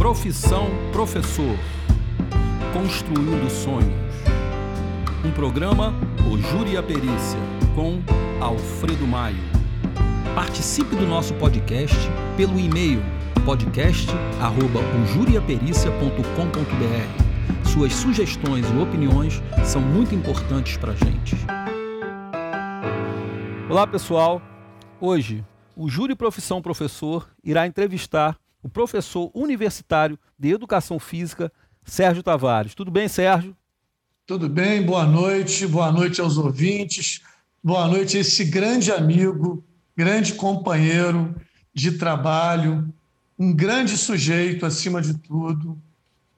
Profissão Professor Construindo Sonhos. Um programa O Júri e a Perícia, com Alfredo Maio. Participe do nosso podcast pelo e-mail podcast.ojuriapericia.com.br. Suas sugestões e opiniões são muito importantes para a gente. Olá, pessoal. Hoje, o Júri Profissão Professor irá entrevistar o professor universitário de Educação Física, Sérgio Tavares. Tudo bem, Sérgio? Tudo bem, boa noite, boa noite aos ouvintes, boa noite a esse grande amigo, grande companheiro de trabalho, um grande sujeito acima de tudo,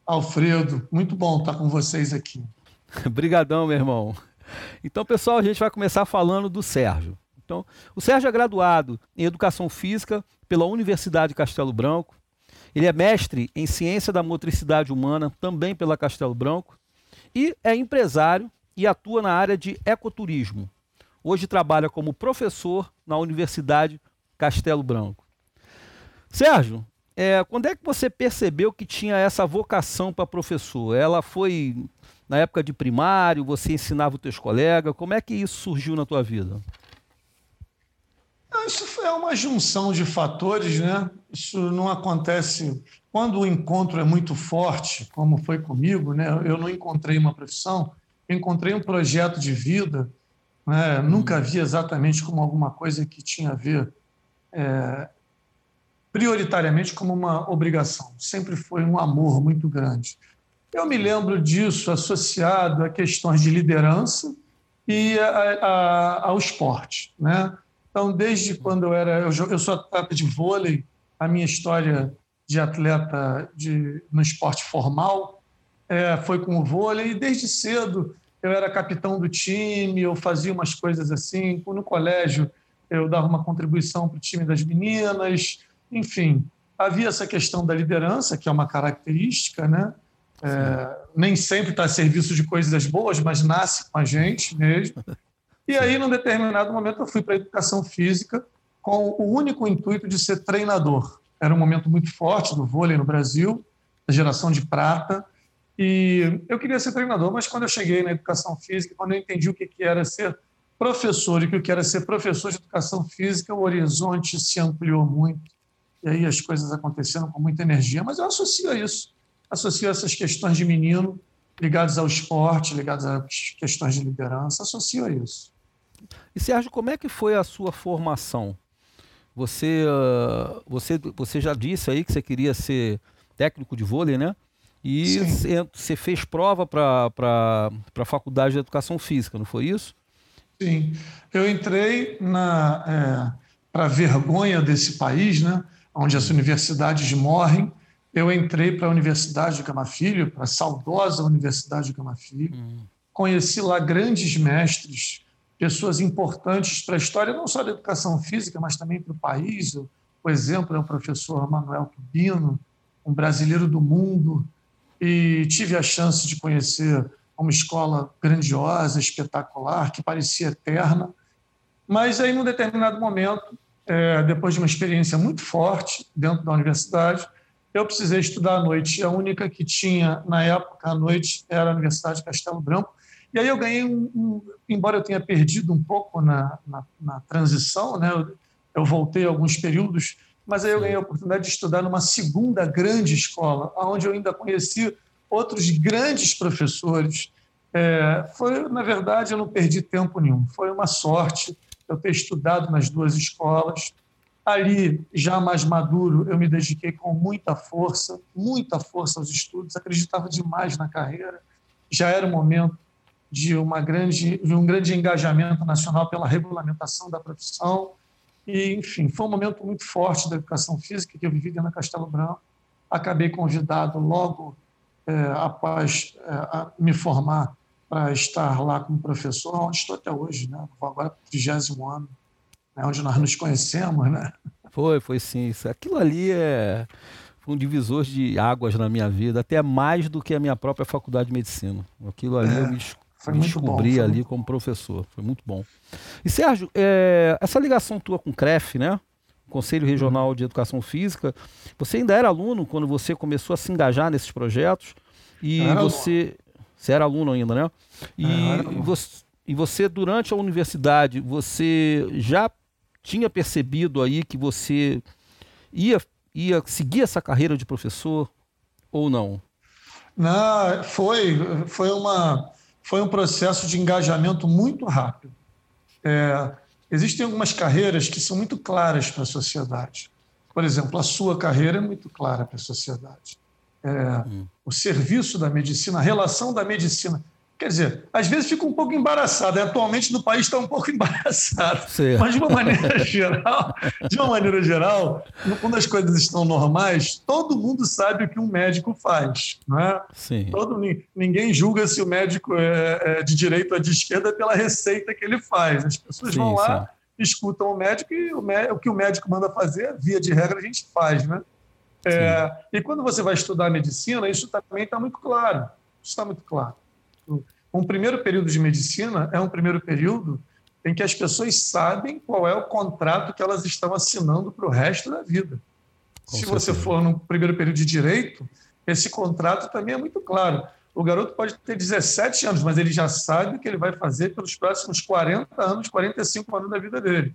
Alfredo. Muito bom estar com vocês aqui. Obrigadão, meu irmão. Então, pessoal, a gente vai começar falando do Sérgio. Então, o Sérgio é graduado em Educação Física pela Universidade Castelo Branco. Ele é mestre em Ciência da Motricidade Humana, também pela Castelo Branco. E é empresário e atua na área de ecoturismo. Hoje trabalha como professor na Universidade Castelo Branco. Sérgio, é, quando é que você percebeu que tinha essa vocação para professor? Ela foi na época de primário, você ensinava os teus colegas? Como é que isso surgiu na tua vida? Isso é uma junção de fatores, né? Isso não acontece quando o encontro é muito forte, como foi comigo, né? Eu não encontrei uma profissão, encontrei um projeto de vida, né? Nunca vi exatamente como alguma coisa que tinha a ver é, prioritariamente como uma obrigação. Sempre foi um amor muito grande. Eu me lembro disso associado a questões de liderança e a, a, ao esporte, né? Então, desde quando eu era. Eu, eu sou atleta de vôlei, a minha história de atleta de, no esporte formal é, foi com o vôlei, e desde cedo eu era capitão do time, eu fazia umas coisas assim. No colégio, eu dava uma contribuição para o time das meninas, enfim. Havia essa questão da liderança, que é uma característica, né? É, nem sempre está a serviço de coisas boas, mas nasce com a gente mesmo. E aí, num determinado momento, eu fui para a educação física com o único intuito de ser treinador. Era um momento muito forte do vôlei no Brasil, da geração de prata, e eu queria ser treinador, mas quando eu cheguei na educação física, quando eu entendi o que era ser professor e o que era ser professor de educação física, o horizonte se ampliou muito. E aí as coisas aconteceram com muita energia, mas eu associo a isso. Associo a essas questões de menino ligadas ao esporte, ligadas às questões de liderança, associo a isso. E Sérgio, como é que foi a sua formação? Você, uh, você, você já disse aí que você queria ser técnico de vôlei, né? E você fez prova para a Faculdade de Educação Física, não foi isso? Sim. Eu entrei na é, para vergonha desse país, né? Onde as universidades morrem. Eu entrei para a Universidade de Gama Filho, para a saudosa Universidade de Gama Filho. Hum. Conheci lá grandes mestres pessoas importantes para a história, não só da educação física, mas também para o país. O exemplo é o professor Manuel Tubino, um brasileiro do mundo, e tive a chance de conhecer uma escola grandiosa, espetacular, que parecia eterna. Mas aí, num determinado momento, é, depois de uma experiência muito forte dentro da universidade, eu precisei estudar à noite. A única que tinha, na época, à noite, era a Universidade de Castelo Branco, e aí eu ganhei, um, um, embora eu tenha perdido um pouco na, na, na transição, né? Eu, eu, voltei alguns períodos, mas aí eu ganhei a oportunidade de estudar numa segunda grande escola, onde eu ainda conheci outros grandes professores. É, foi, na verdade, eu não perdi tempo nenhum. Foi uma sorte eu ter estudado nas duas escolas. Ali, já mais maduro, eu me dediquei com muita força, muita força aos estudos, acreditava demais na carreira. Já era o momento de, uma grande, de um grande engajamento nacional pela regulamentação da profissão. E, enfim, foi um momento muito forte da educação física que eu vivi dentro da Castelo Branco. Acabei convidado logo é, após é, me formar para estar lá como professor, onde estou até hoje, né? Vou agora para o 30 ano, né? onde nós nos conhecemos, né? Foi, foi sim. Aquilo ali é um divisor de águas na minha vida, até mais do que a minha própria faculdade de medicina. Aquilo ali é. eu me foi me descobri bom, ali como professor. Foi muito bom. E Sérgio, é, essa ligação tua com o CREF, né? Conselho Regional de Educação Física. Você ainda era aluno quando você começou a se engajar nesses projetos e você você era aluno ainda, né? E, é, você, e você durante a universidade você já tinha percebido aí que você ia ia seguir essa carreira de professor ou não? Não, foi foi uma foi um processo de engajamento muito rápido. É, existem algumas carreiras que são muito claras para a sociedade. Por exemplo, a sua carreira é muito clara para a sociedade. É, hum. O serviço da medicina, a relação da medicina. Quer dizer, às vezes fica um pouco embaraçado. Atualmente no país está um pouco embaraçado. Certo. Mas de uma maneira geral, de uma maneira geral, quando as coisas estão normais, todo mundo sabe o que um médico faz, não é? Sim. Todo, ninguém julga se o médico é, é de direita ou de esquerda pela receita que ele faz. As pessoas sim, vão lá, sim. escutam o médico e o, o que o médico manda fazer, via de regra, a gente faz, né? É, e quando você vai estudar medicina, isso também está muito claro. Isso está muito claro. Um primeiro período de medicina é um primeiro período em que as pessoas sabem qual é o contrato que elas estão assinando para o resto da vida. Com Se certeza. você for no primeiro período de direito, esse contrato também é muito claro. O garoto pode ter 17 anos, mas ele já sabe o que ele vai fazer pelos próximos 40 anos, 45 anos da vida dele.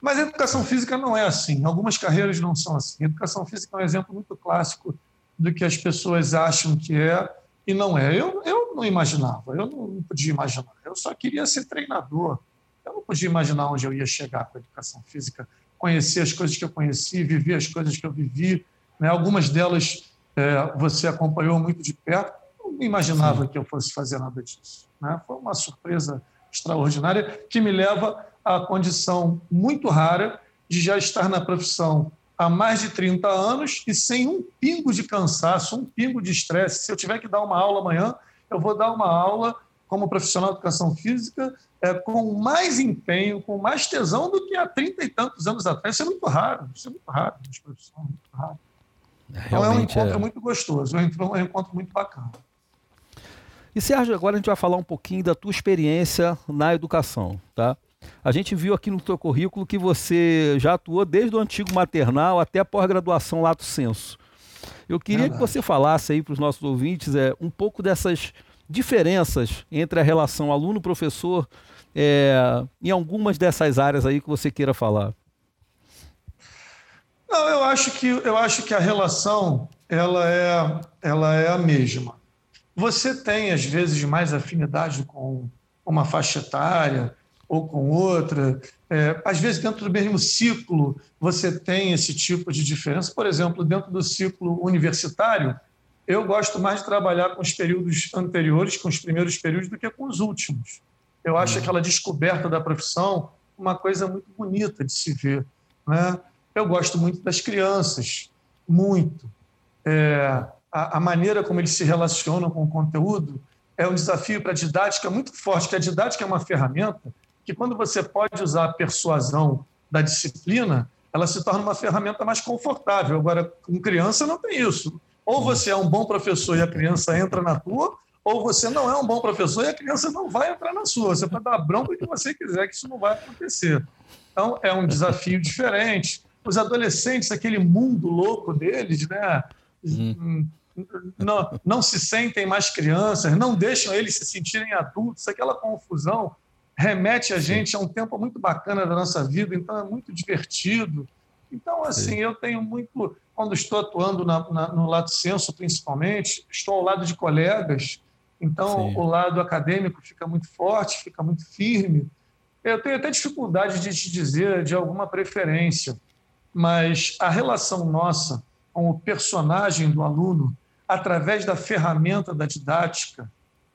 Mas a educação física não é assim. Algumas carreiras não são assim. A educação física é um exemplo muito clássico do que as pessoas acham que é e não é. Eu, eu não imaginava, eu não podia imaginar. Eu só queria ser treinador. Eu não podia imaginar onde eu ia chegar com a educação física, conhecer as coisas que eu conheci, viver as coisas que eu vivi. Né? Algumas delas é, você acompanhou muito de perto. Eu não imaginava Sim. que eu fosse fazer nada disso. Né? Foi uma surpresa extraordinária que me leva à condição muito rara de já estar na profissão há mais de 30 anos e sem um pingo de cansaço, um pingo de estresse. Se eu tiver que dar uma aula amanhã, eu vou dar uma aula como profissional de educação física é, com mais empenho, com mais tesão do que há 30 e tantos anos atrás. Isso é muito raro, isso é muito raro profissões, muito raro. então é um encontro é... muito gostoso, é um encontro muito bacana. E Sérgio, agora a gente vai falar um pouquinho da tua experiência na educação, tá? A gente viu aqui no teu currículo que você já atuou desde o antigo maternal até a pós-graduação Lato Senso. Eu queria que você falasse aí para os nossos ouvintes é, um pouco dessas diferenças entre a relação aluno-professor é, em algumas dessas áreas aí que você queira falar. Não, eu acho que eu acho que a relação ela é ela é a mesma. Você tem às vezes mais afinidade com uma faixa etária, ou com outra. É, às vezes, dentro do mesmo ciclo, você tem esse tipo de diferença. Por exemplo, dentro do ciclo universitário, eu gosto mais de trabalhar com os períodos anteriores, com os primeiros períodos, do que com os últimos. Eu acho uhum. aquela descoberta da profissão uma coisa muito bonita de se ver. Né? Eu gosto muito das crianças, muito. É, a, a, maneira como eles se relacionam com o conteúdo é um desafio para a didática muito forte, que a didática é uma ferramenta que quando você pode usar a persuasão da disciplina, ela se torna uma ferramenta mais confortável. Agora, com criança não tem isso. Ou você é um bom professor e a criança entra na tua, ou você não é um bom professor e a criança não vai entrar na sua. Você pode dar bronca que você quiser, que isso não vai acontecer. Então, é um desafio diferente. Os adolescentes, aquele mundo louco deles, né? Uhum. Não, não se sentem mais crianças, não deixam eles se sentirem adultos, aquela confusão remete a gente a um tempo muito bacana da nossa vida, então é muito divertido. Então, assim, Sim. eu tenho muito, quando estou atuando na, na, no lado senso, principalmente, estou ao lado de colegas, então Sim. o lado acadêmico fica muito forte, fica muito firme. Eu tenho até dificuldade de te dizer de alguma preferência, mas a relação nossa com o personagem do aluno, através da ferramenta da didática,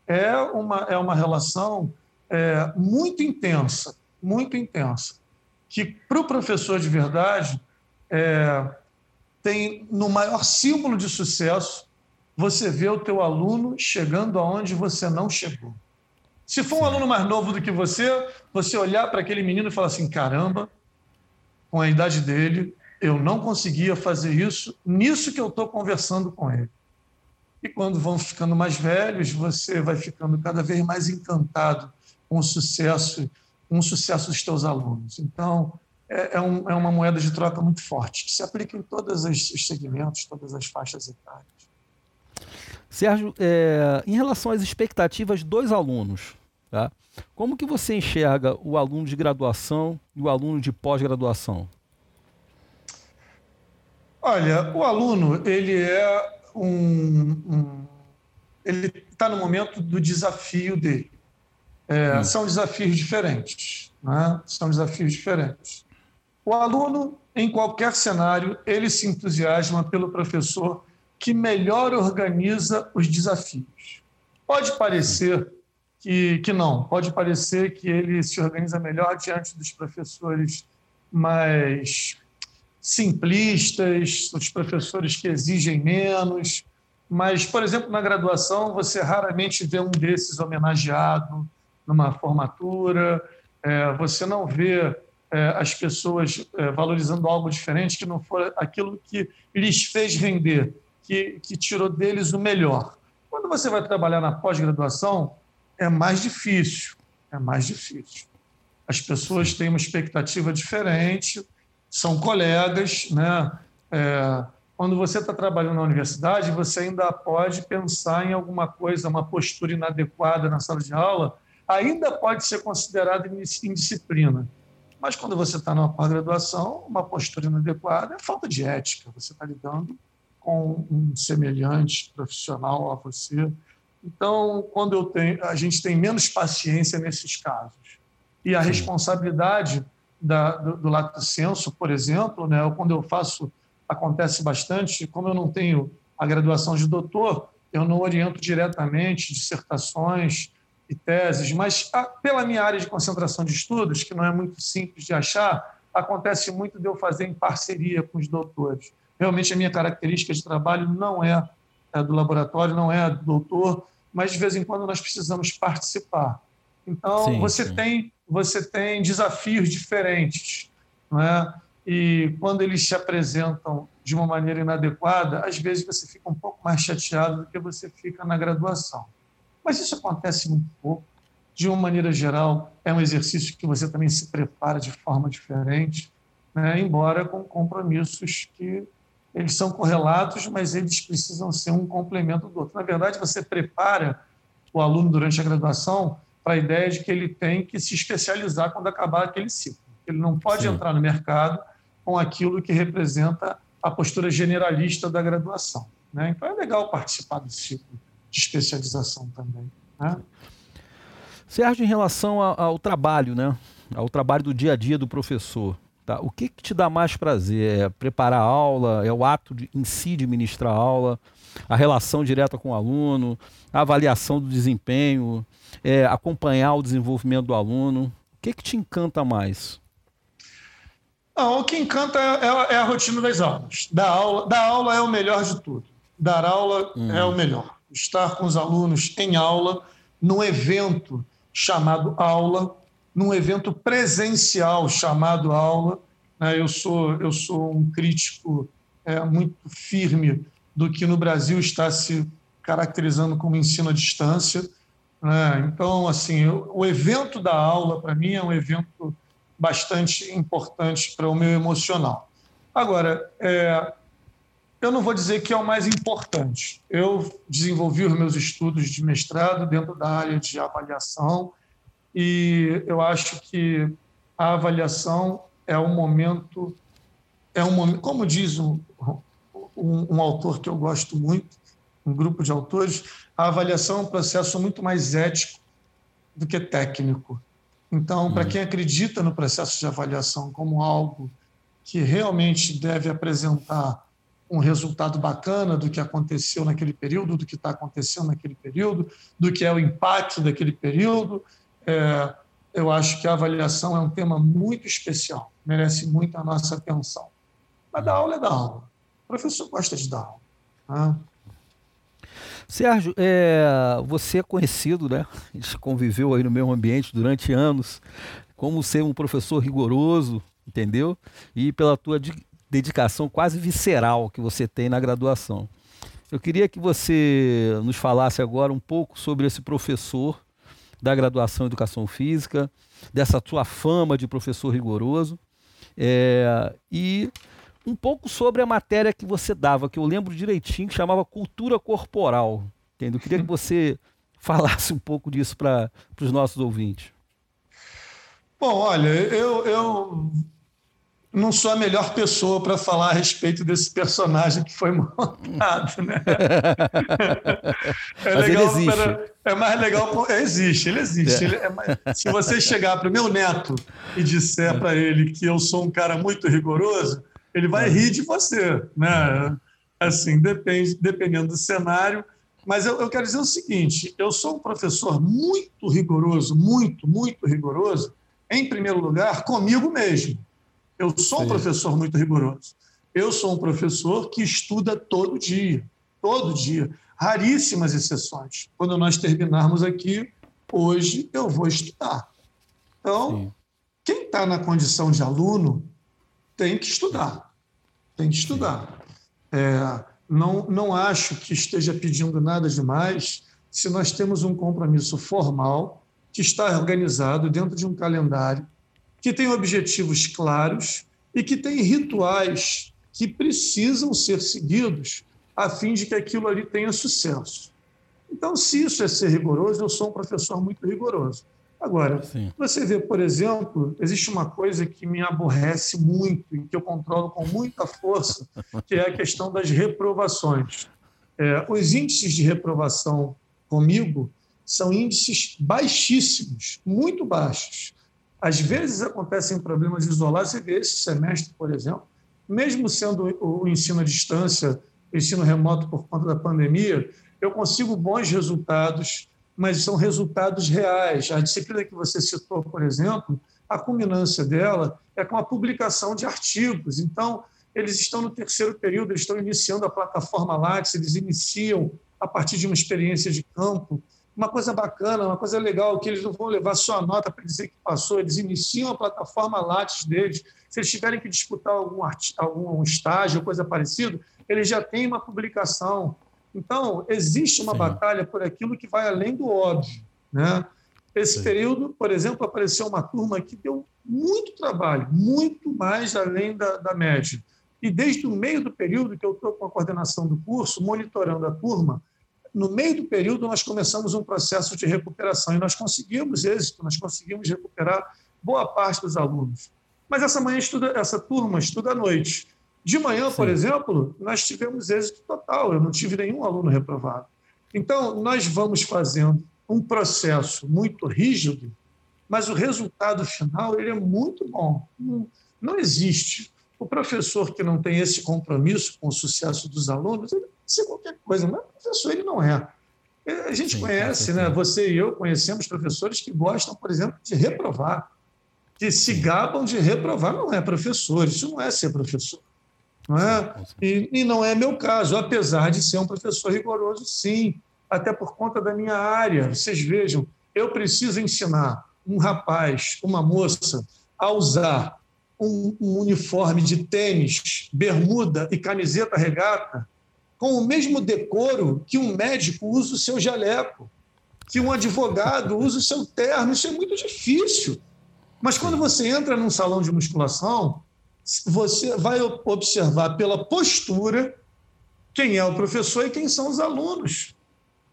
é uma, é uma relação é, muito intensa, muito intensa, que para o professor de verdade é, tem no maior símbolo de sucesso você vê o teu aluno chegando aonde você não chegou. Se for um aluno mais novo do que você, você olhar para aquele menino e falar assim: caramba, com a idade dele, eu não conseguia fazer isso, nisso que eu estou conversando com ele. E quando vão ficando mais velhos, você vai ficando cada vez mais encantado com o sucesso, com o sucesso dos teus alunos. Então, é, é, um, é uma moeda de troca muito forte, que se aplica em todos os segmentos, todas as faixas etárias. Sérgio, é, em relação às expectativas dos alunos, tá? como que você enxerga o aluno de graduação e o aluno de pós-graduação? Olha, o aluno ele é um, um ele está no momento do desafio dele. É, hum. São desafios diferentes, né? são desafios diferentes. O aluno, em qualquer cenário, ele se entusiasma pelo professor que melhor organiza os desafios. Pode parecer que, que não, pode parecer que ele se organiza melhor diante dos professores mais simplistas, os professores que exigem menos, mas, por exemplo, na graduação, você raramente vê um desses homenageado numa formatura, é, você não vê é, as pessoas é, valorizando algo diferente que não for aquilo que lhes fez render, que, que tirou deles o melhor. Quando você vai trabalhar na pós-graduação, é mais difícil, é mais difícil. As pessoas têm uma expectativa diferente, são colegas, né? É, quando você está trabalhando na universidade, você ainda pode pensar em alguma coisa, uma postura inadequada na sala de aula, ainda pode ser considerada indisciplina. Mas quando você está numa pós-graduação, uma postura inadequada é falta de ética. Você está lidando com um semelhante profissional a você. Então, quando eu tenho, a gente tem menos paciência nesses casos. E a responsabilidade da, do, do lato senso, por exemplo, né, quando eu faço, acontece bastante, como eu não tenho a graduação de doutor, eu não oriento diretamente dissertações, e teses, mas a, ah, pela minha área de concentração de estudos, que não é muito simples de achar, acontece muito de eu fazer em parceria com os doutores. Realmente a minha característica de trabalho não é, é do laboratório, não é do doutor, mas de vez em quando nós precisamos participar. Então sim, você sim. tem você tem desafios diferentes, não é? E quando eles se apresentam de uma maneira inadequada, às vezes você fica um pouco mais chateado do que você fica na graduação. Mas isso acontece muito pouco. De uma maneira geral, é um exercício que você também se prepara de forma diferente, né? embora com compromissos que eles são correlatos, mas eles precisam ser um complemento do outro. Na verdade, você prepara o aluno durante a graduação para a ideia de que ele tem que se especializar quando acabar aquele ciclo. Ele não pode Sim. entrar no mercado com aquilo que representa a postura generalista da graduação. Né? Então é legal participar desse ciclo de especialização também. Né? Sérgio, em relação ao trabalho, né? ao trabalho do dia a dia do professor, tá? o que, que te dá mais prazer? É preparar a aula? É o ato de, em si de ministrar a aula? A relação direta com o aluno? A avaliação do desempenho? É acompanhar o desenvolvimento do aluno? O que, que te encanta mais? Não, o que encanta é, é, a rotina das aulas. Da aula, da aula é o melhor de tudo. Dar aula hum. é o melhor estar com os alunos em aula, num evento chamado aula, num evento presencial chamado aula. Né? Eu sou, eu sou um crítico é, muito firme do que no Brasil está se caracterizando como ensino à distância. Né? Então, assim, o evento da aula, para mim, é um evento bastante importante para o meu emocional. Agora, é, eu não vou dizer que é o mais importante. Eu desenvolvi os meus estudos de mestrado dentro da área de avaliação e eu acho que a avaliação é um momento, é um momento, como diz um, um, um autor que eu gosto muito, um grupo de autores, a avaliação é um processo muito mais ético do que técnico. Então, para uhum. quem acredita no processo de avaliação como algo que realmente deve apresentar um resultado bacana do que aconteceu naquele período, do que está acontecendo naquele período, do que é o impacto daquele período. É, eu acho que a avaliação é um tema muito especial, merece muito a nossa atenção. Mas dar aula é dar aula. O professor gosta de dar aula. Né? Sérgio, é, você é conhecido, né? A gente conviveu aí no mesmo ambiente durante anos, como ser um professor rigoroso, entendeu? E pela tua dedicação quase visceral que você tem na graduação. Eu queria que você nos falasse agora um pouco sobre esse professor da graduação em Educação Física, dessa sua fama de professor rigoroso É, e um pouco sobre a matéria que você dava, que eu lembro direitinho, que chamava Cultura Corporal. Entendeu? Eu queria que você falasse um pouco disso para os nossos ouvintes. Bom, olha, eu, eu não sou a melhor pessoa para falar a respeito desse personagem que foi montado, né? É legal, é mais legal, existe, ele existe. É. Ele é mais, se você chegar para o meu neto e disser para ele que eu sou um cara muito rigoroso, ele vai é. rir de você, né? Assim, depende, dependendo do cenário. Mas eu, eu quero dizer o seguinte: eu sou um professor muito rigoroso, muito, muito rigoroso, em primeiro lugar, comigo mesmo. Eu sou um professor muito rigoroso. Eu sou um professor que estuda todo dia, todo dia. Raríssimas exceções. Quando nós terminarmos aqui, hoje eu vou estudar. Então, Sim. quem está na condição de aluno tem que estudar. Tem que estudar. É, não, não acho que esteja pedindo nada demais se nós temos um compromisso formal que está organizado dentro de um calendário que tem objetivos claros e que tem rituais que precisam ser seguidos a fim de que aquilo ali tenha sucesso. Então, se isso é ser rigoroso, eu sou um professor muito rigoroso. Agora, Sim. você vê, por exemplo, existe uma coisa que me aborrece muito e que eu controlo com muita força, que é a questão das reprovações. É, os índices de reprovação comigo são índices baixíssimos, muito baixos. Às vezes acontecem problemas isolados, você vê esse semestre, por exemplo, mesmo sendo o ensino à distância, ensino remoto por conta da pandemia, eu consigo bons resultados, mas são resultados reais. A disciplina que você citou, por exemplo, a culminância dela é com a publicação de artigos. Então, eles estão no terceiro período, eles estão iniciando a plataforma Lattes, eles iniciam a partir de uma experiência de campo uma coisa bacana, uma coisa legal, que eles não vão levar só a nota para dizer que passou, eles iniciam a plataforma Lattes deles. Se eles tiverem que disputar algum, algum estágio, coisa parecida, eles já têm uma publicação. Então, existe uma Sim. batalha por aquilo que vai além do óbvio. Né? Esse Sim. período, por exemplo, apareceu uma turma que deu muito trabalho, muito mais além da, da média. E desde o meio do período que eu estou com a coordenação do curso, monitorando a turma, no meio do período, nós começamos um processo de recuperação e nós conseguimos êxito, nós conseguimos recuperar boa parte dos alunos. Mas essa manhã estuda, essa turma estuda à noite. De manhã, Sim. por exemplo, nós tivemos êxito total, eu não tive nenhum aluno reprovado. Então, nós vamos fazendo um processo muito rígido, mas o resultado final ele é muito bom. Não, não existe. O professor que não tem esse compromisso com o sucesso dos alunos, ele ser qualquer coisa, mas professor ele não é. é a gente Sim, conhece, né? Você e eu conhecemos professores que gostam, por exemplo, de reprovar, que se gabam de reprovar. Não é professor, isso não é ser professor. Não é? E, e não é meu caso, apesar de ser um professor rigoroso, sim, até por conta da minha área. Vocês vejam, eu preciso ensinar um rapaz, uma moça, a usar um, um uniforme de tênis, bermuda e camiseta regata com o mesmo decoro que um médico usa o seu jaleco, que um advogado usa o seu terno. Isso é muito difícil. Mas quando você entra num salão de musculação, você vai observar pela postura quem é o professor e quem são os alunos.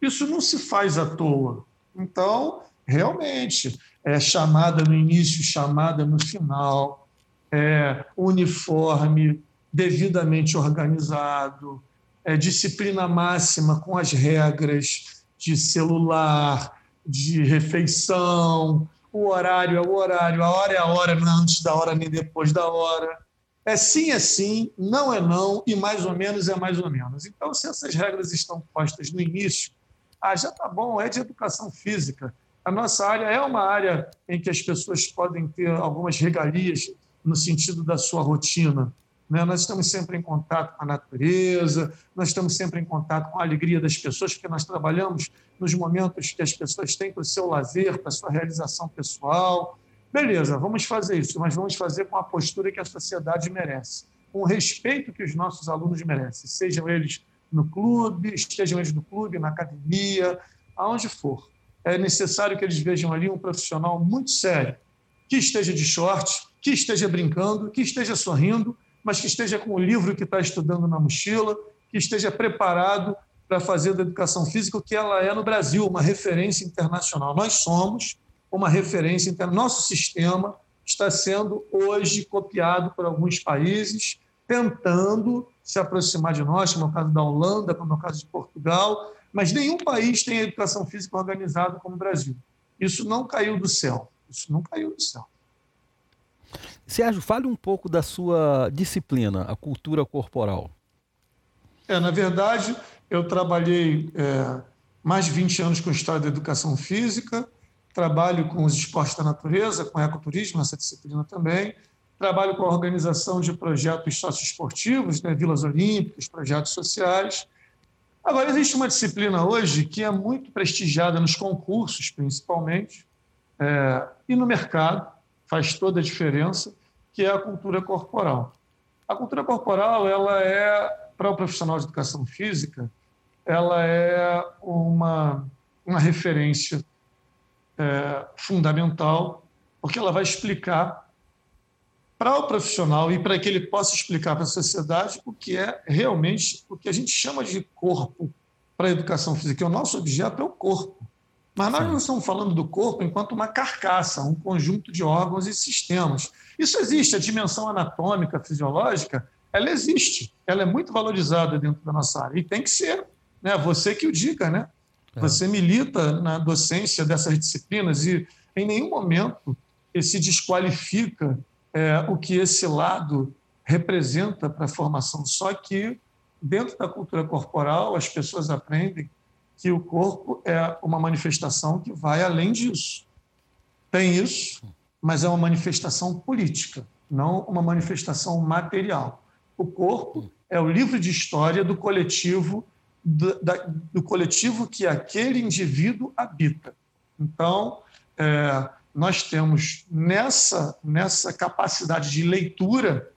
Isso não se faz à toa. Então, realmente, é chamada no início, chamada no final, é uniforme devidamente organizado, é, disciplina máxima com as regras de celular, de refeição, o horário é o horário, a hora é a hora, não é antes da hora nem depois da hora. É sim, é sim, não é não, e mais ou menos é mais ou menos. Então, se essas regras estão postas no início, ah, já está bom, é de educação física. A nossa área é uma área em que as pessoas podem ter algumas regalias no sentido da sua rotina, né? Nós estamos sempre em contato com a natureza, nós estamos sempre em contato com a alegria das pessoas, porque nós trabalhamos nos momentos que as pessoas têm para o seu lazer, para a sua realização pessoal. Beleza, vamos fazer isso, mas vamos fazer com a postura que a sociedade merece, com o respeito que os nossos alunos merecem, sejam eles no clube, estejam eles no clube, na academia, aonde for. É necessário que eles vejam ali um profissional muito sério, que esteja de short, que esteja brincando, que esteja sorrindo, mas que esteja com o livro que está estudando na mochila, que esteja preparado para fazer da educação física o que ela é no Brasil, uma referência internacional. Nós somos uma referência internacional. Nosso sistema está sendo hoje copiado por alguns países, tentando se aproximar de nós, como é o caso da Holanda, como é o caso de Portugal, mas nenhum país tem educação física organizada como o Brasil. Isso não caiu do céu. Isso não caiu do céu. Sérgio, fale um pouco da sua disciplina, a cultura corporal. É, na verdade, eu trabalhei é, mais de 20 anos com história da educação física, trabalho com os esportes da natureza, com ecoturismo, essa disciplina também, trabalho com a organização de projetos socioesportivos, né, vilas olímpicas, projetos sociais. Agora, existe uma disciplina hoje que é muito prestigiada nos concursos, principalmente, é, e no mercado, faz toda a diferença, que é a cultura corporal. A cultura corporal, ela é, para o profissional de educação física, ela é uma, uma referência é, fundamental, porque ela vai explicar para o profissional e para que ele possa explicar para a sociedade o que é realmente o que a gente chama de corpo para a educação física. O nosso objeto é o corpo. Mas nós não estamos falando do corpo enquanto uma carcaça, um conjunto de órgãos e sistemas. Isso existe, a dimensão anatômica, fisiológica, ela existe, ela é muito valorizada dentro da nossa área e tem que ser. Né? Você que o diga, né? É. Você milita na docência dessas disciplinas e em nenhum momento se desqualifica é, o que esse lado representa para a formação. Só que dentro da cultura corporal as pessoas aprendem que o corpo é uma manifestação que vai além disso. Tem isso, mas é uma manifestação política, não uma manifestação material. O corpo é o livro de história do coletivo do, da, do coletivo que aquele indivíduo habita. Então, é, nós temos nessa nessa capacidade de leitura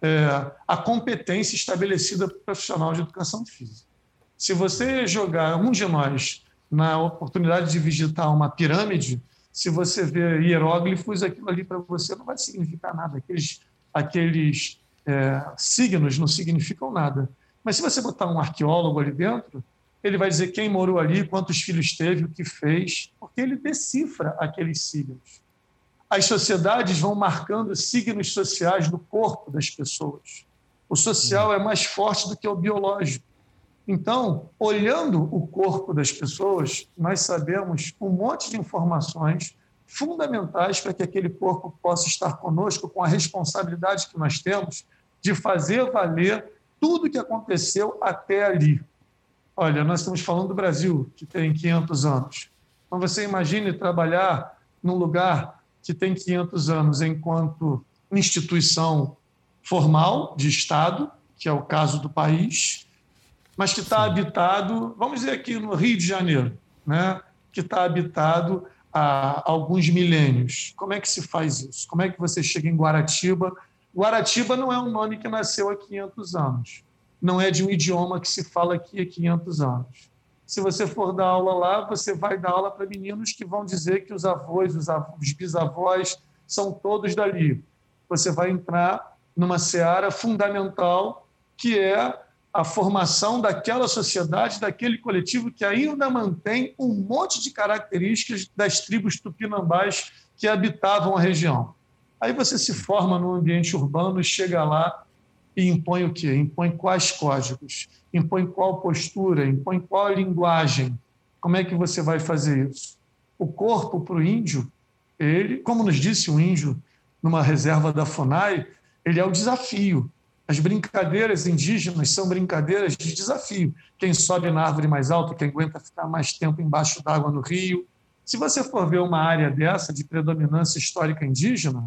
é, a competência estabelecida para o profissional de educação física. Se você jogar um de nós na oportunidade de visitar uma pirâmide, se você vê hieróglifos, aquilo ali para você não vai significar nada. Aqueles, aqueles é, signos não significam nada. Mas se você botar um arqueólogo ali dentro, ele vai dizer quem morou ali, quantos filhos teve, o que fez, porque ele decifra aqueles signos. As sociedades vão marcando signos sociais no corpo das pessoas. O social é mais forte do que o biológico. Então, olhando o corpo das pessoas, nós sabemos um monte de informações fundamentais para que aquele corpo possa estar conosco com a responsabilidade que nós temos de fazer valer tudo que aconteceu até ali. Olha, nós estamos falando do Brasil, que tem 500 anos. Então, você imagine trabalhar num lugar que tem 500 anos enquanto instituição formal de Estado, que é o caso do país, mas que está habitado, vamos dizer aqui no Rio de Janeiro, né? que está habitado há alguns milênios. Como é que se faz isso? Como é que você chega em Guaratiba? Guaratiba não é um nome que nasceu há 500 anos. Não é de um idioma que se fala aqui há 500 anos. Se você for dar aula lá, você vai dar aula para meninos que vão dizer que os avós, os, avós, os bisavós são todos dali. Você vai entrar numa seara fundamental que é a formação daquela sociedade, daquele coletivo que ainda mantém um monte de características das tribos tupinambás que habitavam a região. Aí você se forma no ambiente urbano e chega lá e impõe o quê? Impõe quais códigos? Impõe qual postura? Impõe qual linguagem? Como é que você vai fazer isso? O corpo para o índio, ele, como nos disse o índio numa reserva da FUNAI, ele é o desafio. As brincadeiras indígenas são brincadeiras de desafio. Quem sobe na árvore mais alta, quem aguenta ficar mais tempo embaixo d'água no rio. Se você for ver uma área dessa de predominância histórica indígena,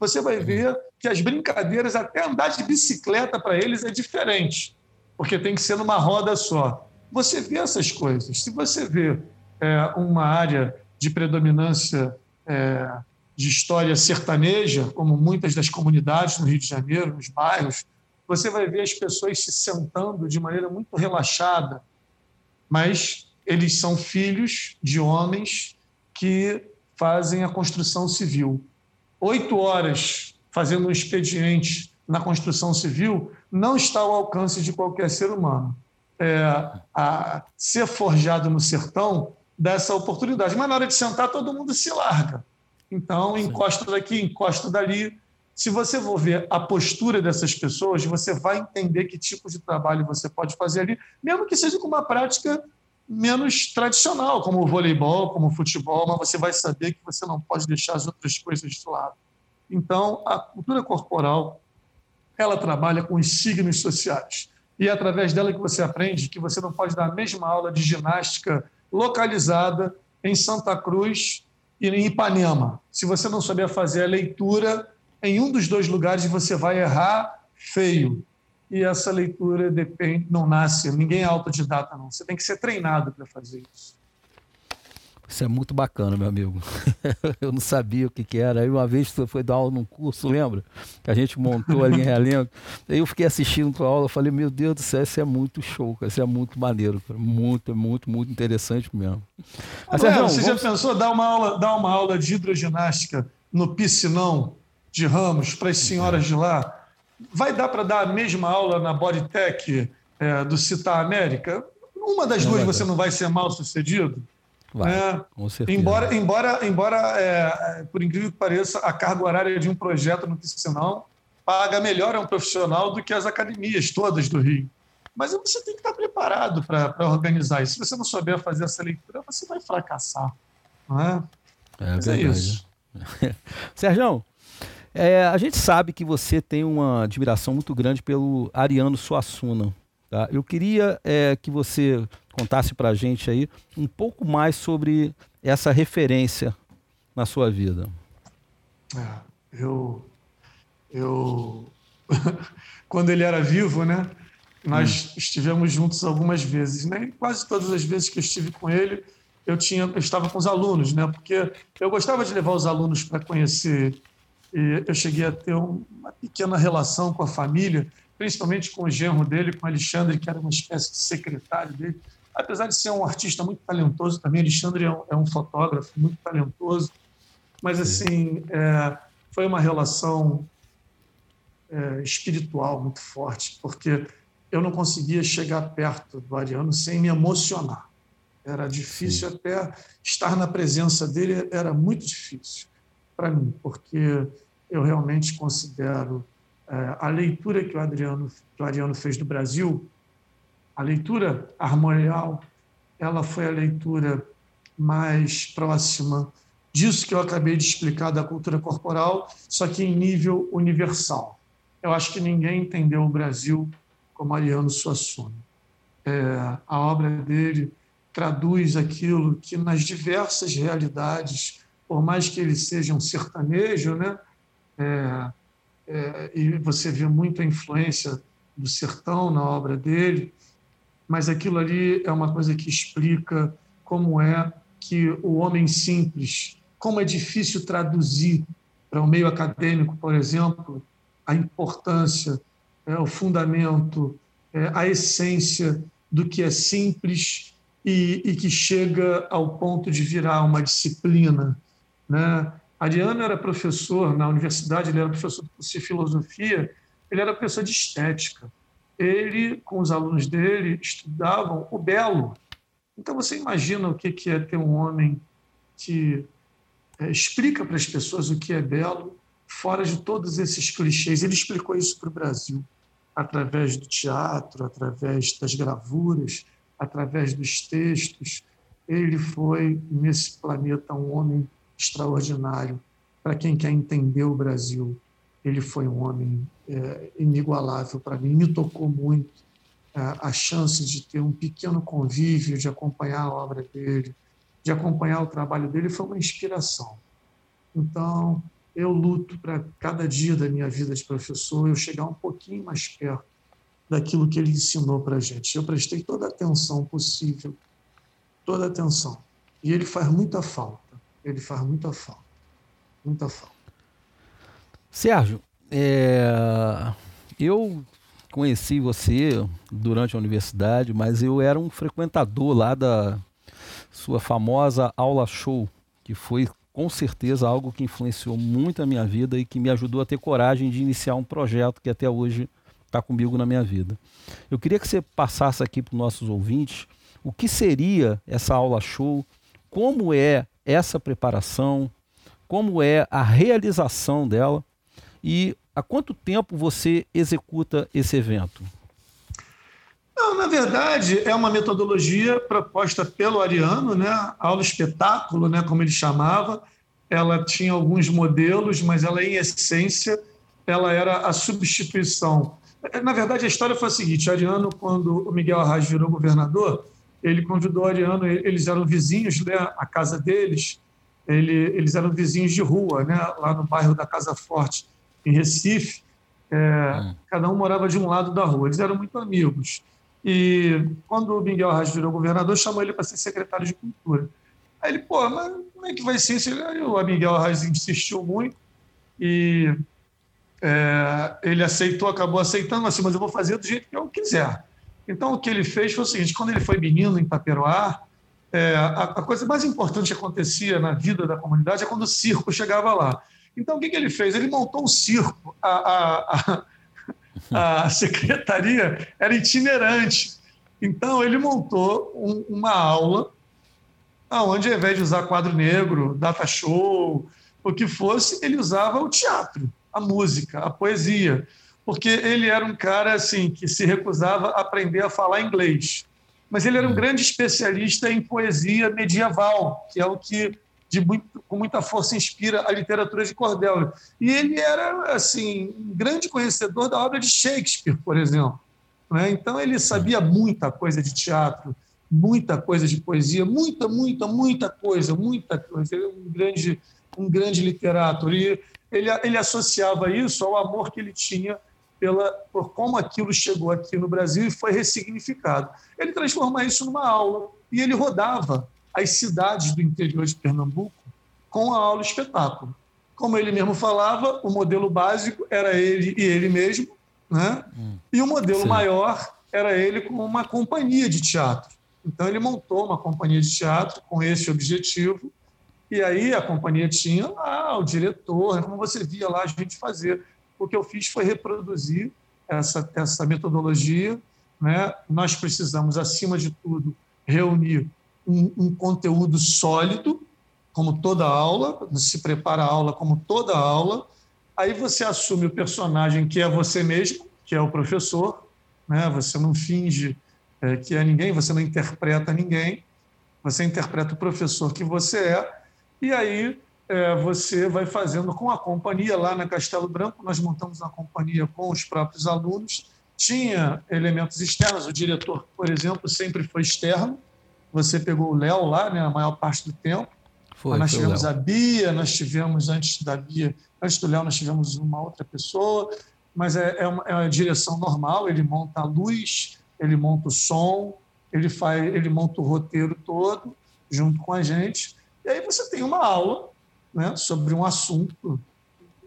você vai ver que as brincadeiras, até andar de bicicleta para eles é diferente, porque tem que ser numa roda só. Você vê essas coisas. Se você vê é, uma área de predominância é, de história sertaneja, como muitas das comunidades no Rio de Janeiro, nos bairros, você vai ver as pessoas se sentando de maneira muito relaxada, mas eles são filhos de homens que fazem a construção civil. Oito horas fazendo um expediente na construção civil, não está ao alcance de qualquer ser humano. É, a ser forjado no sertão dá essa oportunidade, mas na hora de sentar todo mundo se larga. Então, encosta daqui, encosta dali. Se você for ver a postura dessas pessoas, você vai entender que tipo de trabalho você pode fazer ali, mesmo que seja com uma prática menos tradicional, como o voleibol, como o futebol, mas você vai saber que você não pode deixar as outras coisas de lado. Então, a cultura corporal, ela trabalha com os signos sociais. E é através dela que você aprende que você não pode dar a mesma aula de ginástica localizada em Santa Cruz e em Ipanema. Se você não souber fazer a leitura em um dos dois lugares, você vai errar feio. E essa leitura depende, não nasce, ninguém é autodidata, não. Você tem que ser treinado para fazer isso. Isso é muito bacana, meu amigo. eu não sabia o que, que era. Aí uma vez você foi dar aula num curso, lembra? Que a gente montou ali em Realengo. Aí eu fiquei assistindo tua aula, falei, meu Deus do céu, isso é muito show, cara. isso é muito maneiro, cara. muito, muito, muito interessante mesmo. Mas, você vamos... já pensou dar uma aula, dar uma aula de hidroginástica no piscinão de Ramos para as senhoras de lá? Vai dar para dar a mesma aula na Bodytech é, do Citar América? Uma das não duas você não vai ser mal sucedido? Vai, é, com certeza. Embora, embora, embora é, por incrível que pareça, a carga horária de um projeto nutricional paga melhor a um profissional do que as academias todas do Rio. Mas você tem que estar preparado para organizar isso. Se você não souber fazer essa leitura, você vai fracassar. Não é? É, Mas é isso. Sérgio, é, a gente sabe que você tem uma admiração muito grande pelo Ariano Suassuna. Tá? Eu queria é, que você contasse para a gente aí um pouco mais sobre essa referência na sua vida. É, eu, eu quando ele era vivo, né? Nós hum. estivemos juntos algumas vezes, né? quase todas as vezes que eu estive com ele, eu tinha, eu estava com os alunos, né? Porque eu gostava de levar os alunos para conhecer. E eu cheguei a ter uma pequena relação com a família, principalmente com o genro dele, com o Alexandre, que era uma espécie de secretário dele apesar de ser um artista muito talentoso também, Alexandre é um, é um fotógrafo muito talentoso, mas assim é, foi uma relação é, espiritual muito forte, porque eu não conseguia chegar perto do Ariano sem me emocionar. Era difícil Sim. até estar na presença dele, era muito difícil para mim, porque eu realmente considero é, a leitura que o Adriano, que o Ariano fez do Brasil a leitura armorial, ela foi a leitura mais próxima disso que eu acabei de explicar da cultura corporal, só que em nível universal. Eu acho que ninguém entendeu o Brasil como Ariano Suassuna. É, a obra dele traduz aquilo que nas diversas realidades, por mais que ele seja um sertanejo, né, é, é, e você vê muita influência do sertão na obra dele, mas aquilo ali é uma coisa que explica como é que o homem simples, como é difícil traduzir para o meio acadêmico, por exemplo, a importância, é, o fundamento, é, a essência do que é simples e, e, que chega ao ponto de virar uma disciplina. Né? Ariano era professor na universidade, ele era professor de filosofia, ele era professor de estética ele, com os alunos dele, estudavam o belo. Então, você imagina o que é ter um homem que é, explica para as pessoas o que é belo, fora de todos esses clichês. Ele explicou isso para o Brasil, através do teatro, através das gravuras, através dos textos. Ele foi, nesse planeta, um homem extraordinário. Para quem quer entender o Brasil, ele foi um homem é, inigualável para mim, me tocou muito é, a chance de ter um pequeno convívio, de acompanhar a obra dele, de acompanhar o trabalho dele, foi uma inspiração. Então, eu luto para cada dia da minha vida de professor eu chegar um pouquinho mais perto daquilo que ele ensinou para a gente. Eu prestei toda a atenção possível, toda a atenção. E ele faz muita falta. Ele faz muita falta. Muita falta. Sérgio, é, eu conheci você durante a universidade, mas eu era um frequentador lá da sua famosa aula show, que foi com certeza algo que influenciou muito a minha vida e que me ajudou a ter coragem de iniciar um projeto que até hoje está comigo na minha vida. Eu queria que você passasse aqui para os nossos ouvintes o que seria essa aula show, como é essa preparação, como é a realização dela e há quanto tempo você executa esse evento? Não, na verdade, é uma metodologia proposta pelo Ariano, né? aula espetáculo, né? como ele chamava. Ela tinha alguns modelos, mas ela, em essência, ela era a substituição. Na verdade, a história foi a seguinte: Ariano, quando o Miguel Arraes virou governador, ele convidou Ariano, eles eram vizinhos, né? a casa deles, ele, eles eram vizinhos de rua, né? lá no bairro da Casa Forte, em Recife. É, hum. Cada um morava de um lado da rua, eles eram muito amigos. E quando o Miguel Arraes virou governador, chamou ele para ser secretário de Cultura. Aí ele, pô, mas como é que vai ser isso? Aí o Miguel Arraes insistiu muito e é, ele aceitou, acabou aceitando, assim, mas eu vou fazer do jeito que eu quiser. Então, o que ele fez foi o seguinte: quando ele foi menino em Paperoá, é, a, a, coisa mais importante que acontecia na vida da comunidade é quando o circo chegava lá. Então, o que, que ele fez? Ele montou um circo. A, a, a secretaria era itinerante. Então, ele montou um, uma aula onde, ao invés de usar quadro negro, data show, o que fosse, ele usava o teatro, a música, a poesia porque ele era um cara assim que se recusava a aprender a falar inglês. Mas ele era um hum. grande especialista em poesia medieval, que é o que muito, com muita força inspira a literatura de Cordel. E ele era assim um grande conhecedor da obra de Shakespeare, por exemplo. Né? Então ele sabia muita coisa de teatro, muita coisa de poesia, muita, muita, muita coisa, muita coisa. Ele é um grande, um grande literato. E ele, ele associava isso ao amor que ele tinha pela, por como aquilo chegou aqui no Brasil e foi ressignificado. Ele transforma isso numa aula e ele rodava as cidades do interior de Pernambuco com a aula espetáculo. Como ele mesmo falava, o modelo básico era ele e ele mesmo, né? Hum, e o modelo sim. maior era ele com uma companhia de teatro. Então ele montou uma companhia de teatro com esse objetivo e aí a companhia tinha lá o diretor, como você via lá a gente fazer o que eu fiz foi reproduzir essa, essa metodologia. Né? Nós precisamos, acima de tudo, reunir um, um conteúdo sólido, como toda aula, se prepara a aula como toda aula. Aí você assume o personagem que é você mesmo, que é o professor, né? você não finge é, que é ninguém, você não interpreta ninguém, você interpreta o professor que você é, e aí é, você vai fazendo com a companhia lá na Castelo Branco. Nós montamos uma companhia com os próprios alunos. Tinha elementos externos, o diretor, por exemplo, sempre foi externo. Você pegou o Léo lá, né, a maior parte do tempo. Foi, nós tivemos a Bia, nós tivemos antes da Bia, antes do Léo, nós tivemos uma outra pessoa, mas é, é, uma, é uma direção normal. Ele monta a luz, ele monta o som, ele faz, ele monta o roteiro todo junto com a gente. E aí você tem uma aula né, sobre um assunto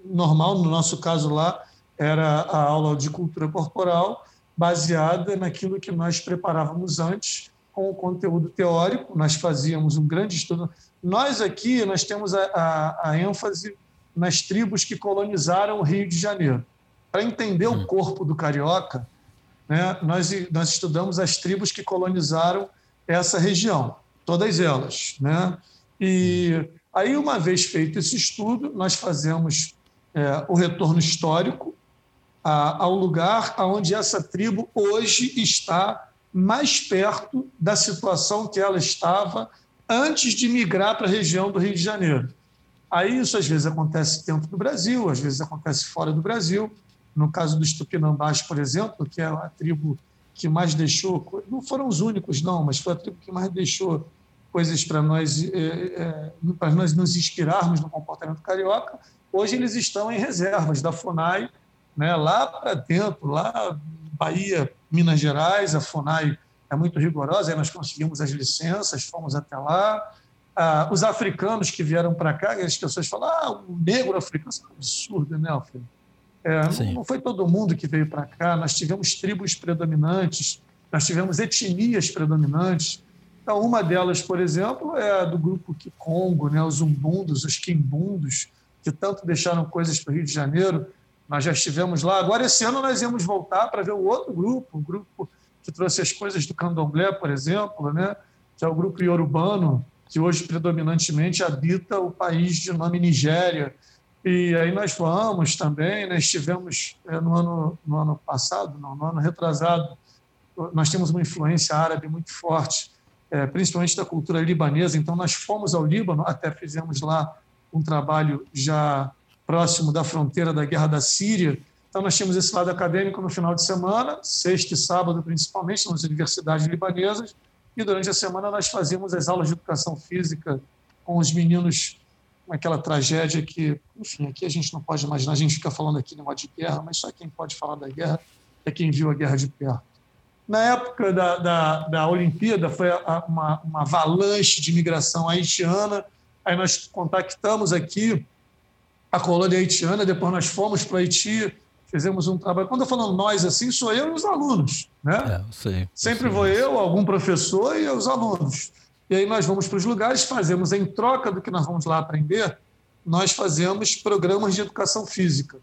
normal, no nosso caso lá, era a aula de cultura corporal, baseada naquilo que nós preparávamos antes com o conteúdo teórico, nós fazíamos um grande estudo. Nós aqui, nós temos a, a, a ênfase nas tribos que colonizaram o Rio de Janeiro. Para entender o hum. corpo do carioca, né, nós, nós estudamos as tribos que colonizaram essa região, todas elas. Né? E Aí, uma vez feito esse estudo, nós fazemos é, o retorno histórico a, ao lugar onde essa tribo hoje está mais perto da situação que ela estava antes de migrar para a região do Rio de Janeiro. Aí isso às vezes acontece dentro do Brasil, às vezes acontece fora do Brasil. No caso dos Tupinambás, por exemplo, que é a tribo que mais deixou, não foram os únicos não, mas foi a tribo que mais deixou coisas para nós, é, é, para nós nos inspirarmos no comportamento carioca, hoje eles estão em reservas da FUNAI, né, lá para dentro, lá Bahia, Minas Gerais, a FUNAI é muito rigorosa, aí nós conseguimos as licenças, fomos até lá. Ah, os africanos que vieram para cá, as pessoas falam, ah, o negro africano, isso é um absurdo, né, Alfredo? É, não, não foi todo mundo que veio para cá, nós tivemos tribos predominantes, nós tivemos etnias predominantes, Então, uma delas, por exemplo, é a do grupo Kikongo, né, os umbundos, os quimbundos, que tanto deixaram coisas para o Rio de Janeiro. Nós já estivemos lá. Agora, esse ano, nós íamos voltar para ver o outro grupo, o grupo que trouxe as coisas do candomblé, por exemplo, né, que é o grupo iorubano, que hoje predominantemente habita o país de nome Nigéria. E aí nós fomos também, né, estivemos é, no, ano, no ano passado, não, no ano retrasado, nós temos uma influência árabe muito forte, é, principalmente da cultura libanesa, então nós fomos ao Líbano, até fizemos lá um trabalho já próximo da fronteira da guerra da Síria. Então nós tínhamos esse lado acadêmico no final de semana, sexta e sábado principalmente, nas universidades libanesas, e durante a semana nós fazíamos as aulas de educação física com os meninos, aquela tragédia que, enfim, aqui a gente não pode imaginar, a gente fica falando aqui modo de guerra, mas só quem pode falar da guerra é quem viu a guerra de perto. Na época da, da, da Olimpíada, foi uma, uma avalanche de imigração haitiana. Aí nós contactamos aqui a colônia haitiana, depois nós fomos para Haiti, fizemos um trabalho. Quando eu falo nós, assim, sou eu e os alunos. Né? É, sei, Sempre vou eu, algum professor e os alunos. E aí nós vamos para os lugares, fazemos, em troca do que nós vamos lá aprender, nós fazemos programas de educação física.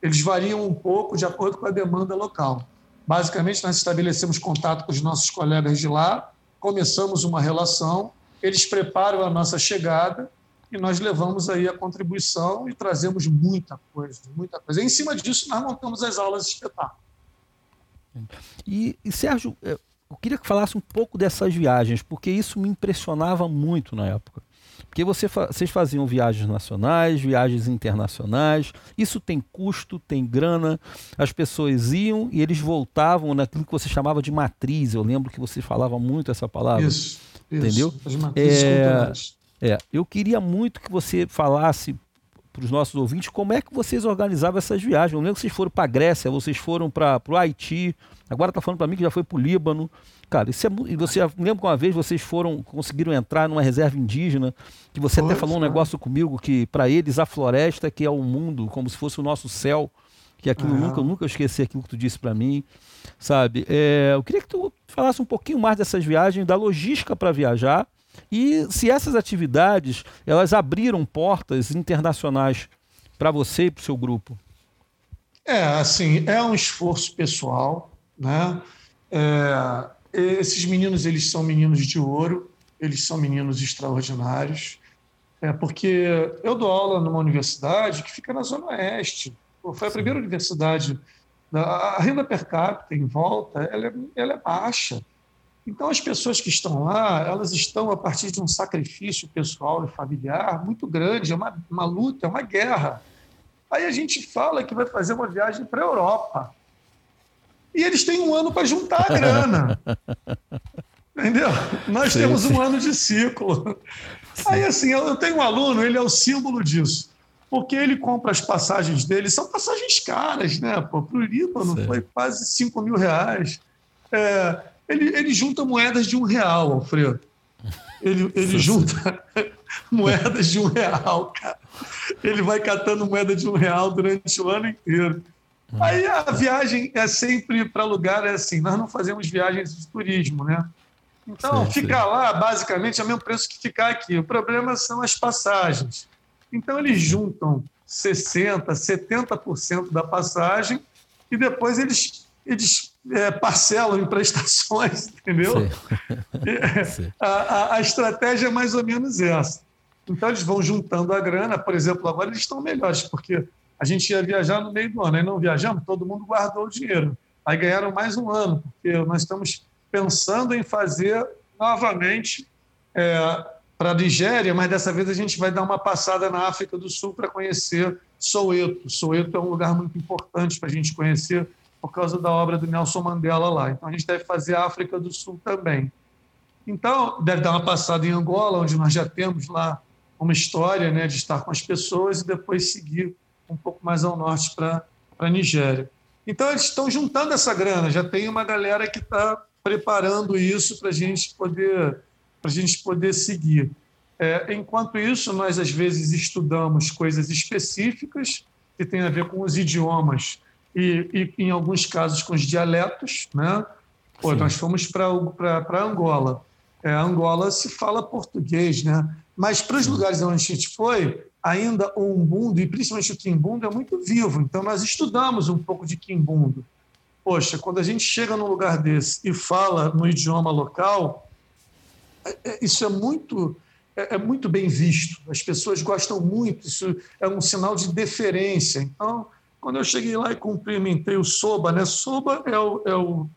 Eles variam um pouco de acordo com a demanda local. Basicamente, nós estabelecemos contato com os nossos colegas de lá, começamos uma relação, eles preparam a nossa chegada e nós levamos aí a contribuição e trazemos muita coisa, muita coisa. E, em cima disso, nós montamos as aulas de espetáculo. E, e Sérgio, eu queria que falasse um pouco dessas viagens, porque isso me impressionava muito na época. Porque você, vocês faziam viagens nacionais, viagens internacionais, isso tem custo, tem grana, as pessoas iam e eles voltavam naquilo que você chamava de matriz. Eu lembro que você falava muito essa palavra. Isso, entendeu? Isso, as matrizes é, é, eu queria muito que você falasse para os nossos ouvintes como é que vocês organizavam essas viagens. Eu lembro que vocês foram para a Grécia, vocês foram para o Haiti, agora está falando para mim que já foi para o Líbano. Cara, isso é e você lembra que uma vez vocês foram conseguiram entrar numa reserva indígena, que você até falou um negócio comigo que para eles a floresta que é o mundo, como se fosse o nosso céu, que aquilo nunca eu nunca esqueci aquilo que tu disse para mim, sabe? É, eu queria que tu falasse um pouquinho mais dessas viagens, da logística para viajar e se essas atividades elas abriram portas internacionais para você e para o seu grupo. É, assim, é um esforço pessoal, né? É, esses meninos, eles são meninos de ouro, eles são meninos extraordinários, é porque eu dou aula numa universidade que fica na Zona Oeste. Foi a primeira universidade. A renda per capita em volta ela é, ela é baixa. Então, as pessoas que estão lá, elas estão a partir de um sacrifício pessoal e familiar muito grande, é uma, uma luta, é uma guerra. Aí a gente fala que vai fazer uma viagem para a Europa e eles têm um ano para juntar a grana. Entendeu? Nós sim, temos sim. um ano de ciclo. Sim. Aí, assim, eu tenho um aluno, ele é o símbolo disso. Porque ele compra as passagens dele, são passagens caras, né? Para o Líbano foi quase 5 mil reais. É, ele, ele junta moedas de um real, Alfredo. Ele, ele junta moedas de um real, cara. Ele vai catando moeda de um real durante o ano inteiro. Aí a viagem é sempre para lugar, é assim, nós não fazemos viagens de turismo, né? Então, sim, ficar sim. lá, basicamente, é o mesmo preço que ficar aqui. O problema são as passagens. Então, eles juntam 60%, 70% da passagem e depois eles, eles é, parcelam em prestações, entendeu? a, a, a estratégia é mais ou menos essa. Então, eles vão juntando a grana. Por exemplo, agora eles estão melhores, porque a gente ia viajar no meio do ano, aí não viajamos, todo mundo guardou o dinheiro. Aí ganharam mais um ano, porque nós estamos pensando em fazer novamente é, para a Nigéria, mas dessa vez a gente vai dar uma passada na África do Sul para conhecer Soweto. Soweto é um lugar muito importante para a gente conhecer por causa da obra do Nelson Mandela lá. Então a gente deve fazer a África do Sul também. Então, deve dar uma passada em Angola, onde nós já temos lá uma história né, de estar com as pessoas e depois seguir um pouco mais ao norte para a Nigéria. Então, eles estão juntando essa grana, já tem uma galera que está preparando isso para a gente poder para a gente poder seguir. É, enquanto isso, nós às vezes estudamos coisas específicas que têm a ver com os idiomas e, e em alguns casos, com os dialetos. Né? Pô, nós fomos para Angola. é, Angola se fala português, né? Mas para os lugares onde a gente foi, ainda o umbundo, e principalmente o quimbundo, é muito vivo. Então, nós estudamos um pouco de quimbundo. Poxa, quando a gente chega num lugar desse e fala no idioma local, é, é, isso é muito, é, é muito bem visto. As pessoas gostam muito, isso é um sinal de deferência. Então, quando eu cheguei lá e cumprimentei o Soba, né? Soba é o, é o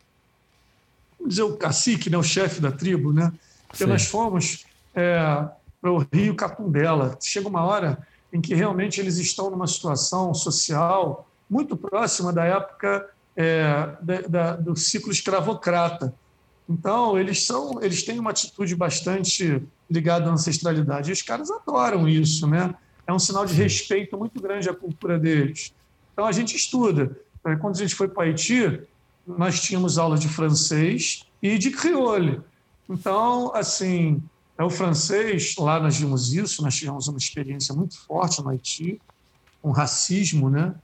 vamos dizer, o cacique, né? o chefe da tribo, né? Porque Sim. nós fomos é, para o Rio Catundela. Chega uma hora em que realmente eles estão numa situação social muito próxima da época é, da, da, do ciclo escravocrata. Então, eles são, eles têm uma atitude bastante ligada à ancestralidade. E os caras adoram isso, né? É um sinal de respeito muito grande à cultura deles. Então, a gente estuda. Quando a gente foi para Haiti, nós tínhamos aula de francês e de crioulo. Então, assim, é o francês, lá nós vimos isso, nós tivemos uma experiência muito forte no Haiti, com racismo, né?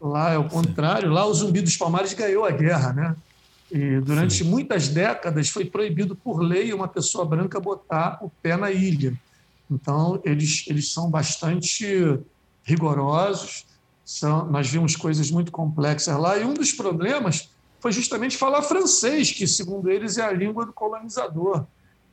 Lá é o contrário, lá o Zumbi dos Palmares ganhou a guerra, né? E durante Sim. muitas décadas foi proibido por lei uma pessoa branca botar o pé na ilha. Então, eles, eles são bastante rigorosos, são, nós vimos coisas muito complexas lá, e um dos problemas foi justamente falar francês, que, segundo eles, é a língua do colonizador.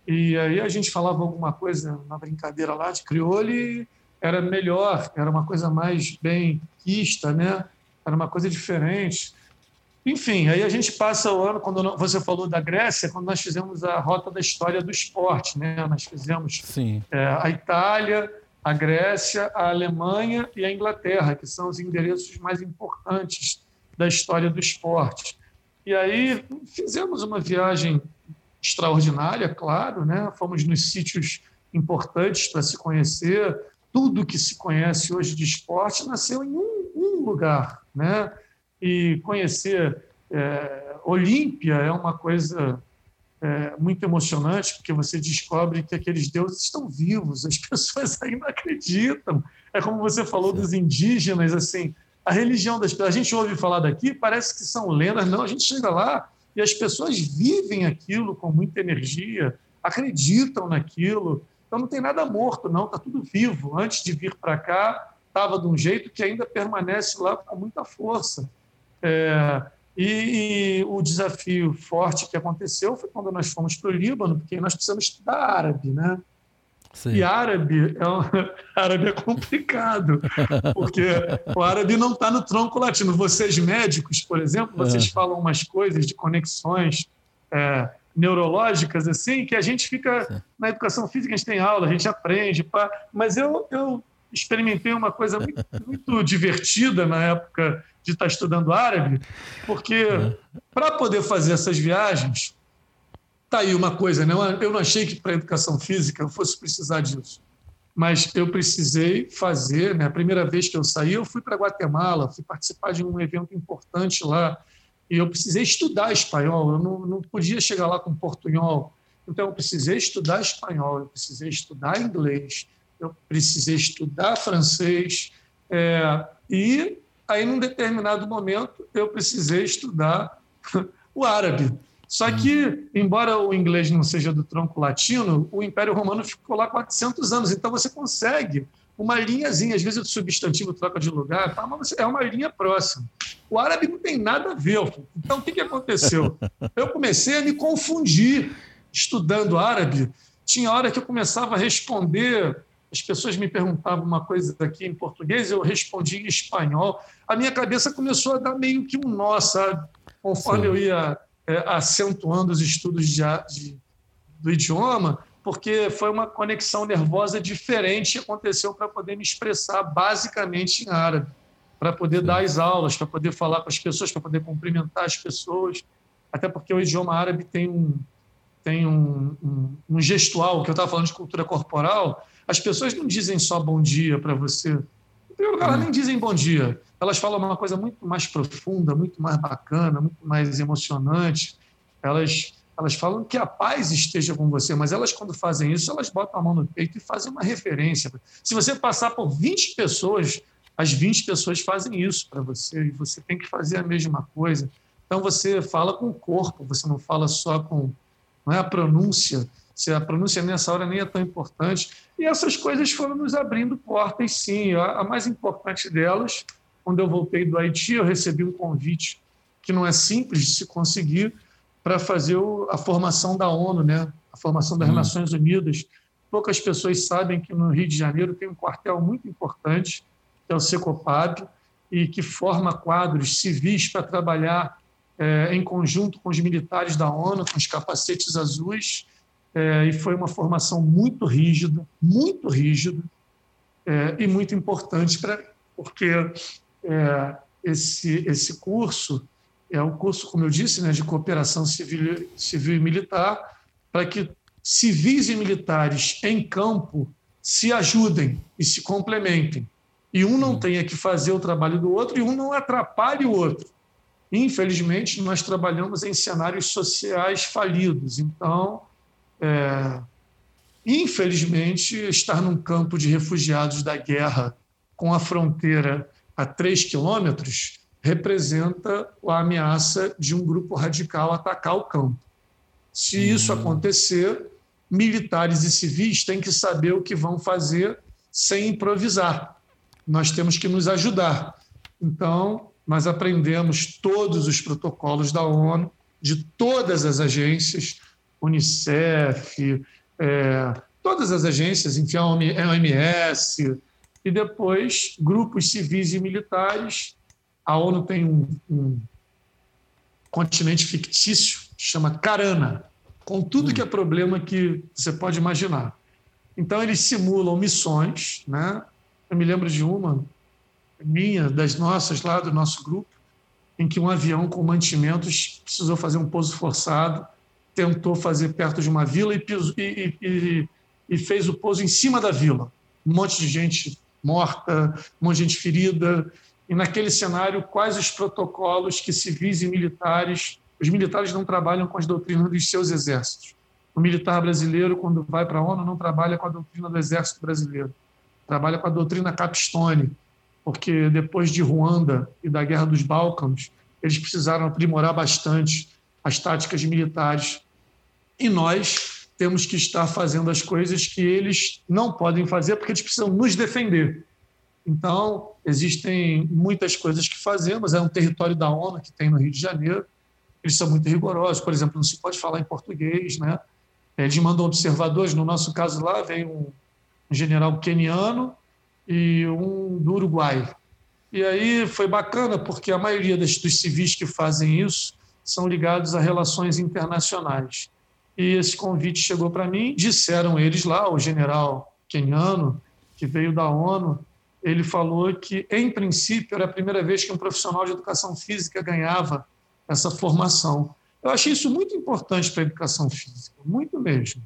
E aí a gente falava alguma coisa na brincadeira lá de crioulo e era melhor, era uma coisa mais bem quista, né? Era uma coisa diferente. Enfim, aí a gente passa o ano, quando você falou da Grécia, quando nós fizemos a rota da história do esporte, né? Nós fizemos é, a Itália, a Grécia, a Alemanha e a Inglaterra, que são os endereços mais importantes da história do esporte. E aí fizemos uma viagem extraordinária, claro, né? Fomos nos sítios importantes para se conhecer. Tudo que se conhece hoje de esporte nasceu em um, um lugar, né? E conhecer é, Olímpia é uma coisa é, muito emocionante, porque você descobre que aqueles deuses estão vivos, as pessoas ainda acreditam. É como você falou dos indígenas, assim, a religião das pessoas. A gente ouve falar daqui, parece que são lendas, não, a gente chega lá e as pessoas vivem aquilo com muita energia, acreditam naquilo. Então não tem nada morto, não, está tudo vivo. Antes de vir para cá, estava de um jeito que ainda permanece lá com muita força. É, e, e, o desafio forte que aconteceu foi quando nós fomos para o Líbano, porque nós precisamos estudar árabe, né? Sim. E árabe é, um, árabe é complicado, porque o árabe não está no tronco latino. Vocês médicos, por exemplo, vocês é. falam umas coisas de conexões é, neurológicas assim que a gente fica Sim. na educação física a gente tem aula, a gente aprende, pá, mas eu, eu experimentei uma coisa muito, muito divertida na época de estar estudando árabe, porque é. para poder fazer essas viagens Está aí uma coisa, né? eu não achei que para a educação física eu fosse precisar disso, mas eu precisei fazer. Né? A primeira vez que eu saí, eu fui para Guatemala, fui participar de um evento importante lá, e eu precisei estudar espanhol, eu não, não podia chegar lá com portunhol. Então, eu precisei estudar espanhol, eu precisei estudar inglês, eu precisei estudar francês, é, e aí, num determinado momento, eu precisei estudar o árabe. Só que, embora o inglês não seja do tronco latino, o Império Romano ficou lá 400 anos. Então, você consegue uma linhazinha, às vezes o substantivo troca de lugar, tá? mas é uma linha próxima. O árabe não tem nada a ver. Então, o que, que aconteceu? Eu comecei a me confundir estudando árabe. Tinha hora que eu começava a responder, as pessoas me perguntavam uma coisa aqui em português, eu respondia em espanhol. A minha cabeça começou a dar meio que um nó, sabe? Conforme Sim. eu ia é, acentuando os estudos de, de, do idioma, porque foi uma conexão nervosa diferente que aconteceu para poder me expressar basicamente em árabe, para poder Sim. dar as aulas, para poder falar com as pessoas, para poder cumprimentar as pessoas, até porque o idioma árabe tem um, tem um, um, um gestual, que eu estava falando de cultura corporal, as pessoas não dizem só bom dia para você. Em primeiro lugar, elas nem dizem bom dia elas falam uma coisa muito mais profunda, muito mais bacana, muito mais emocionante. Elas, elas falam que a paz esteja com você, mas elas, quando fazem isso, elas botam a mão no peito e fazem uma referência. Se você passar por 20 pessoas, as 20 pessoas fazem isso para você e você tem que fazer a mesma coisa. Então você fala com o corpo, você não fala só com não é a pronúncia. se a pronúncia nessa hora nem é tão importante. E essas coisas foram nos abrindo portas, sim. A, mais importante delas, quando eu voltei do Haiti, eu recebi um convite que não é simples de se conseguir para fazer a formação da ONU, né? a formação das hum. Nações Unidas. Poucas pessoas sabem que no Rio de Janeiro tem um quartel muito importante, que é o Secopab, e que forma quadros civis para trabalhar é, em conjunto com os militares da ONU, com os capacetes azuis, é, e foi uma formação muito rígida, muito rígida, é, e muito importante, pra, porque é, esse, esse curso é um curso, como eu disse, né, de cooperação civil, civil e militar, para que civis e militares em campo se ajudem e se complementem. E um não tenha que fazer o trabalho do outro e um não atrapalhe o outro. Infelizmente, nós trabalhamos em cenários sociais falidos. Então, é, infelizmente, estar num campo de refugiados da guerra com a fronteira a três quilômetros representa a ameaça de um grupo radical atacar o campo. Se isso hum. acontecer, militares e civis têm que saber o que vão fazer sem improvisar. Nós temos que nos ajudar. Então, nós aprendemos todos os protocolos da ONU, de todas as agências, Unicef, é, todas as agências, enfim, a OMS, e depois grupos civis e militares. A ONU tem um, um continente fictício, chama Carana, com tudo hum. que é problema que você pode imaginar. Então, eles simulam missões. Né? Eu me lembro de uma, minha, das nossas lá do nosso grupo, em que um avião com mantimentos precisou fazer um pouso forçado, tentou fazer perto de uma vila e, e, e, e, fez o pouso em cima da vila. Um monte de gente morta, um monte de gente ferida. E naquele cenário, quais os protocolos que civis e militares. Os militares não trabalham com as doutrinas dos seus exércitos. O militar brasileiro, quando vai para a ONU, não trabalha com a doutrina do exército brasileiro. Trabalha com a doutrina Capstone, porque depois de Ruanda e da Guerra dos Balcãs, eles precisaram aprimorar bastante as táticas militares. E nós temos que estar fazendo as coisas que eles não podem fazer, porque eles precisam nos defender. Então, existem muitas coisas que fazemos. É um território da ONU que tem no Rio de Janeiro. Eles são muito rigorosos. Por exemplo, não se pode falar em português, né? Eles mandam observadores. No nosso caso lá, vem um, general queniano e um do Uruguai. E aí foi bacana, porque a maioria dos civis que fazem isso são ligados a relações internacionais. E esse convite chegou para mim, disseram eles lá, o general keniano, que veio da ONU, ele falou que, em princípio, era a primeira vez que um profissional de educação física ganhava essa formação. Eu achei isso muito importante para a educação física, muito mesmo,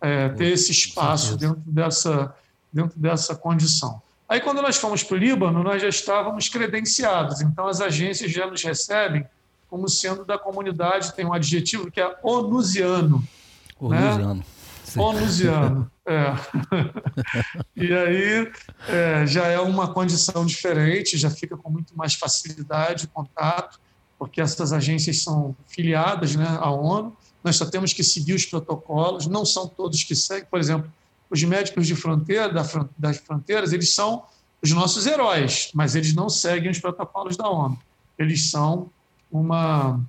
é, ter esse espaço dentro dessa, dentro dessa condição. Aí, quando nós fomos para o Líbano, nós já estávamos credenciados, então as agências já nos recebem como sendo da comunidade, tem um adjetivo que é onusiano. Onusiano. Né? Onusiano, é. e aí é, já é uma condição diferente, já fica com muito mais facilidade o contato, porque essas agências são filiadas né, à ONU, nós só temos que seguir os protocolos, não são todos que seguem, por exemplo, os médicos de fronteira, das fronteiras, eles são os nossos heróis, mas eles não seguem os protocolos da ONU. Eles são uma.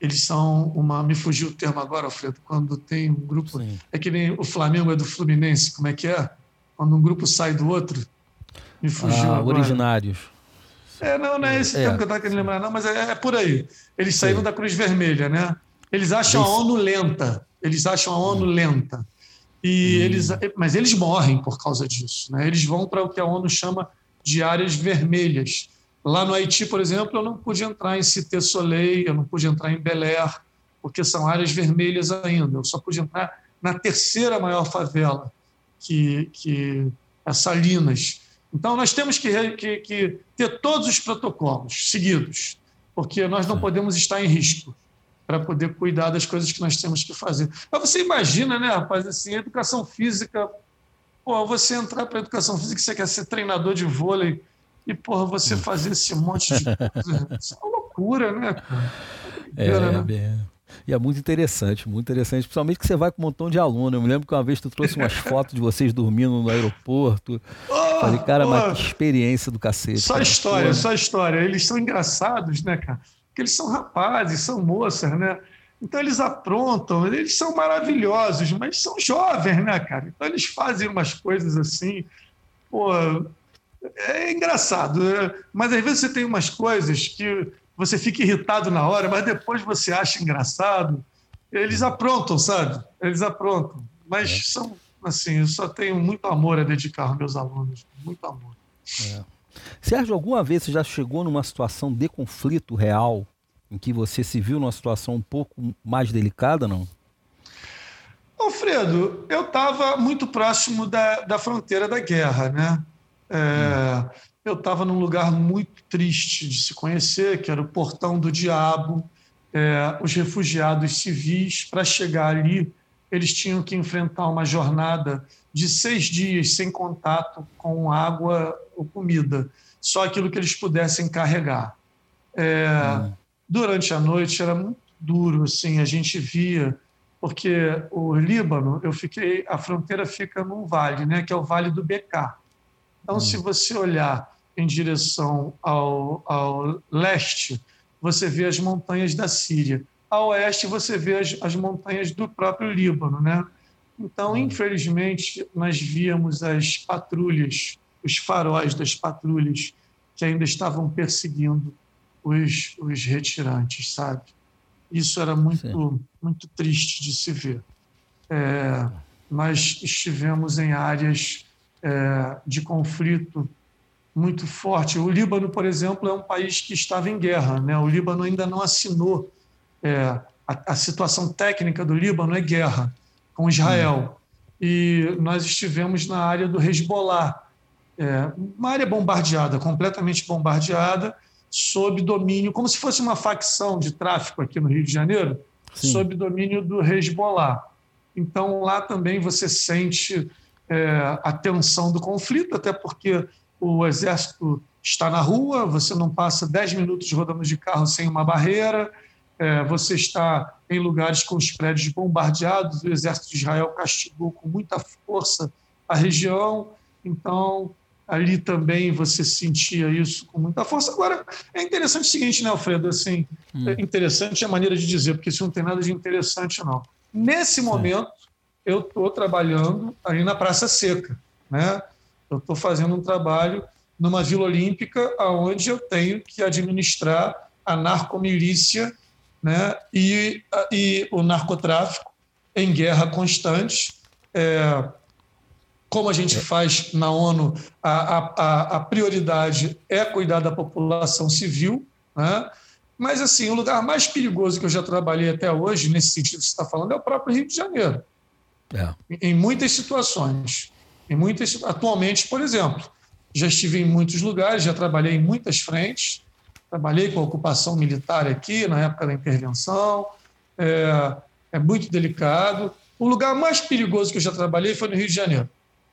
Eles são uma. Me fugiu o termo agora, Alfredo, quando tem um grupo. Sim. É que nem o Flamengo é do Fluminense, como é que é? Quando um grupo sai do outro. Me fugiu ah, agora. Originários. É, não, não é esse é, termo que eu estava querendo lembrar, não, mas é, é por aí. Eles saíram Sim. da Cruz Vermelha, né? Eles acham Eles... a ONU lenta. Eles acham a ONU lenta. E hum. eles, mas eles morrem por causa disso. Né? Eles vão para o que a ONU chama de áreas vermelhas. Lá no Haiti, por exemplo, eu não pude entrar em Cité Soleil, eu não pude entrar em Bel Air, porque são áreas vermelhas ainda. Eu só pude entrar na terceira maior favela, que, que é Salinas. Então, nós temos que, que, que ter todos os protocolos seguidos, porque nós não podemos estar em risco para poder cuidar das coisas que nós temos que fazer. Mas você imagina, né, rapaz, assim, educação física, pô, você entrar para educação física, você quer ser treinador de vôlei, e, porra, você hum. fazer esse monte de coisa, isso é uma loucura, né, É, né? Bem... E é muito interessante, muito interessante, principalmente que você vai com um montão de aluno. Eu me lembro que uma vez tu trouxe umas fotos de vocês dormindo no aeroporto. Oh, Falei, cara, oh, mas que experiência do cacete. Só cara. história, Pô. só história. Eles são engraçados, né, cara? Porque eles são rapazes, são moças, né? Então eles aprontam, eles são maravilhosos, mas são jovens, né, cara? Então eles fazem umas coisas assim, pô, é engraçado. Né? Mas às vezes você tem umas coisas que você fica irritado na hora, mas depois você acha engraçado. Eles aprontam, sabe? Eles aprontam. Mas é. são, assim, eu só tenho muito amor a dedicar aos meus alunos. Muito amor. É. Sérgio, alguma vez você já chegou numa situação de conflito real em que você se viu numa situação um pouco mais delicada, não? Alfredo, eu estava muito próximo da, da fronteira da guerra, né? É. Eu estava num lugar muito triste de se conhecer, que era o Portão do Diabo. É, os refugiados civis, para chegar ali, eles tinham que enfrentar uma jornada de seis dias sem contato com água ou comida, só aquilo que eles pudessem carregar. É, hum durante a noite era muito duro, assim, a gente via, porque o Líbano, eu fiquei, a fronteira fica num vale, né, que é o Vale do Becar. Então, hum. se você olhar em direção ao, ao leste, você vê as montanhas da Síria. Ao oeste, você vê as, as montanhas do próprio Líbano, né? Então, hum. infelizmente, nós víamos as patrulhas, os faróis das patrulhas que ainda estavam perseguindo os, os retirantes, sabe? Isso era muito, muito triste de se ver. É, nós estivemos em áreas é, de conflito muito forte. O Líbano, por exemplo, é um país que estava em guerra. Né? O Líbano ainda não assinou. É, a, a, situação técnica do Líbano é guerra com Israel. Hum. E nós estivemos na área do Hezbollah, é, uma área bombardeada, completamente bombardeada, sob domínio, como se fosse uma facção de tráfico aqui no Rio de Janeiro, Sim. sob domínio do Hezbollah. Então, lá também você sente a tensão do conflito, até porque o exército está na rua, você não passa 10 minutos rodando de carro sem uma barreira, é, você está em lugares com os prédios bombardeados, o exército de Israel castigou com muita força a região, então ali também você sentia isso com muita força. Agora, é interessante o seguinte, né, Alfredo? Assim, hum. é interessante a maneira de dizer, porque isso não tem nada de interessante, não. Nesse momento, eu estou trabalhando ali na Praça Seca, né? Eu estou fazendo um trabalho numa Vila Olímpica, onde eu tenho que administrar a narcomilícia né? e, e o narcotráfico em guerra constante. É, como a gente faz na ONU, a, a, a prioridade é cuidar da população civil, né? mas assim, o lugar mais perigoso que eu já trabalhei até hoje, nesse sentido que você está falando, é o próprio Rio de Janeiro. É. Em muitas situações. Em muitas, atualmente, por exemplo, já estive em muitos lugares, já trabalhei em muitas frentes, trabalhei com a ocupação militar aqui, na época da intervenção, é, é muito delicado. O lugar mais perigoso que eu já trabalhei foi no Rio de Janeiro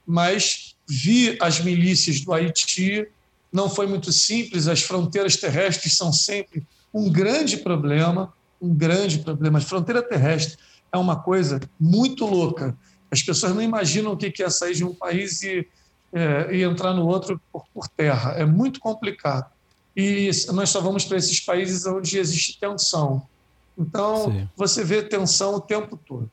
mas vi as milícias do Haiti. Não foi muito simples, as fronteiras terrestres são sempre um grande problema um grande problema. A fronteira terrestre é uma coisa muito louca. As pessoas não imaginam o que é sair de um país e, é, e entrar no outro por, por, terra. É muito complicado. E nós só vamos para esses países onde existe tensão. Então, Sim. você vê tensão o tempo todo.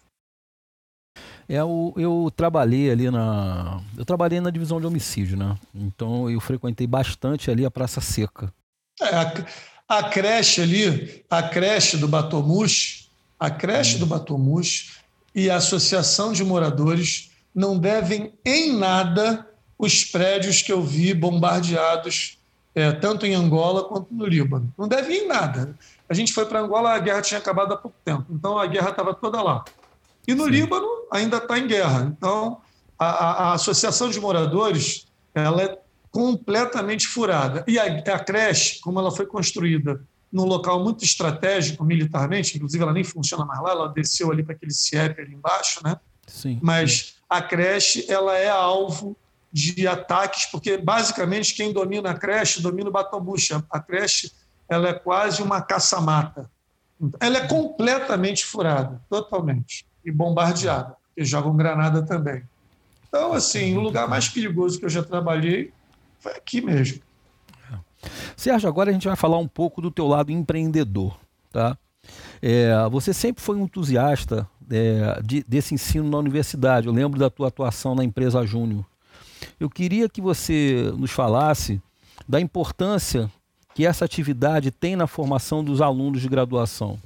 É, eu, eu trabalhei ali na. Eu trabalhei na divisão de homicídio, né? Então eu frequentei bastante ali a Praça Seca. É, a, a, creche ali, a creche do Batomush, a creche do Batomush e a Associação de Moradores não devem em nada os prédios que eu vi bombardeados, é, tanto em Angola quanto no Líbano. Não devem em nada. A gente foi para Angola, a guerra tinha acabado há pouco tempo, então a guerra estava toda lá. E no Sim. Líbano ainda está em guerra. Então, a, a, Associação de Moradores ela é completamente furada. E a, a creche, como ela foi construída num local muito estratégico militarmente, inclusive ela nem funciona mais lá, ela desceu ali para aquele CIEP ali embaixo, né? Sim. Mas a creche ela é alvo de ataques, porque basicamente quem domina a creche domina o Batombucha. A creche ela é quase uma caça-mata. Ela é completamente furada, totalmente, e bombardeada, e jogam granada também. Então, assim, o lugar mais perigoso que eu já trabalhei foi aqui mesmo. Sérgio, agora a gente vai falar um pouco do teu lado empreendedor, tá? É, você sempre foi um entusiasta é, de, desse ensino na universidade. Eu lembro da tua atuação na empresa Júnior. Eu queria que você nos falasse da importância que essa atividade tem na formação dos alunos de graduação.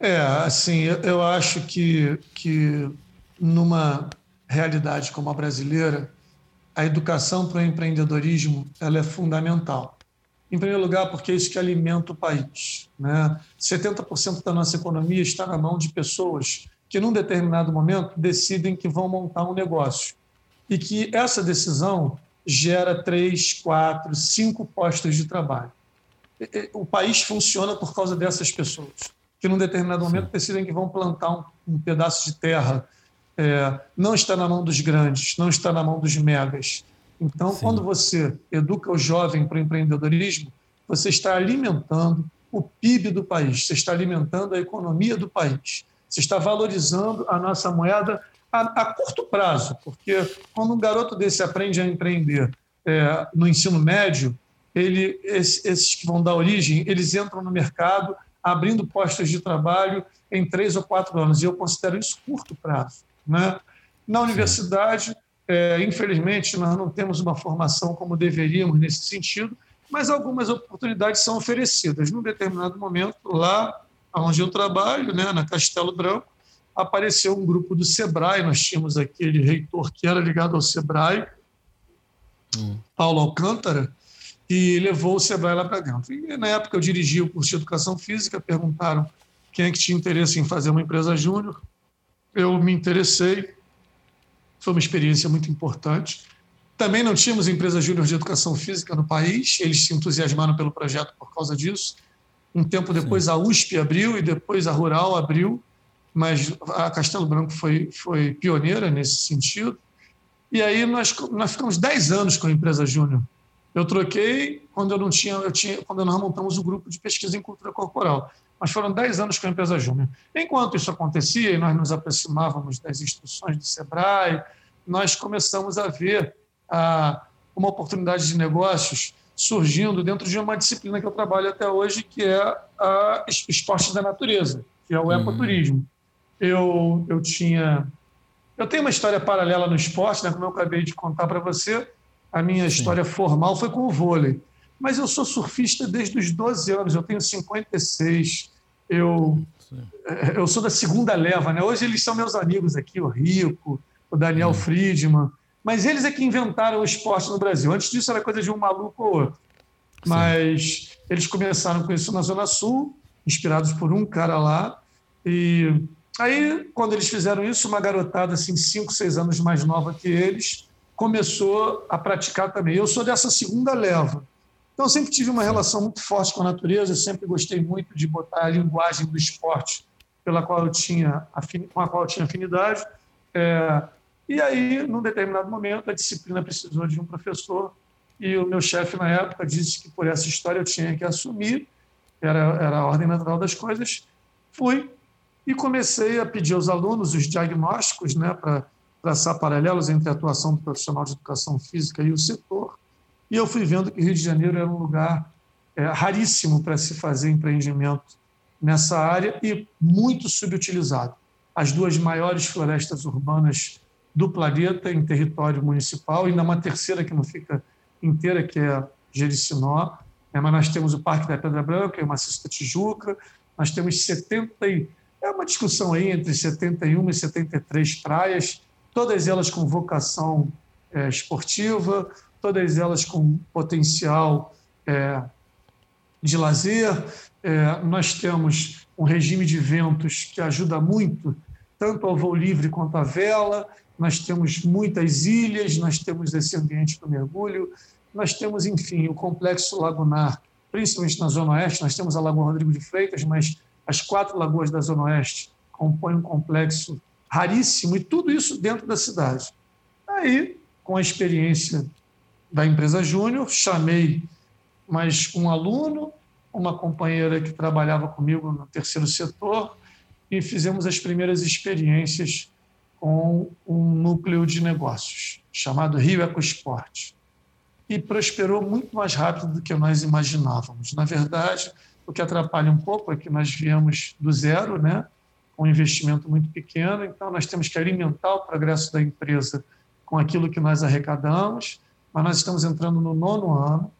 É, assim, eu acho que, que numa realidade como a brasileira, a educação para o empreendedorismo ela é fundamental. Em primeiro lugar, porque é isso que alimenta o país. Né? 70% da nossa economia está na mão de pessoas que, num determinado momento, decidem que vão montar um negócio. E que essa decisão gera três, quatro, cinco postos de trabalho. O país funciona por causa dessas pessoas, que, num determinado momento, Sim. decidem que vão plantar um, um pedaço de terra. É, não está na mão dos grandes, não está na mão dos megas então, Sim. quando você educa o jovem para o empreendedorismo, você está alimentando o PIB do país, você está alimentando a economia do país, você está valorizando a nossa moeda a, a curto prazo, porque quando um garoto desse aprende a empreender é, no ensino médio, ele, esses que vão dar origem, eles entram no mercado abrindo postos de trabalho em três ou quatro anos, e eu considero isso curto prazo. Né? Na universidade, é, infelizmente, nós não temos uma formação como deveríamos nesse sentido, mas algumas oportunidades são oferecidas. Num determinado momento, lá onde eu trabalho, né, na Castelo Branco, apareceu um grupo do SEBRAE, nós tínhamos aquele reitor que era ligado ao SEBRAE, hum. Paulo Alcântara, e levou o SEBRAE lá para dentro. E, na época eu dirigia o curso de Educação Física, perguntaram quem é que tinha interesse em fazer uma empresa júnior, eu me interessei, foi uma experiência muito importante. Também não tínhamos empresa júnior de educação física no país, eles se entusiasmaram pelo projeto por causa disso. Um tempo depois Sim. a USP abriu e depois a Rural abriu, mas a Castelo Branco foi, foi pioneira nesse sentido. E aí nós, nós ficamos 10 anos com a empresa júnior. Eu troquei quando eu não tinha, eu tinha, quando nós montamos o grupo de pesquisa em cultura corporal. Mas foram 10 anos com a empresa júnior. Enquanto isso acontecia e nós nos aproximávamos das instruções do SEBRAE, nós começamos a ver ah, uma oportunidade de negócios surgindo dentro de uma disciplina que eu trabalho até hoje, que é a esporte da natureza, que é o uhum. ecoturismo. Eu, eu tinha... Eu tenho uma história paralela no esporte, né, como eu acabei de contar para você. A minha Sim. história formal foi com o vôlei mas eu sou surfista desde os 12 anos, eu tenho 56, eu, eh, eu sou da segunda leva, né? Hoje eles são meus amigos aqui, o Rico, o Daniel. Friedman, mas eles é que inventaram o esporte no Brasil. Antes disso era coisa de um maluco ou outro. Mas Sim. eles começaram com isso na Zona Sul, inspirados por um cara lá, e aí, quando eles fizeram isso, uma garotada, assim, 5, 6 anos mais nova que eles, começou a praticar também. Eu sou dessa segunda leva. Então, sempre tive uma relação muito forte com a natureza, sempre gostei muito de botar a linguagem do esporte pela qual eu tinha, com a qual eu tinha afinidade. É, e aí, num determinado momento, a disciplina precisou de um professor e o meu chefe, na época, disse que por essa história eu tinha que assumir, era, era a ordem natural das coisas. Fui e comecei a pedir aos alunos os diagnósticos né, para traçar paralelos entre a atuação do profissional de educação física e o setor. E eu fui vendo que Rio de Janeiro era um lugar é, raríssimo para se fazer empreendimento nessa área e muito subutilizado. As duas maiores florestas urbanas do planeta em território municipal, ainda uma terceira que não fica inteira, que é Jericinó, é, mas nós temos o Parque da Pedra Branca, o Maciço da Tijuca, nós temos 70 e, é uma discussão aí entre 71 e 73 praias, todas elas com vocação é, esportiva, todas elas com potencial é, de lazer. É, nós temos um regime de ventos que ajuda muito, tanto ao voo livre quanto à vela. Nós temos muitas ilhas, nós temos esse ambiente do mergulho, nós temos, enfim, o complexo lagunar, principalmente na Zona Oeste. Nós temos a Lagoa Rodrigo de Freitas, mas as quatro lagoas da Zona Oeste compõem um complexo raríssimo, e tudo isso dentro da cidade. Aí, com a experiência da empresa Júnior, chamei mais um aluno uma companheira que trabalhava comigo no terceiro setor e fizemos as primeiras experiências com um núcleo de negócios chamado Rio EcoSport. E prosperou muito mais rápido do que nós imaginávamos. Na verdade, o que atrapalha um pouco é que nós viemos do zero, né? um investimento muito pequeno, então nós temos que alimentar o progresso da empresa com aquilo que nós arrecadamos, mas nós estamos entrando no nono ano.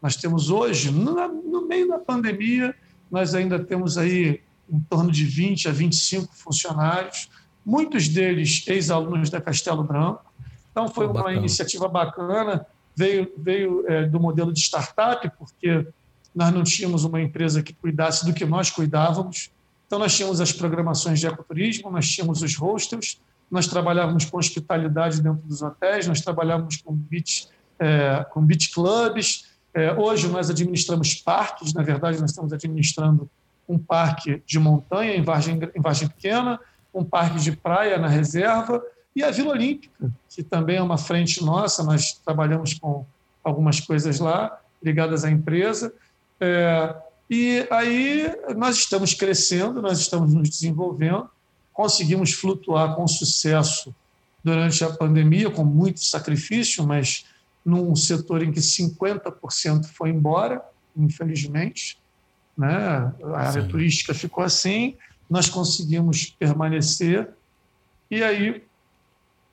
Nós temos hoje, no, meio da pandemia, nós ainda temos aí em torno de 20 a 25 funcionários, muitos deles ex-alunos da Castelo Branco. Então, foi uma bacana. iniciativa bacana, veio, veio é, do modelo de startup, porque nós não tínhamos uma empresa que cuidasse do que nós cuidávamos. Então, nós tínhamos as programações de ecoturismo, nós tínhamos os hostels, nós trabalhávamos com hospitalidade dentro dos hotéis, nós trabalhávamos com beach, é, com beach clubs. É, hoje, nós administramos parques, na verdade, nós estamos administrando um parque de montanha em Vargem, em Vargem Pequena, um parque de praia na reserva e a Vila Olímpica, que também é uma frente nossa, nós trabalhamos com algumas coisas lá ligadas à empresa. É, e aí nós estamos crescendo, nós estamos nos desenvolvendo, conseguimos flutuar com sucesso durante a pandemia, com muito sacrifício, mas num setor em que 50% foi embora, infelizmente né? a área Sim. turística ficou assim, nós conseguimos permanecer, e aí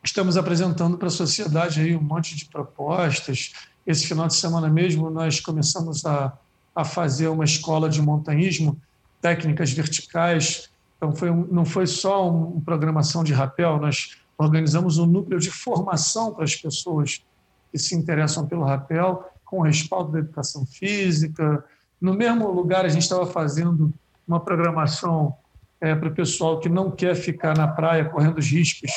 estamos apresentando para a sociedade aí um monte de propostas. Esse final de semana mesmo nós começamos a, a fazer uma escola de montanhismo, técnicas verticais. Então foi um, não foi só uma programação de rapel, nós organizamos um núcleo de formação para as pessoas que se interessam pelo rapel, com respaldo da educação física, no mesmo lugar, a gente estava fazendo uma programação é, para o pessoal que não quer ficar na praia correndo os riscos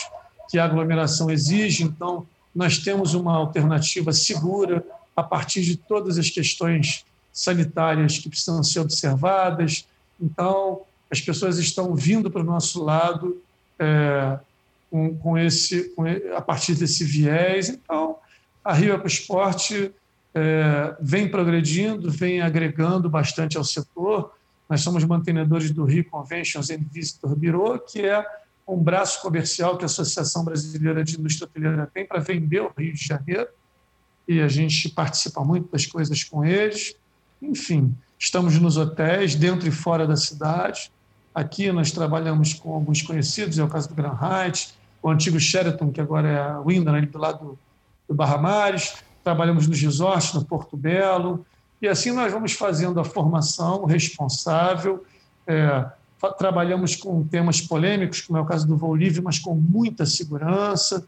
que a aglomeração exige. Então, nós temos uma alternativa segura a partir de todas as questões sanitárias que precisam ser observadas. Então, as pessoas estão vindo para o nosso lado é, com, com, esse, com, a partir desse viés. Então, a Rio Ecosport é, vem progredindo, vem agregando bastante ao setor. Nós somos mantenedores do Rio Conventions and Visitor Bureau, que é um braço comercial que a Associação Brasileira de Indústria Hoteleira tem para vender o Rio de Janeiro, e a gente participa muito das coisas com eles. Enfim, estamos nos hotéis, dentro e fora da cidade. Aqui nós trabalhamos com alguns conhecidos, é o caso do Grand Heights, o antigo Sheraton, que agora é a Wyndham, ali do lado do Barra Mares trabalhamos nos resorts, no Porto Belo, e assim nós vamos fazendo a formação responsável. É, trabalhamos com temas polêmicos, como é o caso do voo livre, mas com muita segurança,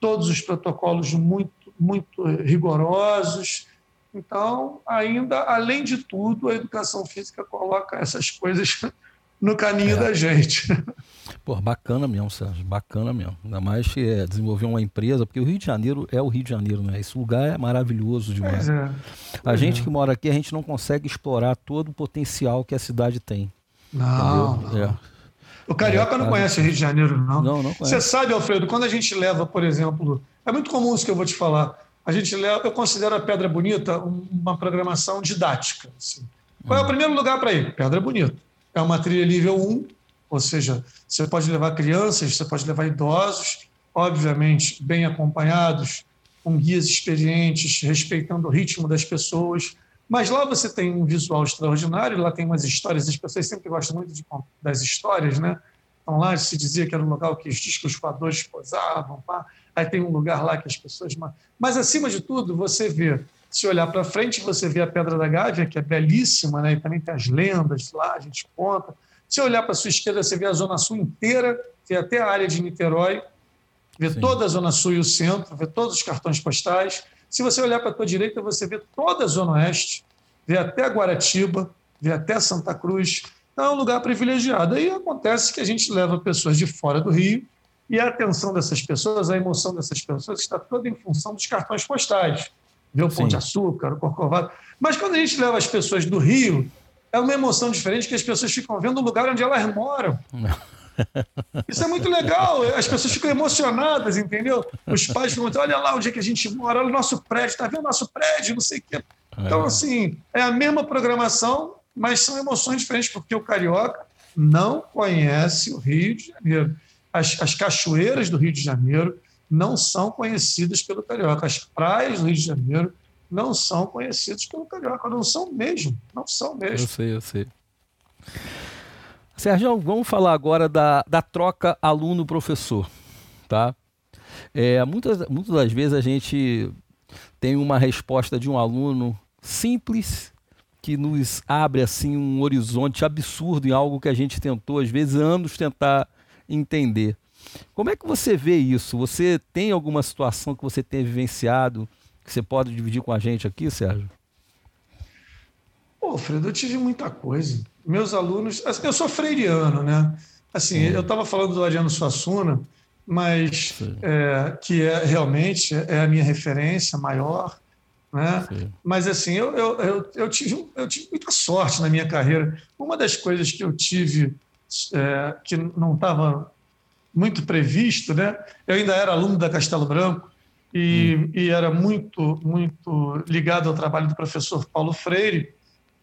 todos os protocolos muito, muito rigorosos. Então, ainda, além de tudo, a educação física coloca essas coisas no caminho é. da gente. Pô, bacana mesmo, Sérgio, bacana mesmo. Ainda mais que é, desenvolver uma empresa, porque o Rio de Janeiro é o Rio de Janeiro, né? Esse lugar é maravilhoso demais. É. A gente é. que mora aqui, a gente não consegue explorar todo o potencial que a cidade tem. Não. não. É. O carioca não conhece o Rio de Janeiro, não. Não, não conhece. Você sabe, Alfredo, quando a gente leva, por exemplo, é muito comum isso que eu vou te falar. A gente leva, eu considero a Pedra Bonita uma programação didática. Assim. Qual é o hum. primeiro lugar para ir? Pedra Bonita. É uma trilha nível 1, ou seja, você pode levar crianças, você pode levar idosos, obviamente bem acompanhados, com guias experientes, respeitando o ritmo das pessoas. Mas lá você tem um visual extraordinário, lá tem umas histórias, as pessoas sempre gostam muito de, das histórias, né? Então lá se dizia que era um lugar que os discos voadores posavam, pá. aí tem um lugar lá que as pessoas... Mas acima de tudo, você vê, se olhar para frente, você vê a Pedra da Gávea, que é belíssima, né? e também tem as lendas lá, a gente conta. Se olhar para a sua esquerda, você vê a Zona Sul inteira, vê até a área de Niterói, vê Sim. toda a Zona Sul e o centro, vê todos os cartões postais. Se você olhar para a tua direita, você vê toda a Zona Oeste, vê até Guaratiba, vê até Santa Cruz. Então, é um lugar privilegiado. Aí acontece que a gente leva pessoas de fora do Rio e a atenção dessas pessoas, a emoção dessas pessoas está toda em função dos cartões postais. Vê o Pão de Açúcar, o Corcovado. Mas quando a gente leva as pessoas do Rio, é uma emoção diferente que as pessoas ficam vendo o lugar onde elas moram. Isso é muito legal, as pessoas ficam emocionadas, entendeu? Os pais ficam, olha lá onde é que a gente mora, olha o nosso prédio, está vendo o nosso prédio, não sei o quê. Então, é. assim, é a mesma programação, mas são emoções diferentes, porque o carioca não conhece o Rio de Janeiro. As, as cachoeiras do Rio de Janeiro não são conhecidas pelo carioca. As praias do Rio de Janeiro não são conhecidas pelo carioca. Não são mesmo. Não são mesmo. Eu sei, eu sei. Sérgio, vamos falar agora da, da troca aluno-professor, tá? É, muitas, muitas das vezes a gente tem uma resposta de um aluno simples que nos abre assim um horizonte absurdo em algo que a gente tentou às vezes anos tentar entender. Como é que você vê isso? Você tem alguma situação que você tenha vivenciado que você pode dividir com a gente aqui, Sérgio? Pô, Fredo, eu tive muita coisa. Meus alunos, assim, eu sou freiriano, né? Assim, eu estava falando do Ariano Suassuna, mas é, que é realmente é a minha referência maior, né? Mas assim, eu, eu, eu, eu, tive, eu tive muita sorte na minha carreira. Uma das coisas que eu tive é, que não estava muito previsto, né? Eu ainda era aluno da Castelo Branco e, hum. e era muito muito ligado ao trabalho do professor Paulo Freire.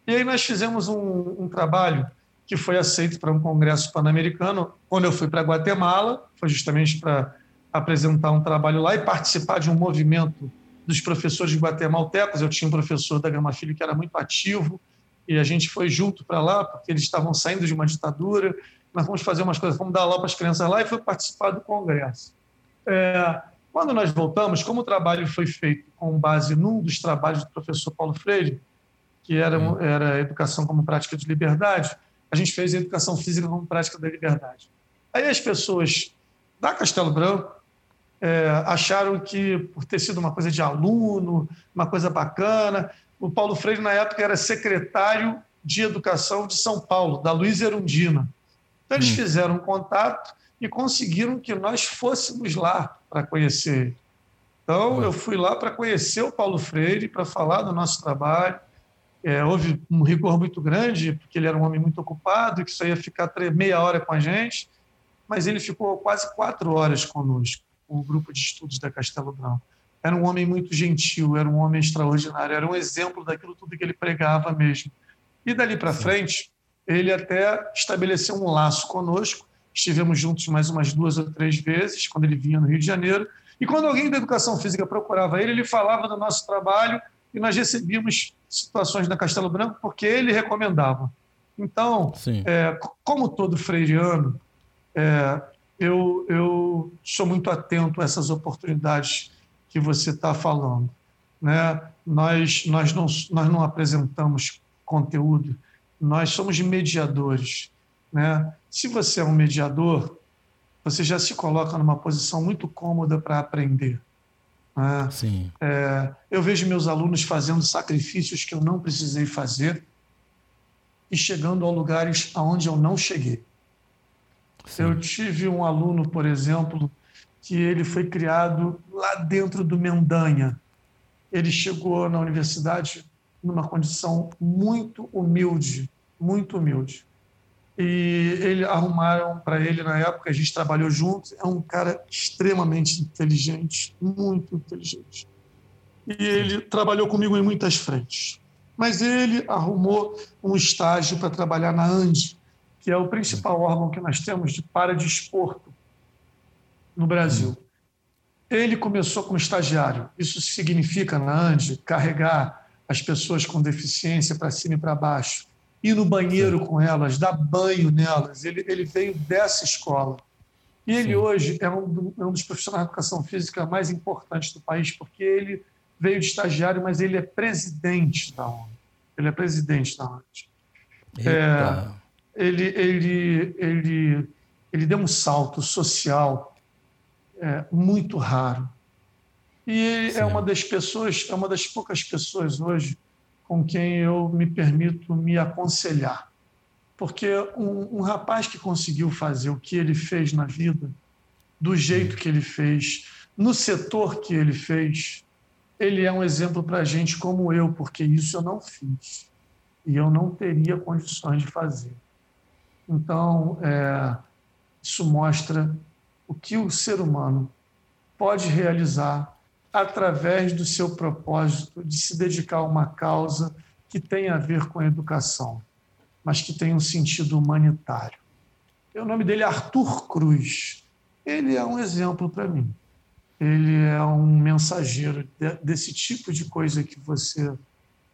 E aí nós fizemos um, um trabalho que foi aceito para um congresso pan-americano. Quando eu fui para Guatemala, foi justamente para apresentar um trabalho lá e participar de um movimento dos professores guatemaltecos. Eu tinha um professor da Gama Filho que era muito ativo e a gente foi junto para lá porque eles estavam saindo de uma ditadura. Nós vamos fazer umas coisas, vamos dar aula para as crianças lá e foi participar do congresso. É, quando nós voltamos, como o trabalho foi feito com base num dos trabalhos do professor Paulo Freire, que era, hum. era Educação como Prática de Liberdade, a gente fez a Educação Física como Prática da Liberdade. Aí as pessoas da Castelo Branco é, acharam que, por ter sido uma coisa de aluno, uma coisa bacana, o Paulo Freire, na época, era secretário de Educação de São Paulo, da Luiz Erundina. Então, eles hum. fizeram um contato e conseguiram que nós fôssemos lá para conhecer. Então, eu fui lá para conhecer o Paulo Freire, para falar do nosso trabalho, é, houve um rigor muito grande, porque ele era um homem muito ocupado, que só ia ficar meia hora com a gente, mas ele ficou quase quatro horas conosco, com o grupo de estudos da Castelo Branco. Era um homem muito gentil, era um homem extraordinário, era um exemplo daquilo tudo que ele pregava mesmo. E dali para frente, ele até estabeleceu um laço conosco. Estivemos juntos mais umas duas ou três vezes, quando ele vinha no Rio de Janeiro. E quando alguém da educação física procurava ele, ele falava do nosso trabalho e nós recebíamos situações na Castelo Branco porque ele recomendava. Então, é, como todo freiriano, é, eu, eu sou muito atento a essas oportunidades que você está falando. Né? Nós, nós, não, nós não apresentamos conteúdo, nós somos mediadores. Né? Se você é um mediador, você já se coloca numa posição muito cômoda para aprender. Né? Sim. É, eu vejo meus alunos fazendo sacrifícios que eu não precisei fazer e chegando a lugares aonde eu não cheguei. Sim. Eu tive um aluno, por exemplo, que ele foi criado lá dentro do Mendanha. Ele chegou na universidade numa condição muito humilde, muito humilde. E ele arrumaram para ele na época a gente trabalhou juntos é um cara extremamente inteligente muito inteligente. E ele trabalhou comigo em muitas frentes. Mas ele arrumou um estágio para trabalhar na Ande que é o principal órgão que nós temos de para desporto no Brasil. Ele começou como estagiário. Isso significa na Ande carregar as pessoas com deficiência para cima e para baixo ir no banheiro com elas, dar banho nelas. Ele, ele veio dessa escola. E ele Sim. hoje é um, é um, dos profissionais de educação física mais importantes do país, porque ele veio de estagiário, mas ele é presidente da ONU. Ele é presidente da ONU. É, ele, ele, ele, ele deu um salto social é, muito raro. E é Sim. é uma das pessoas, é uma das poucas pessoas hoje com quem eu me permito me aconselhar. Porque um, um rapaz que conseguiu fazer o que ele fez na vida, do jeito que ele fez, no setor que ele fez, ele é um exemplo para a gente como eu, porque isso eu não fiz e eu não teria condições de fazer. Então, é, isso mostra o que o ser humano pode realizar através do seu propósito de se dedicar a uma causa que tem a ver com a educação. mas que tem um sentido humanitário. O nome dele é Arthur Cruz. Ele é um exemplo para mim. Ele é um mensageiro desse tipo de coisa que você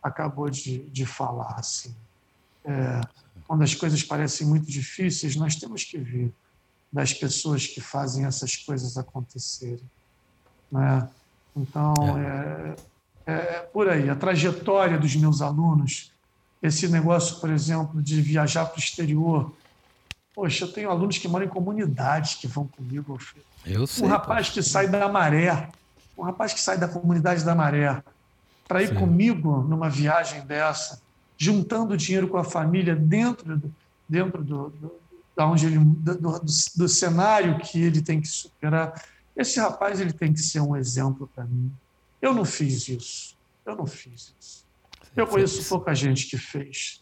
acabou de, de falar. Assim. É, quando as coisas parecem muito difíceis, nós temos que ver das pessoas que fazem essas coisas acontecerem. Né? Então, é. É, é por aí. A trajetória dos meus alunos, esse negócio, por exemplo, de viajar para o exterior. Poxa, eu tenho alunos que moram em comunidades que vão comigo. Eu sei. Um rapaz que sai da Maré, um rapaz que sai da comunidade da Maré, para ir Sim. comigo numa viagem dessa, juntando dinheiro com a família dentro do, dentro do, do da onde ele, do, do, do, cenário que ele tem que superar. Esse rapaz ele tem que ser um exemplo para mim. Eu não fiz isso. Eu não fiz isso. Eu conheço pouca gente que fez.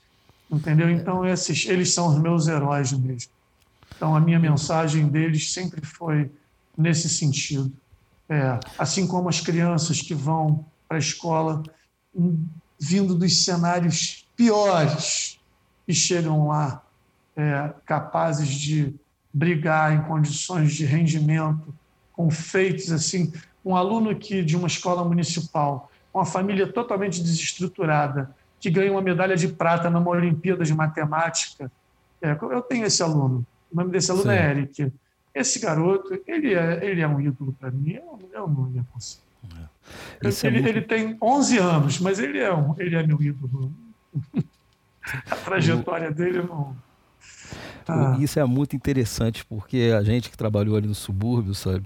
Entendeu? Então, esses, eles são os meus heróis mesmo. Então, a minha mensagem deles sempre foi nesse sentido. É, assim como as crianças que vão para a escola vindo dos cenários piores e chegam lá é, capazes de brigar em condições de rendimento, com feitos assim. Um aluno que de uma escola municipal, uma família totalmente desestruturada, que ganha uma medalha de prata numa Olimpíada de Matemática. É, eu tenho esse aluno. O nome desse aluno é Sim. é Eric. Esse garoto, ele é, ele é um ídolo para mim. Eu, eu não ia conseguir. É. Ele, é muito... ele, tem 11 anos, mas ele é, um, ele é meu ídolo. A trajetória dele não. Ah. Isso é muito interessante, porque a gente que trabalhou ali no subúrbio, sabe?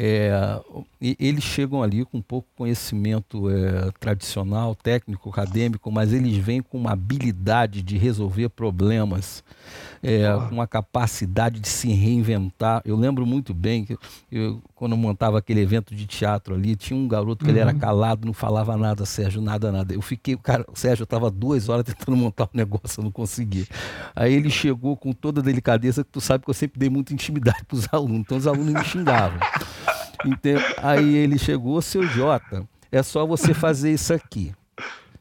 É, eles chegam ali com pouco conhecimento é, tradicional, técnico, acadêmico, mas eles vêm com uma habilidade de resolver problemas, é, com uma capacidade de se reinventar. Eu lembro muito bem que eu, quando eu montava aquele evento de teatro ali, tinha um garoto que uhum. ele era uhum. calado, não falava nada, Sérgio, nada, nada. Eu fiquei, o cara, Sérgio, estava duas horas tentando montar o um negócio, eu não consegui. Aí ele chegou com toda a delicadeza, que tu sabe que eu sempre dei muita intimidade para os alunos, então os alunos me xingavam. Então, aí ele chegou, seu Jota, é só você fazer isso aqui.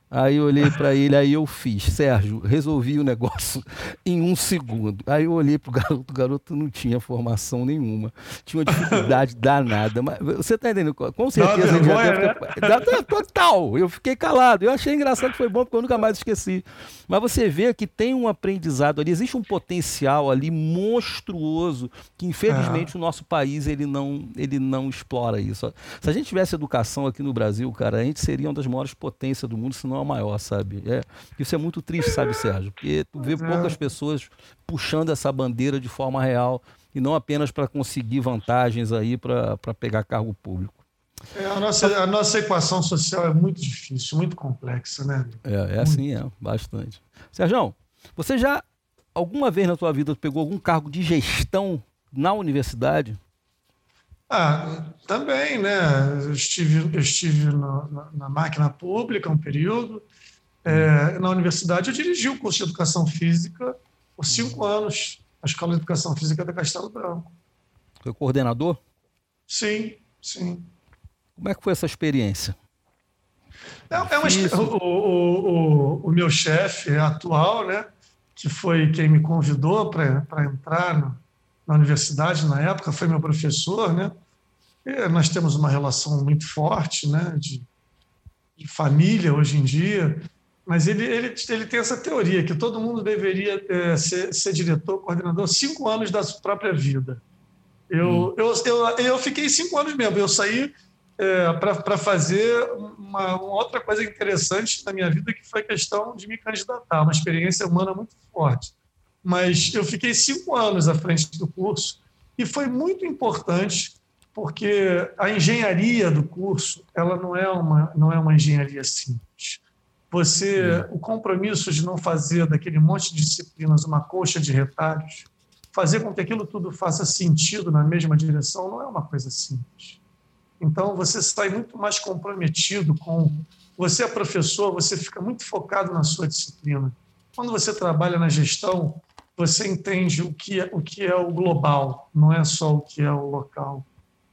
Aí eu olhei para ele, aí eu fiz. Sérgio, resolvi o negócio em um segundo. Aí eu olhei pro garoto, o garoto não tinha formação nenhuma. Tinha uma dificuldade danada. Mas você está entendendo? Com certeza ele já deve ter... Né? Total! Eu fiquei calado. Eu achei engraçado que foi bom, porque eu nunca mais esqueci. Mas você vê que tem um aprendizado ali, existe um potencial ali monstruoso que infelizmente é. o nosso país ele não, ele não explora isso. Se a gente tivesse educação aqui no Brasil, cara, a gente seria uma das maiores potências do mundo, se não a maior, sabe? É, isso é muito triste, sabe, Sérgio? Porque tu vê é. poucas pessoas puxando essa bandeira de forma real e não apenas para conseguir vantagens aí para pegar cargo público. É, a, nossa, a nossa equação social é muito difícil, muito complexa, né? É, é assim, é, bastante. Sérgio, você já alguma vez na sua vida pegou algum cargo de gestão na universidade? Ah, também, né? Eu estive, eu estive no, na, na, máquina pública um período. É, na universidade eu dirigi o curso de Educação Física por cinco uhum. anos, a Escola de Educação Física da Castelo Branco. Foi coordenador? Sim, sim. Como é que foi essa experiência? É, é uma, o, o, o, o, meu chefe atual, né, que foi quem me convidou para entrar no, na universidade na época, foi meu professor, né? E nós temos uma relação muito forte, né, de, de família hoje em dia. Mas ele, ele, ele tem essa teoria que todo mundo deveria é, ser, ser diretor, coordenador, cinco anos da sua própria vida. Eu, hum. eu, eu, eu fiquei cinco anos mesmo. Eu saí é, para fazer uma, uma, outra coisa interessante na minha vida, que foi a questão de me candidatar, uma experiência humana muito forte. Mas eu fiquei cinco anos à frente do curso e foi muito importante porque a engenharia do curso ela não é uma não é uma engenharia simples. Você o compromisso de não fazer daquele monte de disciplinas uma coxa de retalhos, fazer com que aquilo tudo faça sentido na mesma direção, não é uma coisa simples. Então, você sai muito mais comprometido com. Você é professor, você fica muito focado na sua disciplina. Quando você trabalha na gestão, você entende o que é o, que é o global, não é só o que é o local.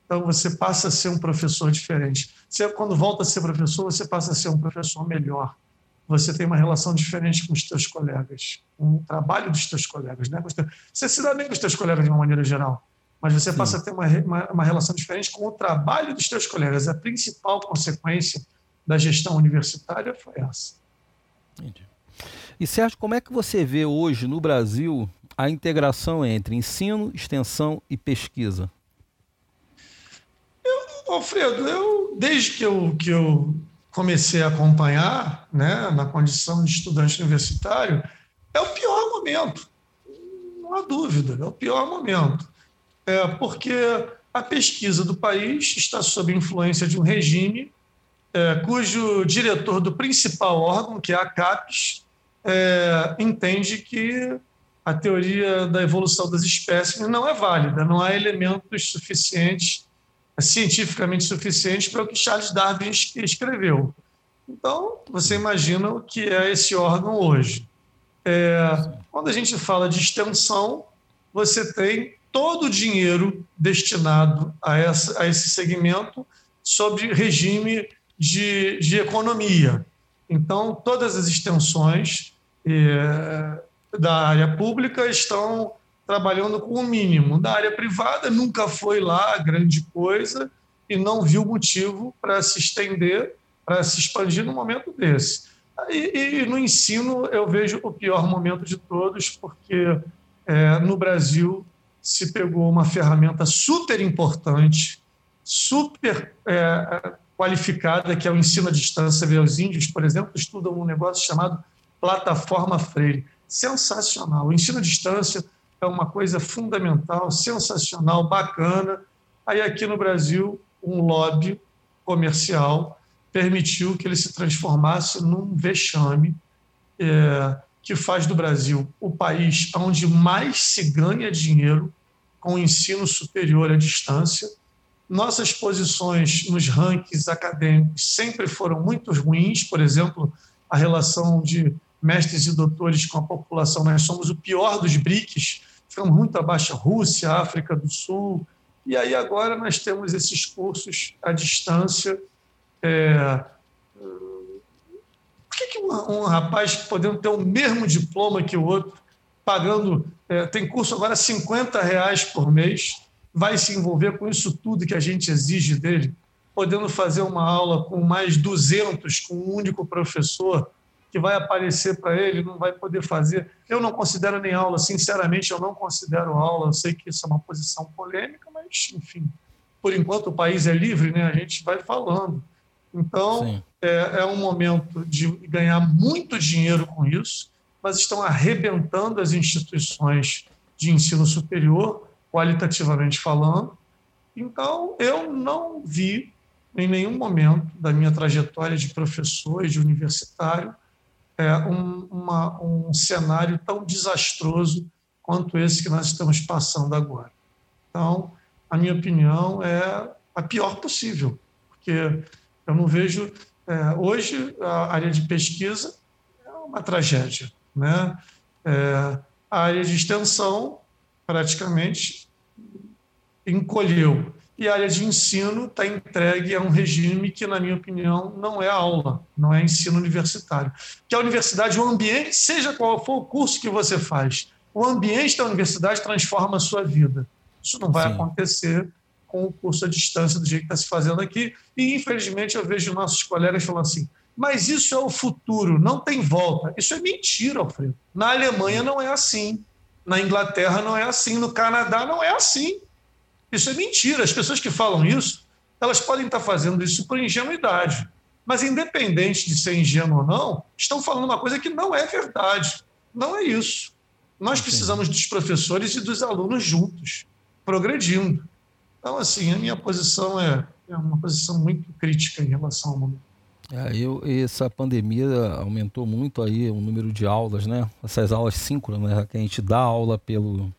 Então, você passa a ser um professor diferente. Você, quando volta a ser professor, você passa a ser um professor melhor. você tem uma relação diferente com os teus colegas, com o trabalho dos teus colegas. Né? Você se dá bem com os teus colegas de uma maneira geral, mas você Sim. passa a ter uma, uma, uma, relação diferente com o trabalho dos teus colegas. A principal consequência da gestão universitária foi essa. Entendi. E Sérgio, como é que você vê hoje no Brasil a integração entre ensino, extensão e pesquisa? Eu, Alfredo, eu, desde que eu, que eu comecei a acompanhar, né, na condição de estudante universitário, é o pior momento. Não há dúvida, é o pior momento. É porque a pesquisa do país está sob influência de um regime é, cujo diretor do principal órgão, que é a CAPES, é, entende que a teoria da evolução das espécies não é válida, não há elementos suficientes cientificamente suficiente para o que Charles Darwin escreveu. Então, você imagina o que é esse órgão hoje. É, quando a gente fala de extensão, você tem todo o dinheiro destinado a, essa, a esse segmento sob regime de, de economia. Então, todas as extensões é, da área pública estão trabalhando com o mínimo. Da área privada nunca foi lá grande coisa e não viu motivo para se estender, para se expandir no momento desse. E, e, no ensino eu vejo o pior momento de todos, porque é, no Brasil se pegou uma ferramenta super importante, super é, qualificada, que é o ensino à distância. Os índios, por exemplo, estudam um negócio chamado plataforma Freire. Sensacional. O ensino à distância é uma coisa fundamental, sensacional, bacana. Aí aqui no Brasil, um lobby comercial permitiu que ele se transformasse num vexame é, que faz do Brasil o país onde mais se ganha dinheiro com o ensino superior à distância. Nossas posições nos rankings acadêmicos sempre foram muito ruins, por exemplo, a relação de mestres e doutores com a população, nós somos o pior dos BRICS, ficamos muito abaixo Rússia, África do Sul, e aí agora nós temos esses cursos à distância. É, por que, que um, um, rapaz podendo ter o mesmo diploma que o outro, pagando, é, tem curso agora 50 reais por mês, vai se envolver com isso tudo que a gente exige dele, podendo fazer uma aula com mais 200, com um único professor, que vai aparecer para ele, não vai poder fazer. Eu não considero nem aula, sinceramente, eu não considero aula. Eu sei que isso é uma posição polêmica, mas, enfim, por enquanto o país é livre, né? a gente vai falando. Então, é, é um momento de ganhar muito dinheiro com isso, mas estão arrebentando as instituições de ensino superior, qualitativamente falando. Então, eu não vi em nenhum momento da minha trajetória de professor e de universitário é, um, uma, um cenário tão desastroso quanto esse que nós estamos passando agora. Então, a minha opinião é a pior possível, porque eu não vejo. É, hoje, a área de pesquisa é uma tragédia. Né? É, a área de extensão, praticamente, encolheu e a área de ensino está entregue a um regime que, na minha opinião, não é aula, não é ensino universitário. Que a universidade, o ambiente, seja qual for o curso que você faz, o ambiente da universidade transforma a sua vida. Isso não vai Sim. acontecer com o curso à distância do jeito que está se fazendo aqui. E, infelizmente, eu vejo nossos colegas falando assim, mas isso é o futuro, não tem volta. Isso é mentira, Alfredo. Na Alemanha não é assim, na Inglaterra não é assim, no Canadá não é assim. Isso é mentira. As pessoas que falam isso, elas podem estar fazendo isso por ingenuidade. Mas, independente de ser ingênuo ou não, estão falando uma coisa que não é verdade. Não é isso. Nós precisamos dos professores e dos alunos juntos, progredindo. Então, assim, a minha posição é, é uma posição muito crítica em relação ao momento. É, eu, essa pandemia aumentou muito aí o número de aulas, né? Essas aulas síncronas, né? que a gente dá aula pelo,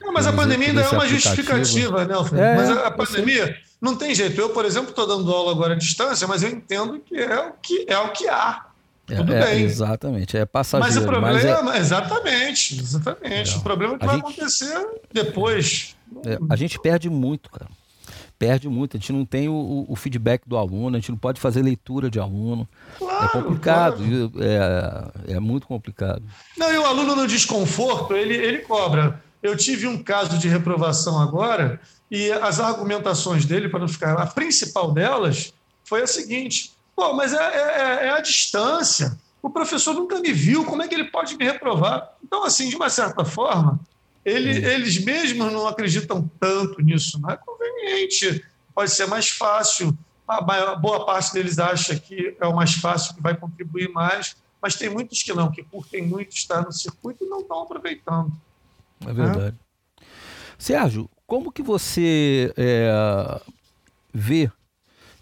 não, mas a pandemia ainda é uma justificativa, né, Alfredo? É, mas a, a pandemia não tem jeito. Eu, por exemplo, estou dando aula agora à distância, mas eu entendo que é o que, é o que há. É, Tudo é, bem. Exatamente, é passageiro. Mas o problema, mas é... exatamente, exatamente. É. O problema é que a vai gente... acontecer depois. É, a gente perde muito, cara. perde muito, a gente não tem o, o, feedback do aluno, a gente não pode fazer leitura de aluno. É claro, é complicado, claro. é, é muito complicado. Não, e o aluno no desconforto, ele, ele cobra. Eu tive um caso de reprovação agora, e as argumentações dele, para não ficar. A principal delas foi a seguinte: pô, mas é, é, é a distância. O professor nunca me viu, como é que ele pode me reprovar? Então, assim, de uma certa forma, ele, eles mesmos não acreditam tanto nisso, não é conveniente, pode ser mais fácil. A maior, boa parte deles acha que é o mais fácil, que vai contribuir mais, mas tem muitos que não, que curtem muito estar no circuito e não estão aproveitando. É verdade. É? Sérgio, como que você é, vê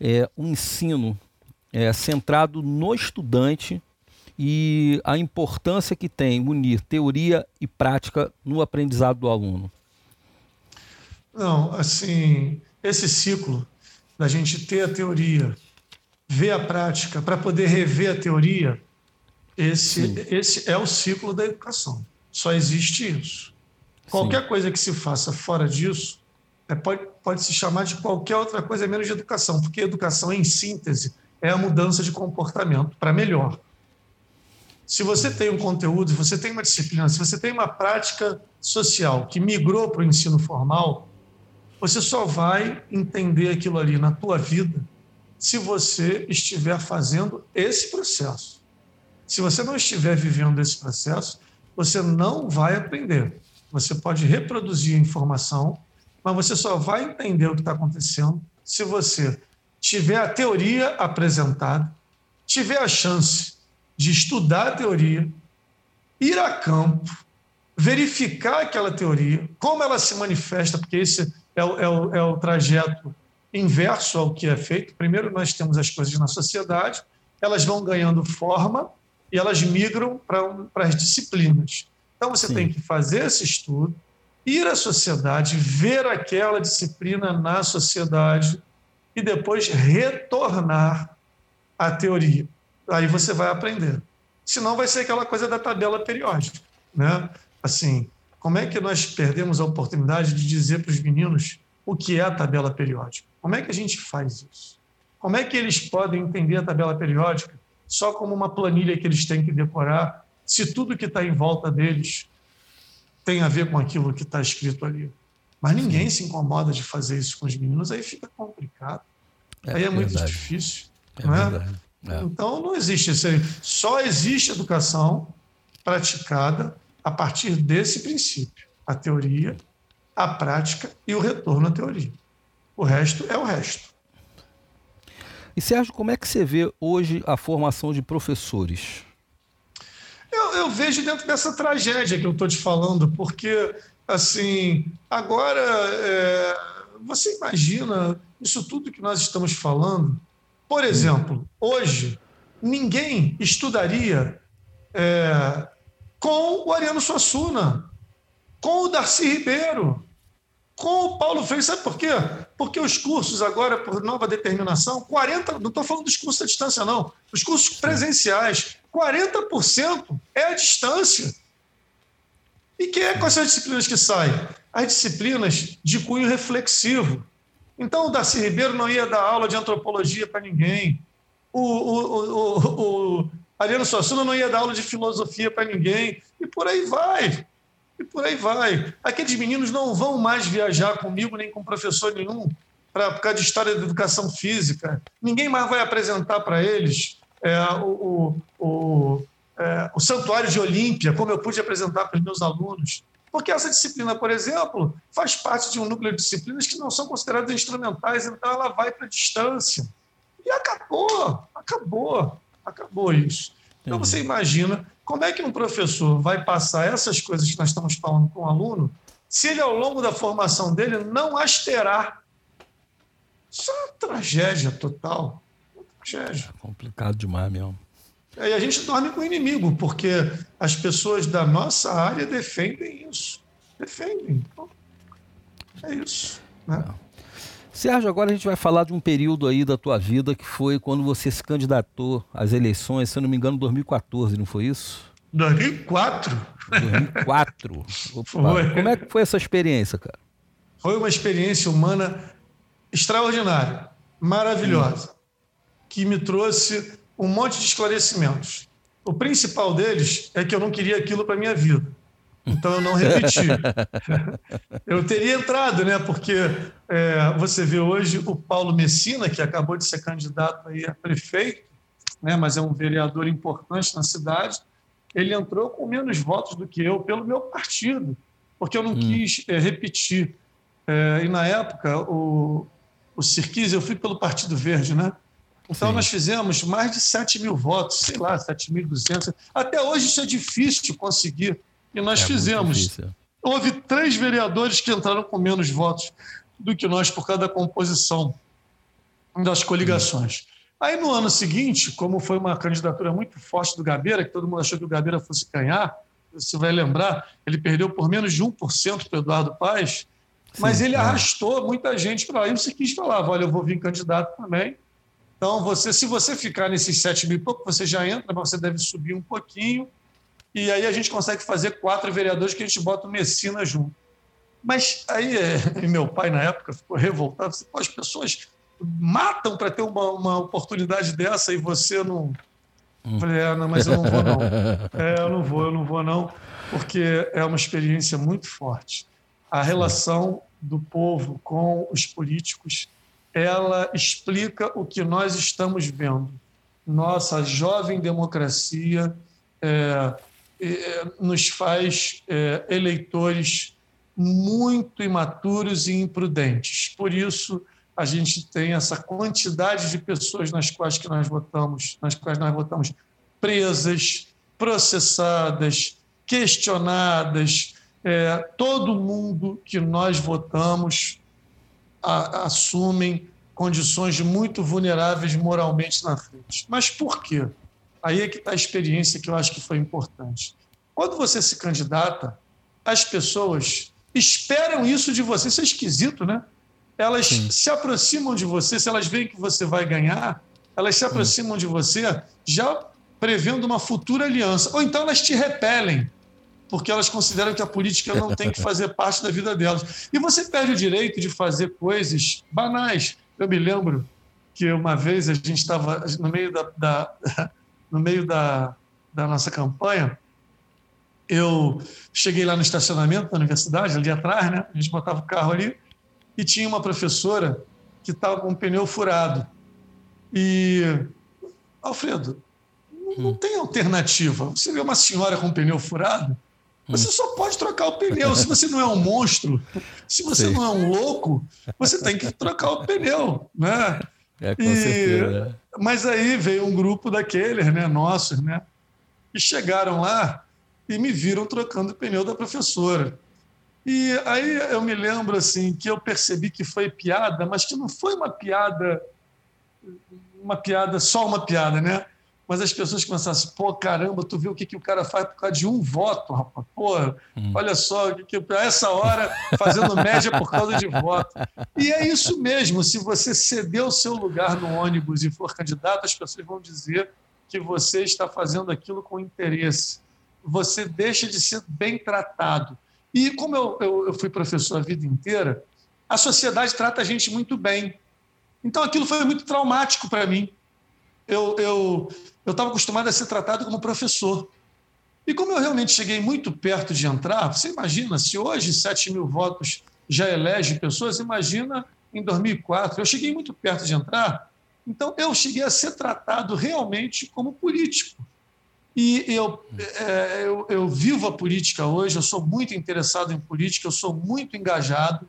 é, um ensino é, centrado no estudante e a importância que tem unir teoria e prática no aprendizado do aluno? Não, assim, esse ciclo da gente ter a teoria, ver a prática, para poder rever a teoria, esse, esse é o ciclo da educação. Só existe isso. Qualquer Sim. coisa que se faça fora disso é, pode, pode se chamar de qualquer outra coisa menos de educação, porque educação, em síntese, é a mudança de comportamento para melhor. Se você tem um conteúdo, se você tem uma disciplina, se você tem uma prática social que migrou para o ensino formal, você só vai entender aquilo ali na tua vida se você estiver fazendo esse processo. Se você não estiver vivendo esse processo, você não vai aprender. Você pode reproduzir a informação, mas você só vai entender o que está acontecendo se você tiver a teoria apresentada, tiver a chance de estudar a teoria, ir a campo, verificar aquela teoria, como ela se manifesta, porque esse é o, é o, é o trajeto inverso ao que é feito. Primeiro, nós temos as coisas na sociedade, elas vão ganhando forma e elas migram para, para as disciplinas. Então, você Sim. tem que fazer esse estudo, ir à sociedade, ver aquela disciplina na sociedade e depois retornar à teoria aí você vai aprender. Senão vai ser aquela coisa da tabela periódica, né? Assim, como é que nós perdemos a oportunidade de dizer para os meninos o que é a tabela periódica? Como é que a gente faz isso? Como é que eles podem entender a tabela periódica só como uma planilha que eles têm que decorar, se tudo que está em volta deles tem a ver com aquilo que está escrito ali? Mas ninguém se incomoda de fazer isso com os meninos, aí fica complicado. É aí é verdade. muito difícil. É não é? Então, não existe. Só existe educação praticada a partir desse princípio: a teoria, a prática e o retorno à teoria. O resto é o resto. E Sérgio, como é que você vê hoje a formação de professores? Eu, eu vejo dentro dessa tragédia que eu estou te falando, porque, assim, agora é, você imagina isso tudo que nós estamos falando por exemplo, hoje, ninguém estudaria é, com o Ariano Suassuna, com o Darcy Ribeiro, com o Paulo Freire. Sabe por quê? Porque os cursos agora, por nova determinação, 40%, não estou falando dos cursos à distância, não, os cursos presenciais, 40% é a distância. E quem é com essas disciplinas que saem? As disciplinas de cunho reflexivo. Então, o Darcy Ribeiro não ia dar aula de antropologia para ninguém. O, o, o, o, Ariano Suassuna não ia dar aula de filosofia para ninguém. E por aí vai. E por aí vai. Aqueles meninos não vão mais viajar comigo, nem com professor nenhum, para por causa de história da educação física. Ninguém mais vai apresentar para eles é, o, o, é, o Santuário de Olímpia, como eu pude apresentar para os meus alunos. Porque essa disciplina, por exemplo, faz parte de um núcleo de disciplinas que não são consideradas instrumentais, então ela vai para a distância. E acabou, acabou, acabou isso. Então você imagina como é que um professor vai passar essas coisas que nós estamos falando com o aluno se ele, ao longo da formação dele, não as terá. Isso é uma tragédia total. Uma tragédia. É complicado demais mesmo. E a gente dorme com o inimigo, porque as pessoas da nossa área defendem isso. Defendem. Então, é isso. Né? Sérgio, agora a gente vai falar de um período aí da tua vida que foi quando você se candidatou às eleições, se eu não me engano, 2014, não foi isso? 2004. 2004. Opa. Foi. Como é que foi essa experiência, cara? Foi uma experiência humana extraordinária, maravilhosa, que me trouxe um monte de esclarecimentos. O principal deles é que eu não queria aquilo para minha vida. Então eu não repeti. eu teria entrado, né? Porque é, você vê hoje o Paulo Messina, que acabou de ser candidato aí a prefeito, né? mas é um vereador importante na cidade, ele entrou com menos votos do que eu pelo meu partido, porque eu não hum. quis é, repetir. É, e na época, o, o Sirquis, eu fui pelo Partido Verde, né? Então, Sim. nós fizemos mais de 7 mil votos, sei lá, 7.200. Até hoje isso é difícil conseguir. E nós é fizemos. Houve três vereadores que entraram com menos votos do que nós por causa da composição das coligações. Aí, no ano seguinte, como foi uma candidatura muito forte do Gabeira, que todo mundo achou que o Gabeira fosse ganhar, você vai lembrar, ele perdeu por menos de 1% para o Eduardo Paes, mas ele é. arrastou muita gente para lá. E você quis falar, olha, eu vou vir candidato também, então, você, se você ficar nesses 7 mil e pouco, você já entra, mas você deve subir um pouquinho. E aí a gente consegue fazer quatro vereadores que a gente bota o Messina junto. Mas aí, é, meu pai, na época, ficou revoltado. As pessoas matam para ter uma, uma, oportunidade dessa e você não. Hum. Falei, é, não, mas eu não vou, não. É, eu não vou, eu não vou, não, porque é uma experiência muito forte. A relação do povo com os políticos ela explica o que nós estamos vendo. Nossa jovem democracia é, é, nos faz é, eleitores muito imaturos e imprudentes. Por isso, a gente tem essa quantidade de pessoas nas quais que nós votamos, nas quais nós votamos presas, processadas, questionadas. É, todo mundo que nós votamos a, assumem condições muito vulneráveis moralmente na frente. Mas por quê? Aí é que está a experiência que eu acho que foi importante. Quando você se candidata, as pessoas esperam isso de você. Isso é esquisito, né? Elas Sim. se aproximam de você, se elas veem que você vai ganhar, elas se aproximam Sim. de você já prevendo uma futura aliança. Ou então elas te repelem porque elas consideram que a política não tem que fazer parte da vida delas. E você perde o direito de fazer coisas banais. Eu me lembro que uma vez a gente estava no meio da, da no meio da, da nossa campanha, eu cheguei lá no estacionamento da universidade, ali atrás, né? A gente botava o carro ali e tinha uma professora que estava com um pneu furado. E, Alfredo, não hum. tem alternativa. Você vê uma senhora com um pneu furado, você só pode trocar o pneu. Se você não é um monstro, se você Sim. não é um louco, você tem que trocar o pneu, né? É, com e, certeza. Mas aí veio um grupo daqueles, né, nossos, né, que chegaram lá e me viram trocando o pneu da professora. E aí eu me lembro assim que eu percebi que foi piada, mas que não foi uma piada, uma piada só uma piada, né? Mas as pessoas começaram assim, pô, caramba, tu viu o que, que o cara faz por causa de um voto, rapaz. Pô, hum. olha só, que, que, a essa hora fazendo média por causa de voto. E é isso mesmo, se você ceder o seu lugar no ônibus e for candidato, as pessoas vão dizer que você está fazendo aquilo com interesse. Você deixa de ser bem tratado. E como eu, eu, eu fui professor a vida inteira, a sociedade trata a gente muito bem. Então aquilo foi muito traumático para mim eu, eu, eu estava acostumado a ser tratado como professor. E como eu realmente cheguei muito perto de entrar, você imagina, se hoje 7 mil votos já elege pessoas, imagina em 2004. Eu cheguei muito perto de entrar, então eu cheguei a ser tratado realmente como político. E eu, é, eu, eu vivo a política hoje, eu sou muito interessado em política, eu sou muito engajado,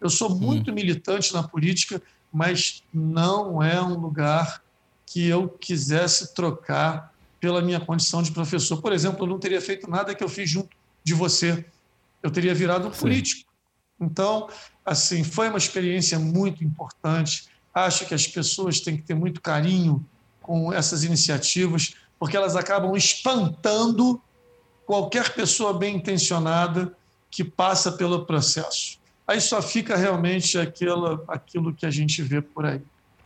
eu sou muito militante na política, mas não é um lugar que eu quisesse trocar pela minha condição de professor. Por exemplo, eu não teria feito nada que eu fiz junto de você. Eu teria virado um político. Então, assim, foi uma experiência muito importante. Acho que as pessoas têm que ter muito carinho com essas iniciativas, porque elas acabam espantando qualquer pessoa bem intencionada que passa pelo processo. Aí só fica realmente aquilo, aquilo que a gente vê por aí.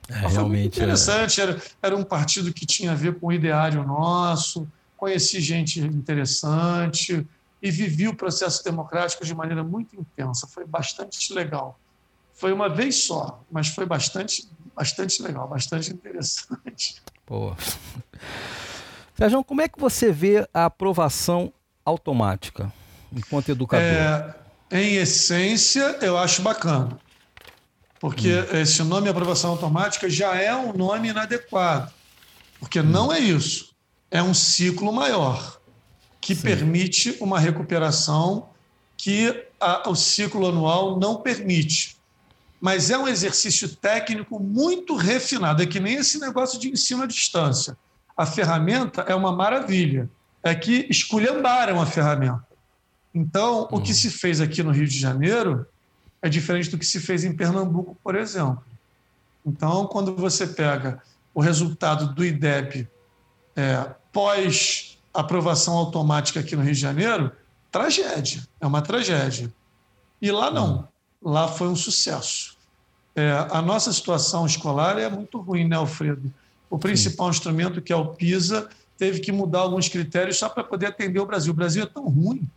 É, realmente é. interessante, era, era um partido que tinha a ver com o ideário nosso, conheci gente interessante e vivi o processo democrático de maneira muito intensa, foi bastante legal. Foi uma vez só, mas foi bastante, bastante legal, bastante interessante. Pô. Sérgio, como é que você vê a aprovação automática enquanto educador? É, em essência, eu acho bacana. Porque hum. esse nome aprovação automática já é um nome inadequado. Porque hum. não é isso. É um ciclo maior que Sim. permite uma recuperação que a, o ciclo anual não permite. Mas é um exercício técnico muito refinado. É que nem esse negócio de ensino à distância. A ferramenta é uma maravilha. É que esculhambaram a ferramenta. Então, o que hum. se fez aqui no Rio de Janeiro é diferente do que se fez em Pernambuco, por exemplo. Então, quando você pega o resultado do IDEB é, pós aprovação automática aqui no Rio de Janeiro, tragédia, é uma tragédia. E lá não, lá foi um sucesso. É, a nossa situação escolar é muito ruim, né, Alfredo? O principal Sim. instrumento, que é o PISA, teve que mudar alguns critérios só para poder atender o Brasil. O Brasil é tão ruim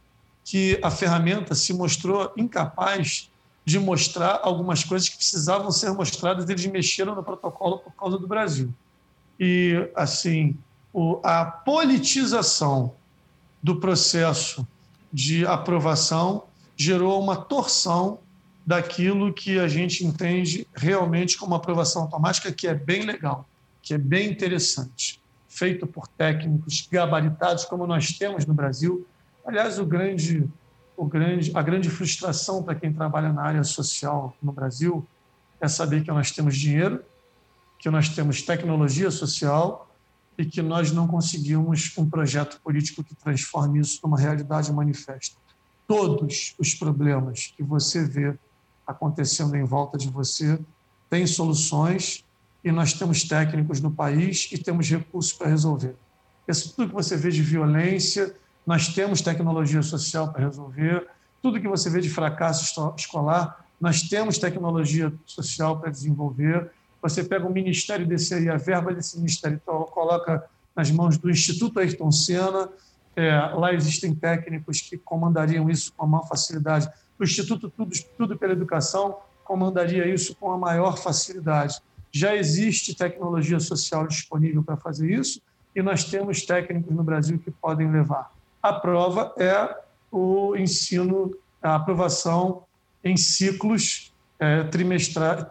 que a ferramenta se mostrou incapaz de mostrar algumas coisas que precisavam ser mostradas, eles mexeram no protocolo por causa do Brasil. E, assim, o, a politização do processo de aprovação gerou uma torção daquilo que a gente entende realmente como aprovação automática, que é bem legal, que é bem interessante, feito por técnicos gabaritados, como nós temos no Brasil. Aliás, o grande grande, a grande frustração para quem trabalha na área social no Brasil é saber que nós temos dinheiro, que nós temos tecnologia social e que nós não conseguimos um projeto político que transforme isso numa realidade manifesta. Todos os problemas que você vê acontecendo em volta de você têm soluções e nós temos técnicos no país e temos recursos para resolver. Isso tudo que você vê de violência, nós temos tecnologia social para resolver. Tudo que você vê de fracasso escolar, nós temos tecnologia social para desenvolver. Você pega o ministério desse aí, a verba desse ministério, coloca nas mãos do Instituto Ayrton Senna. É, lá existem técnicos que comandariam isso com a maior facilidade. O Instituto Tudo, Tudo pela Educação comandaria isso com a maior facilidade. Já existe tecnologia social disponível para fazer isso e nós temos técnicos no Brasil que podem levar. A prova é o ensino, a aprovação em ciclos é, trimestrais,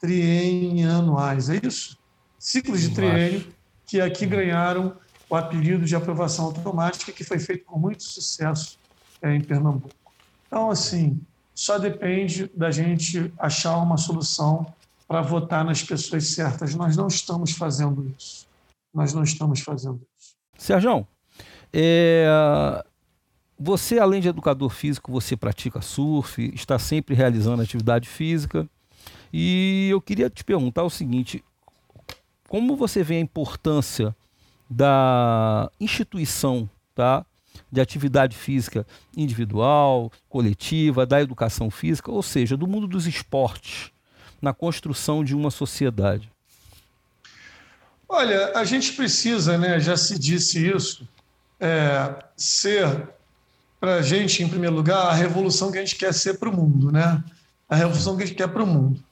trienianuais, é isso? Ciclos de triênio que aqui ganharam o apelido de aprovação automática, que foi feito com muito sucesso é, em Pernambuco. Então, assim, só depende da gente achar uma solução para votar nas pessoas certas. Nós não estamos fazendo isso. Nós não estamos fazendo isso. Sérgio, é, você, além de educador físico, você pratica surf, está sempre realizando atividade física. E eu queria te perguntar o seguinte: como você vê a importância da instituição, tá? De atividade física individual, coletiva, da educação física, ou seja, do mundo dos esportes, na construção de uma sociedade? Olha, a gente precisa, né? Já se disse isso, é, ser para a gente, em primeiro lugar, a revolução que a gente quer ser para o mundo, né? A revolução que a gente quer para o mundo.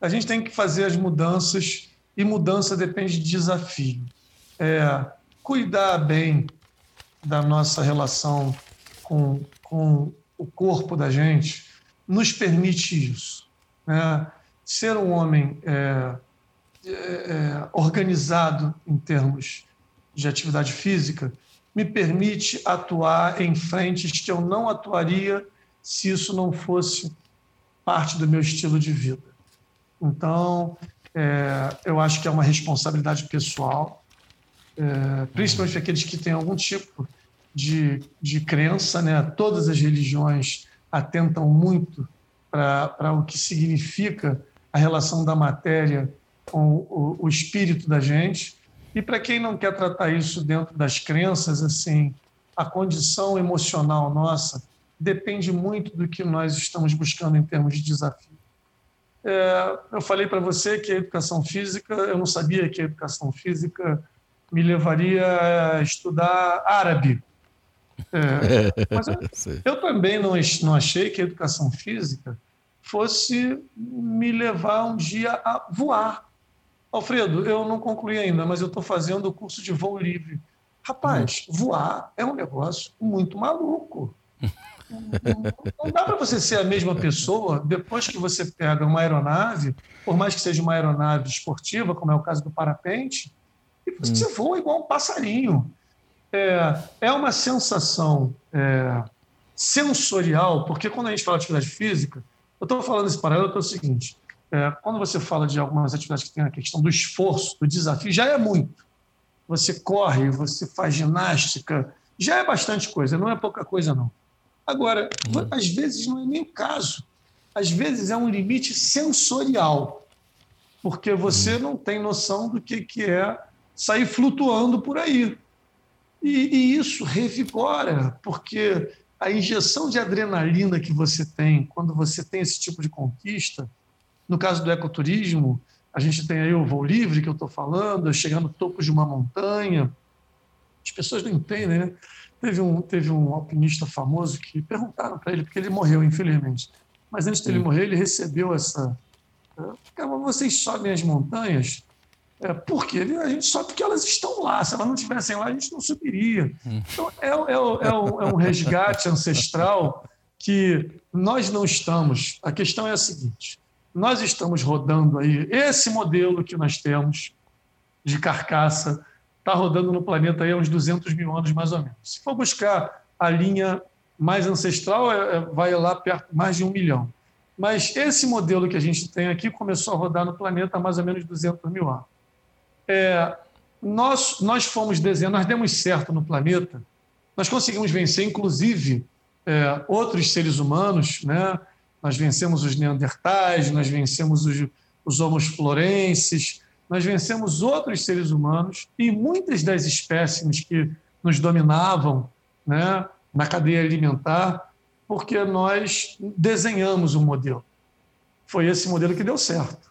A gente tem que fazer as mudanças e mudança depende de desafio. É, cuidar bem da nossa relação com, com o corpo da gente nos permite isso. Né? Ser um homem é, é, é organizado em termos de atividade física me permite atuar em frentes que eu não atuaria se isso não fosse parte do meu estilo de vida. Então, é, eu acho que é uma responsabilidade pessoal, é, principalmente aqueles que têm algum tipo de, de crença. Né? Todas as religiões atentam muito para o que significa a relação da matéria com o, o espírito da gente. E para quem não quer tratar isso dentro das crenças, assim, a condição emocional nossa depende muito do que nós estamos buscando em termos de desafio. É, eu falei para você que a educação física, eu não sabia que a educação física me levaria a estudar árabe. É, mas eu, eu, também não, não achei que a educação física fosse me levar um dia a voar. Alfredo, eu não concluí ainda, mas eu estou fazendo o curso de voo livre. Rapaz, hum. voar é um negócio muito maluco. não dá para você ser a mesma pessoa depois que você pega uma aeronave, por mais que seja uma aeronave esportiva, como é o caso do parapente, e você hum. voa igual um passarinho. É, é uma sensação é, sensorial, porque quando a gente fala de atividade física, eu estou falando esse paralelo é o seguinte: é, quando você fala de algumas atividades que tem a questão do esforço, do desafio, já é muito. Você corre, você faz ginástica, já é bastante coisa, não é pouca coisa, não. Agora, uhum. às vezes não é nem o caso. Às vezes é um limite sensorial, porque você uhum. não tem noção do que, que é sair flutuando por aí. E, e isso revigora, porque a injeção de adrenalina que você tem quando você tem esse tipo de conquista, no caso do ecoturismo, a gente tem aí o voo livre que eu estou falando, chegar no topo de uma montanha. As pessoas não entendem, né? Teve um, teve um alpinista famoso que perguntaram para ele, porque ele morreu, infelizmente. Mas antes dele morrer, ele recebeu essa. Cara, vocês sobem as montanhas? É, por quê? A gente sobe porque elas estão lá. Se elas não estivessem lá, a gente não subiria. Hum. Então, é, é, é, um, é um resgate ancestral que nós não estamos. A questão é a seguinte: nós estamos rodando aí esse modelo que nós temos de carcaça está rodando no planeta aí há uns 200 mil anos, mais ou menos. Se for buscar a linha mais ancestral, é, é, vai lá perto mais de um milhão. Mas esse modelo que a gente tem aqui começou a rodar no planeta há mais ou menos 200 mil anos. É, nós, nós fomos desenhando, nós demos certo no planeta, nós conseguimos vencer, inclusive, é, outros seres humanos, né? Nós vencemos os neandertais, nós vencemos os, os homos florenses, nós vencemos outros seres humanos e muitas das espécies que nos dominavam né, na cadeia alimentar, porque nós desenhamos um modelo. Foi esse modelo que deu certo.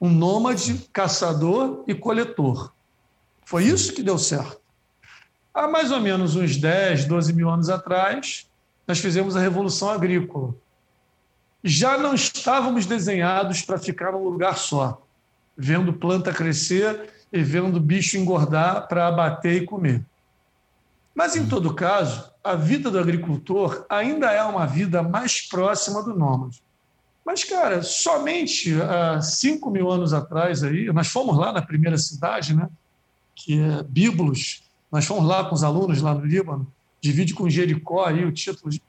Um nômade, caçador e coletor. Foi isso que deu certo. Há mais ou menos uns 10, 12 mil anos atrás, nós fizemos a Revolução Agrícola. Já não estávamos desenhados para ficar num lugar só vendo planta crescer e vendo bicho engordar para abater e comer. Mas, em todo caso, a vida do agricultor ainda é uma vida mais próxima do nômade. Mas, cara, somente há 5 mil anos atrás, aí, nós fomos lá na primeira cidade, né, que é Bíbulos, nós fomos lá com os alunos lá no Líbano, divide com Jericó aí o título de.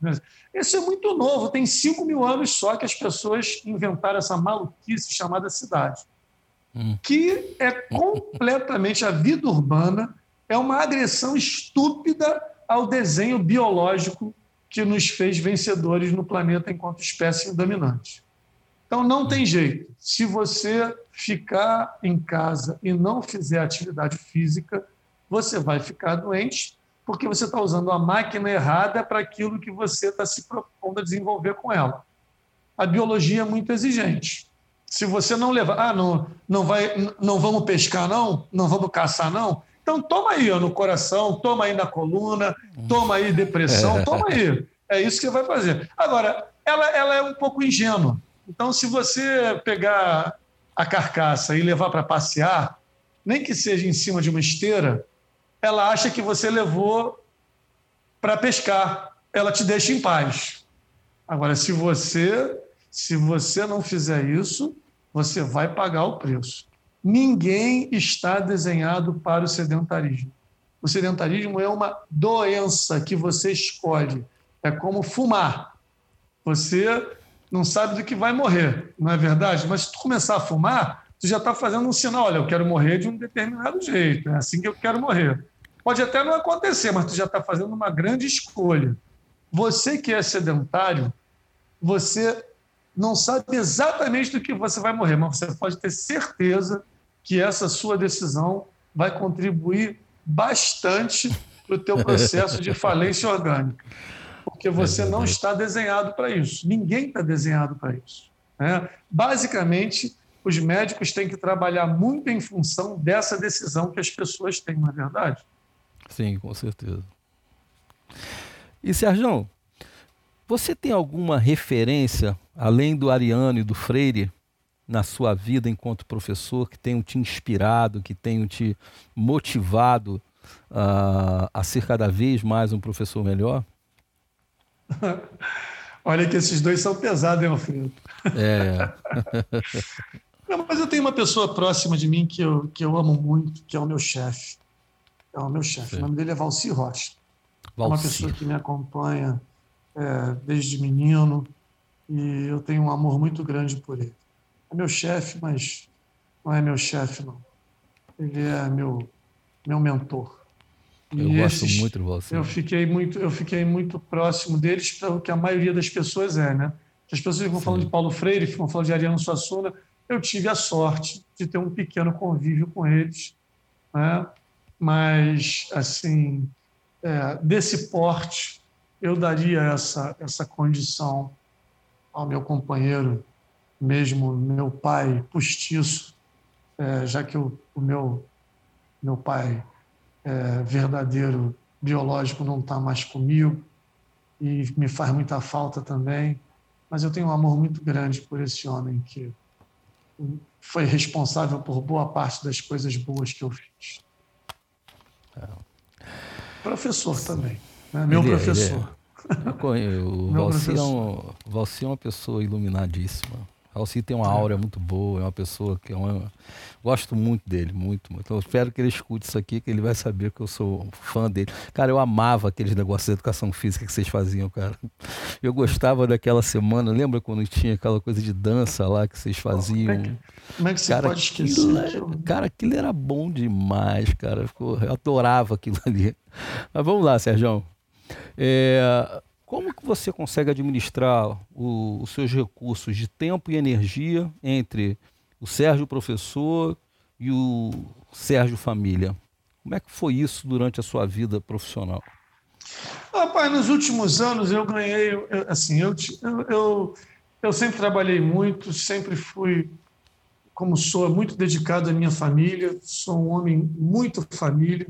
Esse é muito novo, tem 5 mil anos só que as pessoas inventaram essa maluquice chamada cidade que é completamente a vida urbana, é uma agressão estúpida ao desenho biológico que nos fez vencedores no planeta enquanto espécie dominante. Então não tem jeito. Se você ficar em casa e não fizer atividade física, você vai ficar doente, porque você está usando a máquina errada para aquilo que você está se propondo a desenvolver com ela. A biologia é muito exigente. Se você não levar, ah, não, não, vai, não vamos pescar, não? Não vamos caçar, não? Então toma aí ó, no coração, toma aí na coluna, toma aí depressão, toma aí. É isso que você vai fazer. Agora, ela, ela é um pouco ingênua. Então, se você pegar a carcaça e levar para passear, nem que seja em cima de uma esteira, ela acha que você levou para pescar. Ela te deixa em paz. Agora, se você se você não fizer isso, você vai pagar o preço. Ninguém está desenhado para o sedentarismo. O sedentarismo é uma doença que você escolhe. É como fumar. Você não sabe do que vai morrer, não é verdade? Mas se tu começar a fumar, tu já está fazendo um sinal. Olha, eu quero morrer de um determinado jeito. É assim que eu quero morrer. Pode até não acontecer, mas tu já está fazendo uma grande escolha. Você que é sedentário, você não sabe exatamente do que você vai morrer, mas você pode ter certeza que essa sua decisão vai contribuir bastante para o teu processo de falência orgânica, porque você não está desenhado para isso. Ninguém está desenhado para isso. Né? Basicamente, os médicos têm que trabalhar muito em função dessa decisão que as pessoas têm, não é verdade? Sim, com certeza. E Sérgio, Você tem alguma referência, além do Ariano e do Freire, na sua vida enquanto professor, que tenham te inspirado, que tenham te motivado uh, a ser cada vez mais um professor melhor? Olha que esses dois são pesados, hein, Alfredo? É. Não, mas eu tenho uma pessoa próxima de mim que eu, que eu amo muito, que é o meu chefe. É o meu chefe. O nome dele é Valci Rocha. Valci. É uma pessoa que me acompanha é, desde menino e eu tenho um amor muito grande por ele. É meu chefe, mas não é meu chefe, não. Ele é meu, meu mentor. E eu gosto esses, muito de você. Eu fiquei muito, eu fiquei muito próximo deles para o que a maioria das pessoas é, né? As pessoas ficam Sim. falando de Paulo Freire, ficam falando de Ariano Suassuna eu tive a sorte de ter um pequeno convívio com eles, né? mas, assim, é, desse porte, eu daria essa, essa condição ao meu companheiro, mesmo meu pai postiço, é, já que o, o, meu, meu pai é, verdadeiro, biológico, não está mais comigo e me faz muita falta também, mas eu tenho um amor muito grande por esse homem que foi responsável por boa parte das coisas boas que eu fiz. É. Professor Sim. também, né? meu ele, professor. Ele é, o Valci é, um, Valci é uma pessoa iluminadíssima. Alci tem uma é. aura muito boa, é uma pessoa que é uma... gosto muito dele, muito, muito. Eu espero que ele escute isso aqui, que ele vai saber que eu sou fã dele. Cara, eu amava aqueles negócios de educação física que vocês faziam, cara. Eu gostava daquela semana, lembra quando tinha aquela coisa de dança lá que vocês faziam? Como é que, como é que você cara, pode esquecer? Aquilo, cara, aquilo era bom demais, cara. Eu adorava aquilo ali. Mas vamos lá, Sérgio. É, como que você consegue administrar o, os seus recursos de tempo e energia entre o Sérgio professor e o Sérgio família? Como é que foi isso durante a sua vida profissional? Rapaz, nos últimos anos eu ganhei, assim, eu, eu, eu sempre trabalhei muito, sempre fui, como sou, muito dedicado à minha família, sou um homem muito família.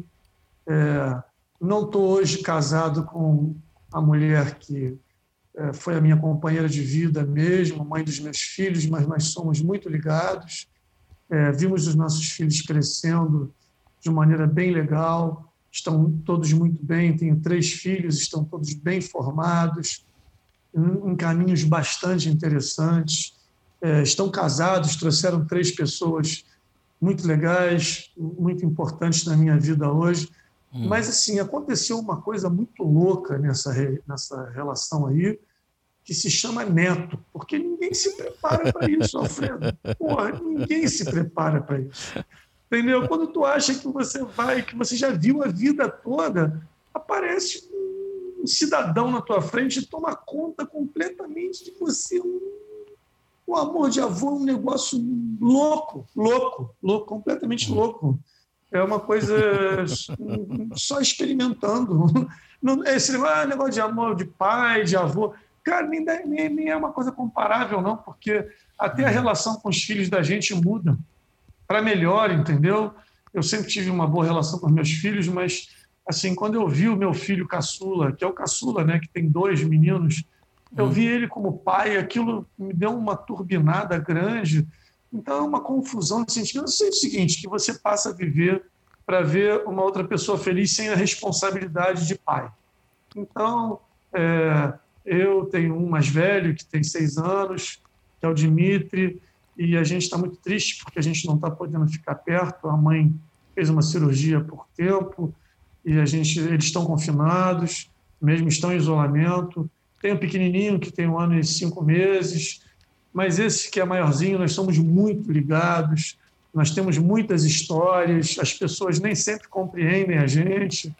É, não estou hoje casado com a mulher que é, foi a minha companheira de vida mesmo, mãe dos meus filhos, mas nós somos muito ligados. É, vimos os nossos filhos crescendo de maneira bem legal, estão todos muito bem. Tenho três filhos, estão todos bem formados, em, em caminhos bastante interessantes. É, estão casados, trouxeram três pessoas muito legais, muito importantes na minha vida hoje. Hum. Mas, assim, aconteceu uma coisa muito louca nessa, nessa relação aí, que se chama neto, porque ninguém se prepara para isso, Alfredo. Porra, ninguém se prepara para isso. Entendeu? Quando tu acha que você vai, que você já viu a vida toda, aparece um cidadão na tua frente e toma conta completamente de você. O amor de avô é um negócio louco, louco, louco, completamente hum. louco é uma coisa só experimentando. Esse ah, negócio de amor de pai, de avô, cara, nem, nem, nem é uma coisa comparável, não, porque até a uhum. relação com os filhos da gente muda para melhor, entendeu? Eu sempre tive uma boa relação com os meus filhos, mas assim, quando eu vi o meu filho caçula, que é o caçula, né, que tem dois meninos, eu uhum. vi ele como pai, aquilo me deu uma turbinada grande então, é uma confusão de sentido. Eu sei o seguinte, que você passa a viver para ver uma outra pessoa feliz sem a responsabilidade de pai. Então, é, eu tenho um mais velho, que tem seis anos, que é o Dimitri, e a gente está muito triste porque a gente não está podendo ficar perto. A mãe fez uma cirurgia por tempo e a gente, eles estão confinados, mesmo estão em isolamento. Tem um pequenininho que tem um ano e cinco meses, mas esse que é maiorzinho, nós somos muito ligados, nós temos muitas histórias, as pessoas nem sempre compreendem a gente.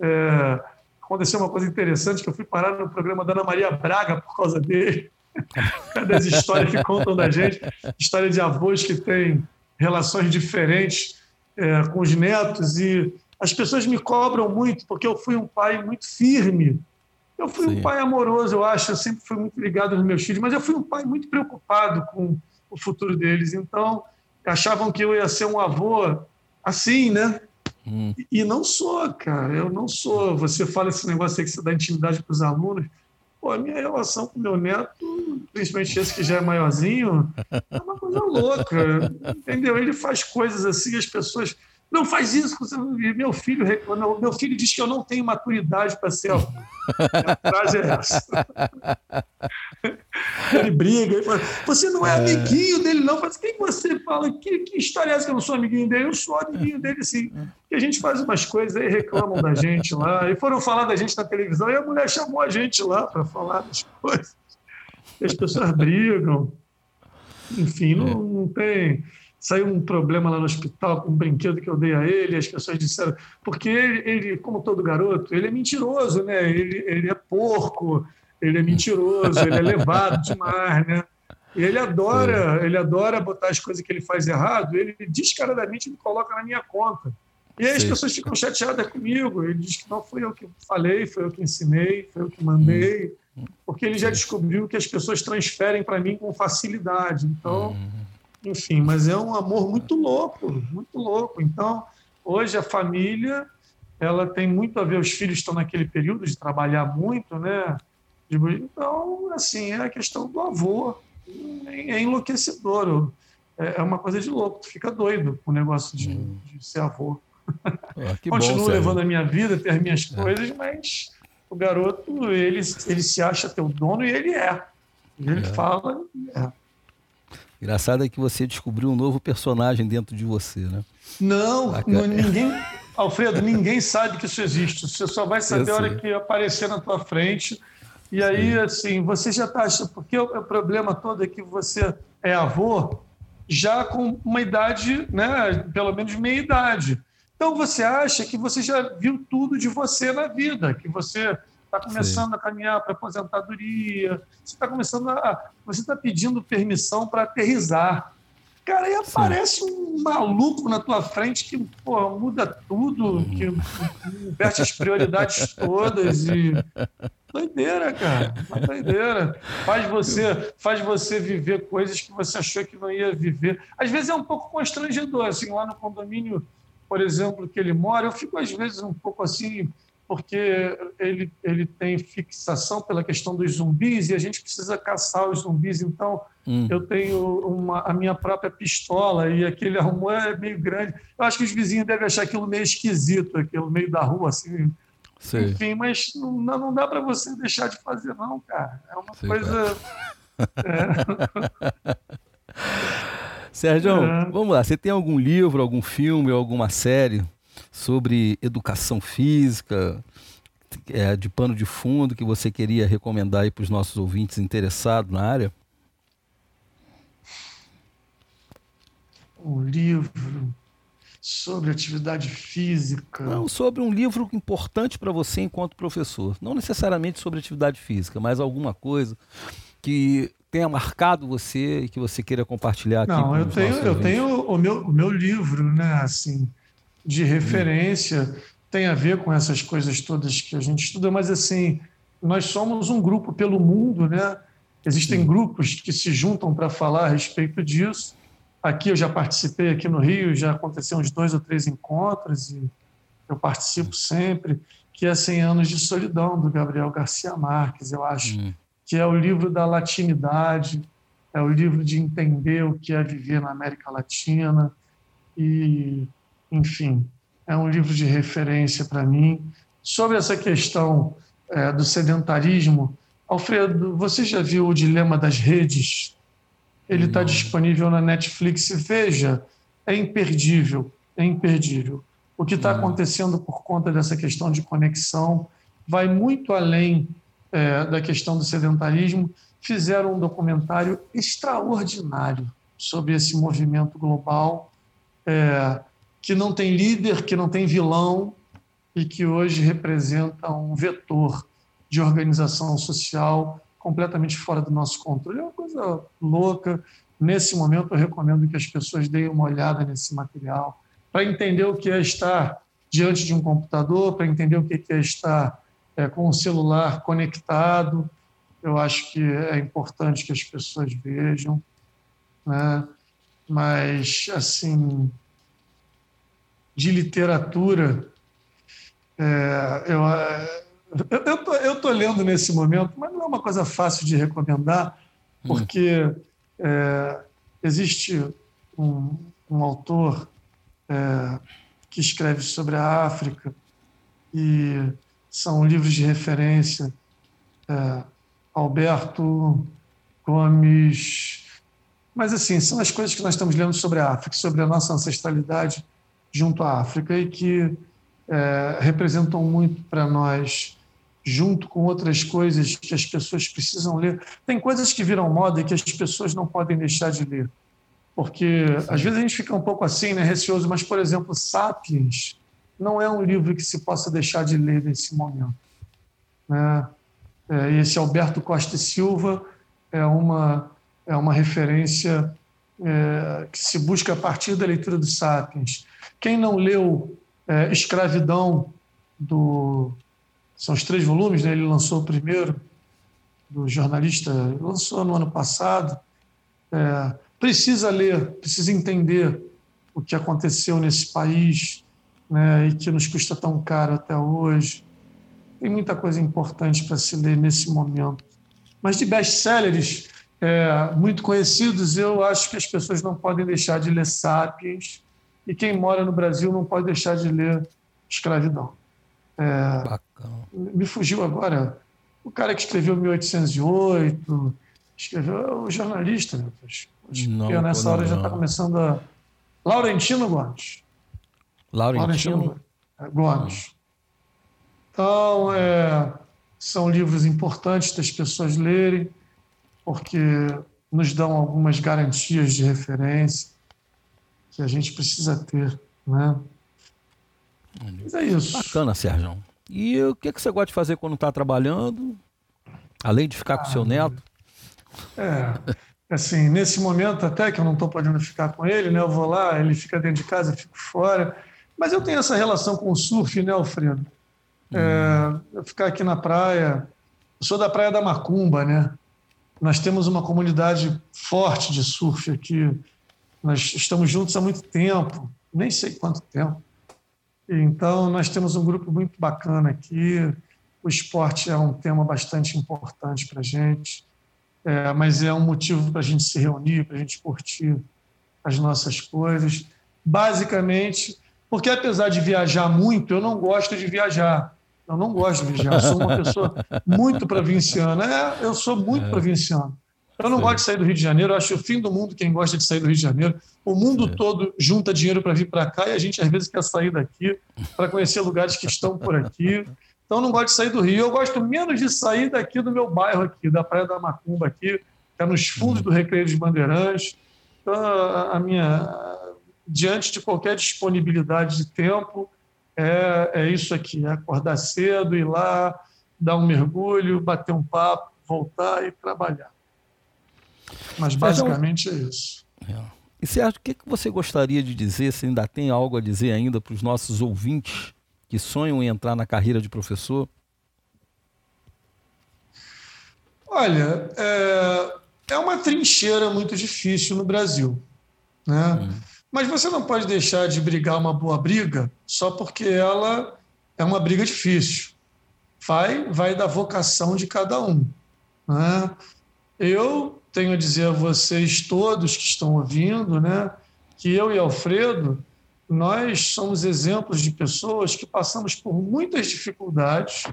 É, aconteceu uma coisa interessante que eu fui parar no programa da Ana Maria Braga por causa dele. das histórias que contam da gente, história de avós que têm relações diferentes é, com os netos e as pessoas me cobram muito porque eu fui um pai muito firme eu fui Sim. um pai amoroso, eu acho, eu sempre fui muito ligado aos meus filhos, mas eu fui um pai muito preocupado com o futuro deles. Então, achavam que eu ia ser um avô assim, né? Hum. E não sou, cara, eu não sou. Você fala esse negócio aí que você dá intimidade para os alunos. Pô, a minha relação com meu neto, principalmente esse que já é maiorzinho, é uma coisa louca. Entendeu? Ele faz coisas assim, as pessoas. Não faz isso. Meu filho reclama. Meu filho diz que eu não tenho maturidade para ser avô. A frase é essa. Ele briga, ele fala, você não é, é. amiguinho dele, não. Mas quem você fala? Que, que história é essa que eu não sou amiguinho dele? Eu sou amiguinho dele, sim. E a gente faz umas coisas aí, reclamam da gente lá. E foram falar da gente na televisão e a mulher chamou a gente lá para falar das coisas. E as pessoas brigam. Enfim, não, é. não tem saiu um problema lá no hospital com um brinquedo que eu dei a ele, as pessoas disseram, porque ele, ele como todo garoto, ele é mentiroso, né? Ele, ele é porco, ele é mentiroso, ele é levado demais, né? E ele adora, ele adora botar as coisas que ele faz errado, ele descaradamente me coloca na minha conta. E aí as pessoas ficam chateadas comigo. Ele diz que não foi eu que falei, foi eu que ensinei, foi eu que mandei, porque ele já descobriu que as pessoas transferem para mim com facilidade. Então, enfim, mas é um amor muito louco, muito louco. Então, hoje a família, ela tem muito a ver, os filhos estão naquele período de trabalhar muito, né? Então, assim, é a questão do avô. É enlouquecedor. É, é uma coisa de louco. Tu fica doido com o negócio de, hum. de ser avô. Ah, Continuo bom, levando a minha vida, ter as minhas é. coisas, mas o garoto, ele, ele se acha teu dono e ele é. Ele é. fala, é. Engraçado é que você descobriu um novo personagem dentro de você, né? Não, não ninguém. Alfredo, ninguém sabe que isso existe. Você só vai saber a hora que aparecer na tua frente e aí, Sim. assim, você já está achando. Porque o, o, problema todo é que você é avô já com uma idade, né, pelo menos meia idade. Então você acha que você já viu tudo de você na vida, que você está começando Sim. a caminhar para aposentadoria, você está começando a. Você está pedindo permissão para aterrizar. Cara, aí aparece Sim. um maluco na tua frente que pô, muda tudo, que inverte as prioridades todas e. Doideira, cara. Uma doideira. Faz você, faz você viver coisas que você achou que não ia viver. Às vezes é um pouco constrangedor, assim, lá no condomínio, por exemplo, que ele mora, eu fico às vezes um pouco assim porque ele, ele tem fixação pela questão dos zumbis e a gente precisa caçar os zumbis. Então, hum. eu tenho uma, a minha própria pistola e aquele arrumou é meio grande. Eu acho que os vizinhos devem achar aquilo meio esquisito, aquilo meio da rua, assim. Sim. Enfim, mas não, não dá para você deixar de fazer, não, cara. É uma Sim, coisa. É. Sérgio, é. vamos lá. Você tem algum livro, algum filme, alguma série sobre educação física, é, de pano de fundo, que você queria recomendar para os nossos ouvintes interessados na área? Um livro sobre atividade física. Não, sobre um livro importante para você enquanto professor. Não necessariamente sobre atividade física, mas alguma coisa que tenha marcado você e que você queira compartilhar aqui. Não, eu tenho, eu tenho o meu, o meu livro, né? Assim, de referência tem a ver com essas coisas todas que a gente estuda, mas assim, nós somos um grupo pelo mundo, né? Existem Sim. grupos que se juntam para falar a respeito disso. Aqui eu já participei, aqui no Rio, já aconteceu uns dois ou três encontros e eu participo sempre, que é 100 anos de solidão, do Gabriel Garcia Marques, eu acho, hum. que é o livro da latinidade, é o livro de entender o que é viver na América Latina e enfim, é um livro de referência para mim. Sobre essa questão é, do sedentarismo, Alfredo, você já viu o Dilema das Redes? Ele está disponível na Netflix. Veja, é imperdível, é imperdível. O que está acontecendo por conta dessa questão de conexão vai muito além é, da questão do sedentarismo. Fizeram um documentário extraordinário sobre esse movimento global. É, que não tem líder, que não tem vilão e que hoje representa um vetor de organização social completamente fora do nosso controle. É uma coisa louca. Nesse momento, eu recomendo que as pessoas deem uma olhada nesse material para entender o que é estar diante de um computador, para entender o que é estar é, com o celular conectado. Eu acho que é importante que as pessoas vejam. Né? Mas, assim, de literatura, é, eu, eu estou lendo nesse momento, mas não é uma coisa fácil de recomendar, hum. porque hum. é, existe um, um autor é, que escreve sobre a África e são livros de referência. É, Alberto Gomes. Mas, assim, são as coisas que nós estamos lendo sobre a África, sobre a nossa ancestralidade junto à África e que é, representam muito para nós, junto com outras coisas que as pessoas precisam ler. Tem coisas que viram moda e que as pessoas não podem deixar de ler. Porque às vezes a gente fica um pouco assim, né, receoso, mas, por exemplo, Sapiens não é um livro que se possa deixar de ler nesse momento. Né? É, esse Alberto Costa e Silva é uma, é uma referência é, que se busca a partir da leitura do Sapiens. Quem não leu é, Escravidão, do, são os três volumes, né? ele lançou o primeiro, do jornalista, lançou no ano passado, é, precisa ler, precisa entender o que aconteceu nesse país, né, e que nos custa tão caro até hoje. Tem muita coisa importante para se ler nesse momento. Mas de best-sellers é, muito conhecidos, eu acho que as pessoas não podem deixar de ler Sapiens, e quem mora no Brasil não pode deixar de ler Escravidão. É, me fugiu agora o cara que escreveu 1808, escreveu o jornalista, meu Deus. Não, nessa hora não. já está começando a. Laurentino Gomes. Laurentino Gomes. Então, é, são livros importantes das pessoas lerem, porque nos dão algumas garantias de referência que a gente precisa ter, né? Mas é isso. Bacana, Sérgio. E o que, que você gosta de fazer quando está trabalhando? Além de ficar ah, com seu neto? É, assim, nesse momento até que eu não estou podendo ficar com ele, né? Eu vou lá, ele fica dentro de casa, eu fico fora. Mas eu tenho essa relação com o surf, né, Alfredo? É, eu ficar aqui na praia, eu sou da Praia da Macumba, né? Nós temos uma comunidade forte de surf aqui. Nós estamos juntos há muito tempo, nem sei quanto tempo. Então, nós temos um grupo muito bacana aqui. O esporte é um tema bastante importante para a gente, é, mas é um motivo para a gente se reunir, para a gente curtir as nossas coisas. Basicamente, porque apesar de viajar muito, eu não gosto de viajar. Eu não gosto de viajar. Eu sou uma pessoa muito provinciana. É, eu sou muito é. provinciano. Eu não Sim. gosto de sair do Rio de Janeiro. Acho o fim do mundo quem gosta de sair do Rio de Janeiro. O mundo Sim. todo junta dinheiro para vir para cá e a gente às vezes quer sair daqui para conhecer lugares que estão por aqui. Então, eu não gosto de sair do Rio. Eu gosto menos de sair daqui do meu bairro aqui, da Praia da Macumba aqui, que é nos fundos do Recreio dos Bandeirantes. Então, a minha diante de qualquer disponibilidade de tempo, é, é isso aqui: é acordar cedo, ir lá, dar um mergulho, bater um papo, voltar e trabalhar. Mas basicamente é isso. É. E Sérgio, o que, que você gostaria de dizer, se ainda tem algo a dizer ainda para os nossos ouvintes que sonham em entrar na carreira de professor? Olha, é, é uma trincheira muito difícil no Brasil. Né? Hum. Mas você não pode deixar de brigar uma boa briga só porque ela é uma briga difícil. Vai, vai da vocação de cada um. Né? Eu tenho a dizer a vocês todos que estão ouvindo, né, que eu e Alfredo, nós somos exemplos de pessoas que passamos por muitas dificuldades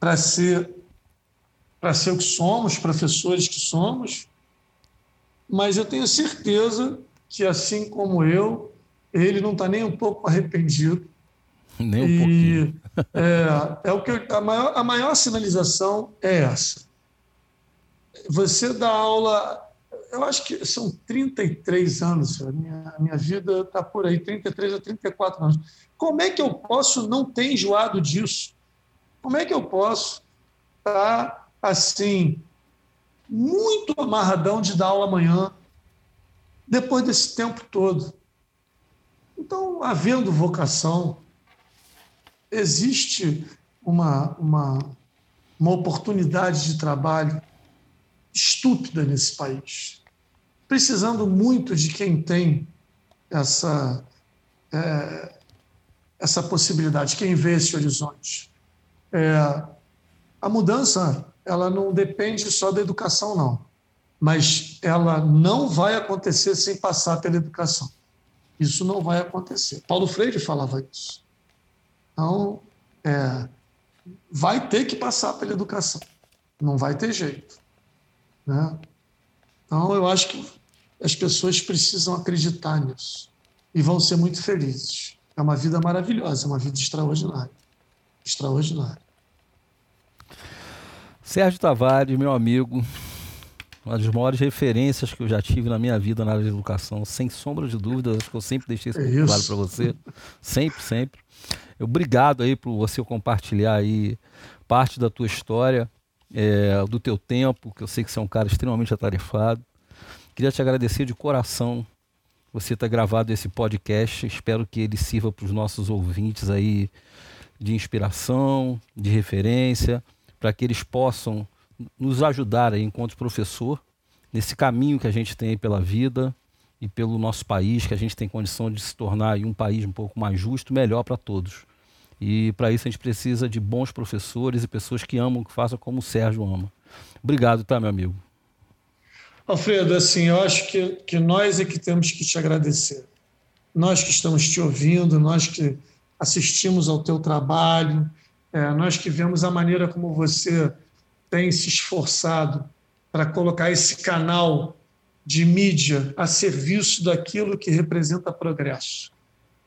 para ser para ser o que somos, professores que somos, mas eu tenho certeza que, assim como eu, ele não está nem um pouco arrependido. Nem um pouquinho. é, é o que eu, a, maior, a maior sinalização é essa. Você dá aula, eu acho que são 33 anos, a minha, a minha vida está por aí, 33 a 34 anos. Como é que eu posso não ter enjoado disso? Como é que eu posso estar tá, assim, muito amarradão de dar aula amanhã, depois desse tempo todo. Então, havendo vocação, existe uma, uma, uma oportunidade de trabalho estúpida nesse país, precisando muito de quem tem essa, é, essa possibilidade, quem vê esse horizonte. É, a mudança ela não depende só da educação, não. Mas ela não vai acontecer sem passar pela educação. Isso não vai acontecer. Paulo Freire falava isso. Então, é, vai ter que passar pela educação. Não vai ter jeito. Né? Então, eu acho que as pessoas precisam acreditar nisso e vão ser muito felizes. É uma vida maravilhosa, é uma vida extraordinária. Extraordinária. Sérgio Tavares, meu amigo, uma das maiores referências que eu já tive na minha vida na área de educação, sem sombra de dúvida, acho que eu sempre deixei isso é claro para você, sempre, sempre. Obrigado aí por você compartilhar aí parte da tua história, é, do teu tempo, que eu sei que você é um cara extremamente atarefado. Queria te agradecer de coração você ter gravado esse podcast. Espero que ele sirva para os nossos ouvintes aí de inspiração, de referência, para que eles possam nos ajudar aí enquanto professor nesse caminho que a gente tem pela vida e pelo nosso país, que a gente tem condição de se tornar um país um pouco mais justo, melhor para todos. E para isso a gente precisa de bons professores e pessoas que amam, que façam como o Sérgio ama. Obrigado, tá, meu amigo? Alfredo, assim, eu acho que, que nós é que temos que te agradecer. Nós que estamos te ouvindo, nós que assistimos ao teu trabalho, é, nós que vemos a maneira como você tem se esforçado para colocar esse canal de mídia a serviço daquilo que representa progresso.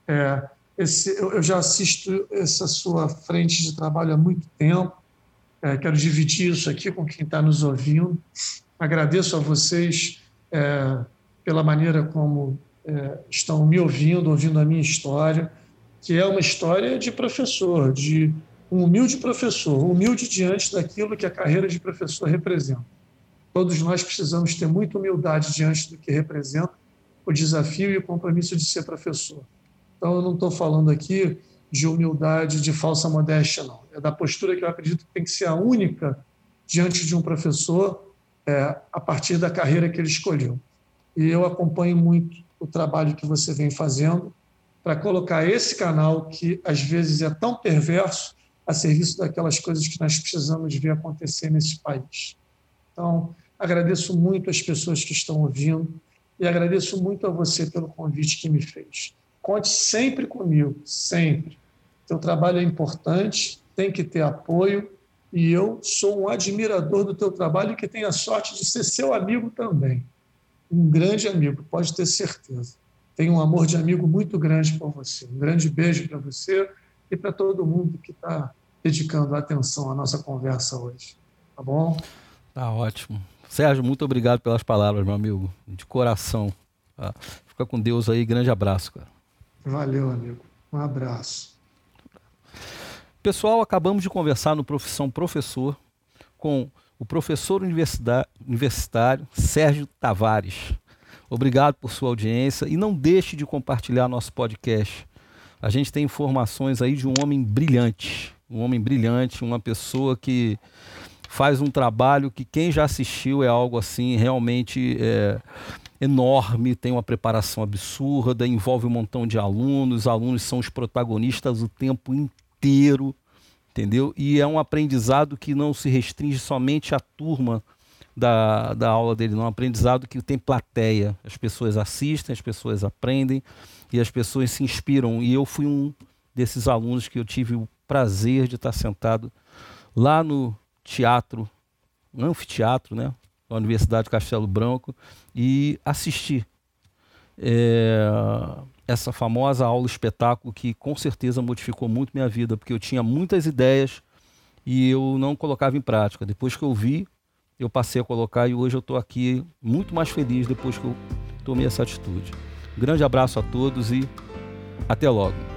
É, esse, eu já assisto essa sua frente de trabalho há muito tempo. É, quero dividir isso aqui com quem está nos ouvindo. Agradeço a vocês é, pela maneira como é, estão me ouvindo, ouvindo a minha história, que é uma história de professor, de um humilde professor, humilde diante daquilo que a carreira de professor representa. Todos nós precisamos ter muita humildade diante do que representa o desafio e o compromisso de ser professor. Então, eu não estou falando aqui de humildade, de falsa modéstia, não. É da postura que eu acredito que tem que ser a única diante de um professor é, a partir da carreira que ele escolheu. E eu acompanho muito o trabalho que você vem fazendo para colocar esse canal, que às vezes é tão perverso, a serviço daquelas coisas que nós precisamos ver acontecer nesse país. Então, agradeço muito as pessoas que estão ouvindo e agradeço muito a você pelo convite que me fez. Conte sempre comigo, sempre. Teu trabalho é importante, tem que ter apoio e eu sou um admirador do teu trabalho e que tenho a sorte de ser seu amigo também. Um grande amigo, pode ter certeza. Tenho um amor de amigo muito grande por você. Um grande beijo para você e para todo mundo que está dedicando atenção à nossa conversa hoje. Tá bom? Tá ótimo. Sérgio, muito obrigado pelas palavras, meu amigo. De coração. Tá? Fica com Deus aí. Grande abraço, cara. Valeu, amigo. Um abraço. Pessoal, acabamos de conversar no Profissão Professor com o professor universitário Sérgio Tavares. Obrigado por sua audiência e não deixe de compartilhar nosso podcast a gente tem informações aí de um homem brilhante, um homem brilhante, uma pessoa que faz um trabalho que quem já assistiu é algo assim realmente é, enorme, tem uma preparação absurda, envolve um montão de alunos, os alunos são os protagonistas o tempo inteiro, entendeu? E é um aprendizado que não se restringe somente à turma da, da aula dele, não, é um aprendizado que tem plateia, as pessoas assistem, as pessoas aprendem, e as pessoas se inspiram. E eu fui um desses alunos que eu tive o prazer de estar sentado lá no teatro, no anfiteatro, né, da Universidade de Castelo Branco, e assistir é, essa famosa aula espetáculo que com certeza modificou muito minha vida, porque eu tinha muitas ideias e eu não colocava em prática. Depois que eu vi, eu passei a colocar e hoje eu estou aqui muito mais feliz depois que eu tomei essa atitude. Grande abraço a todos e até logo.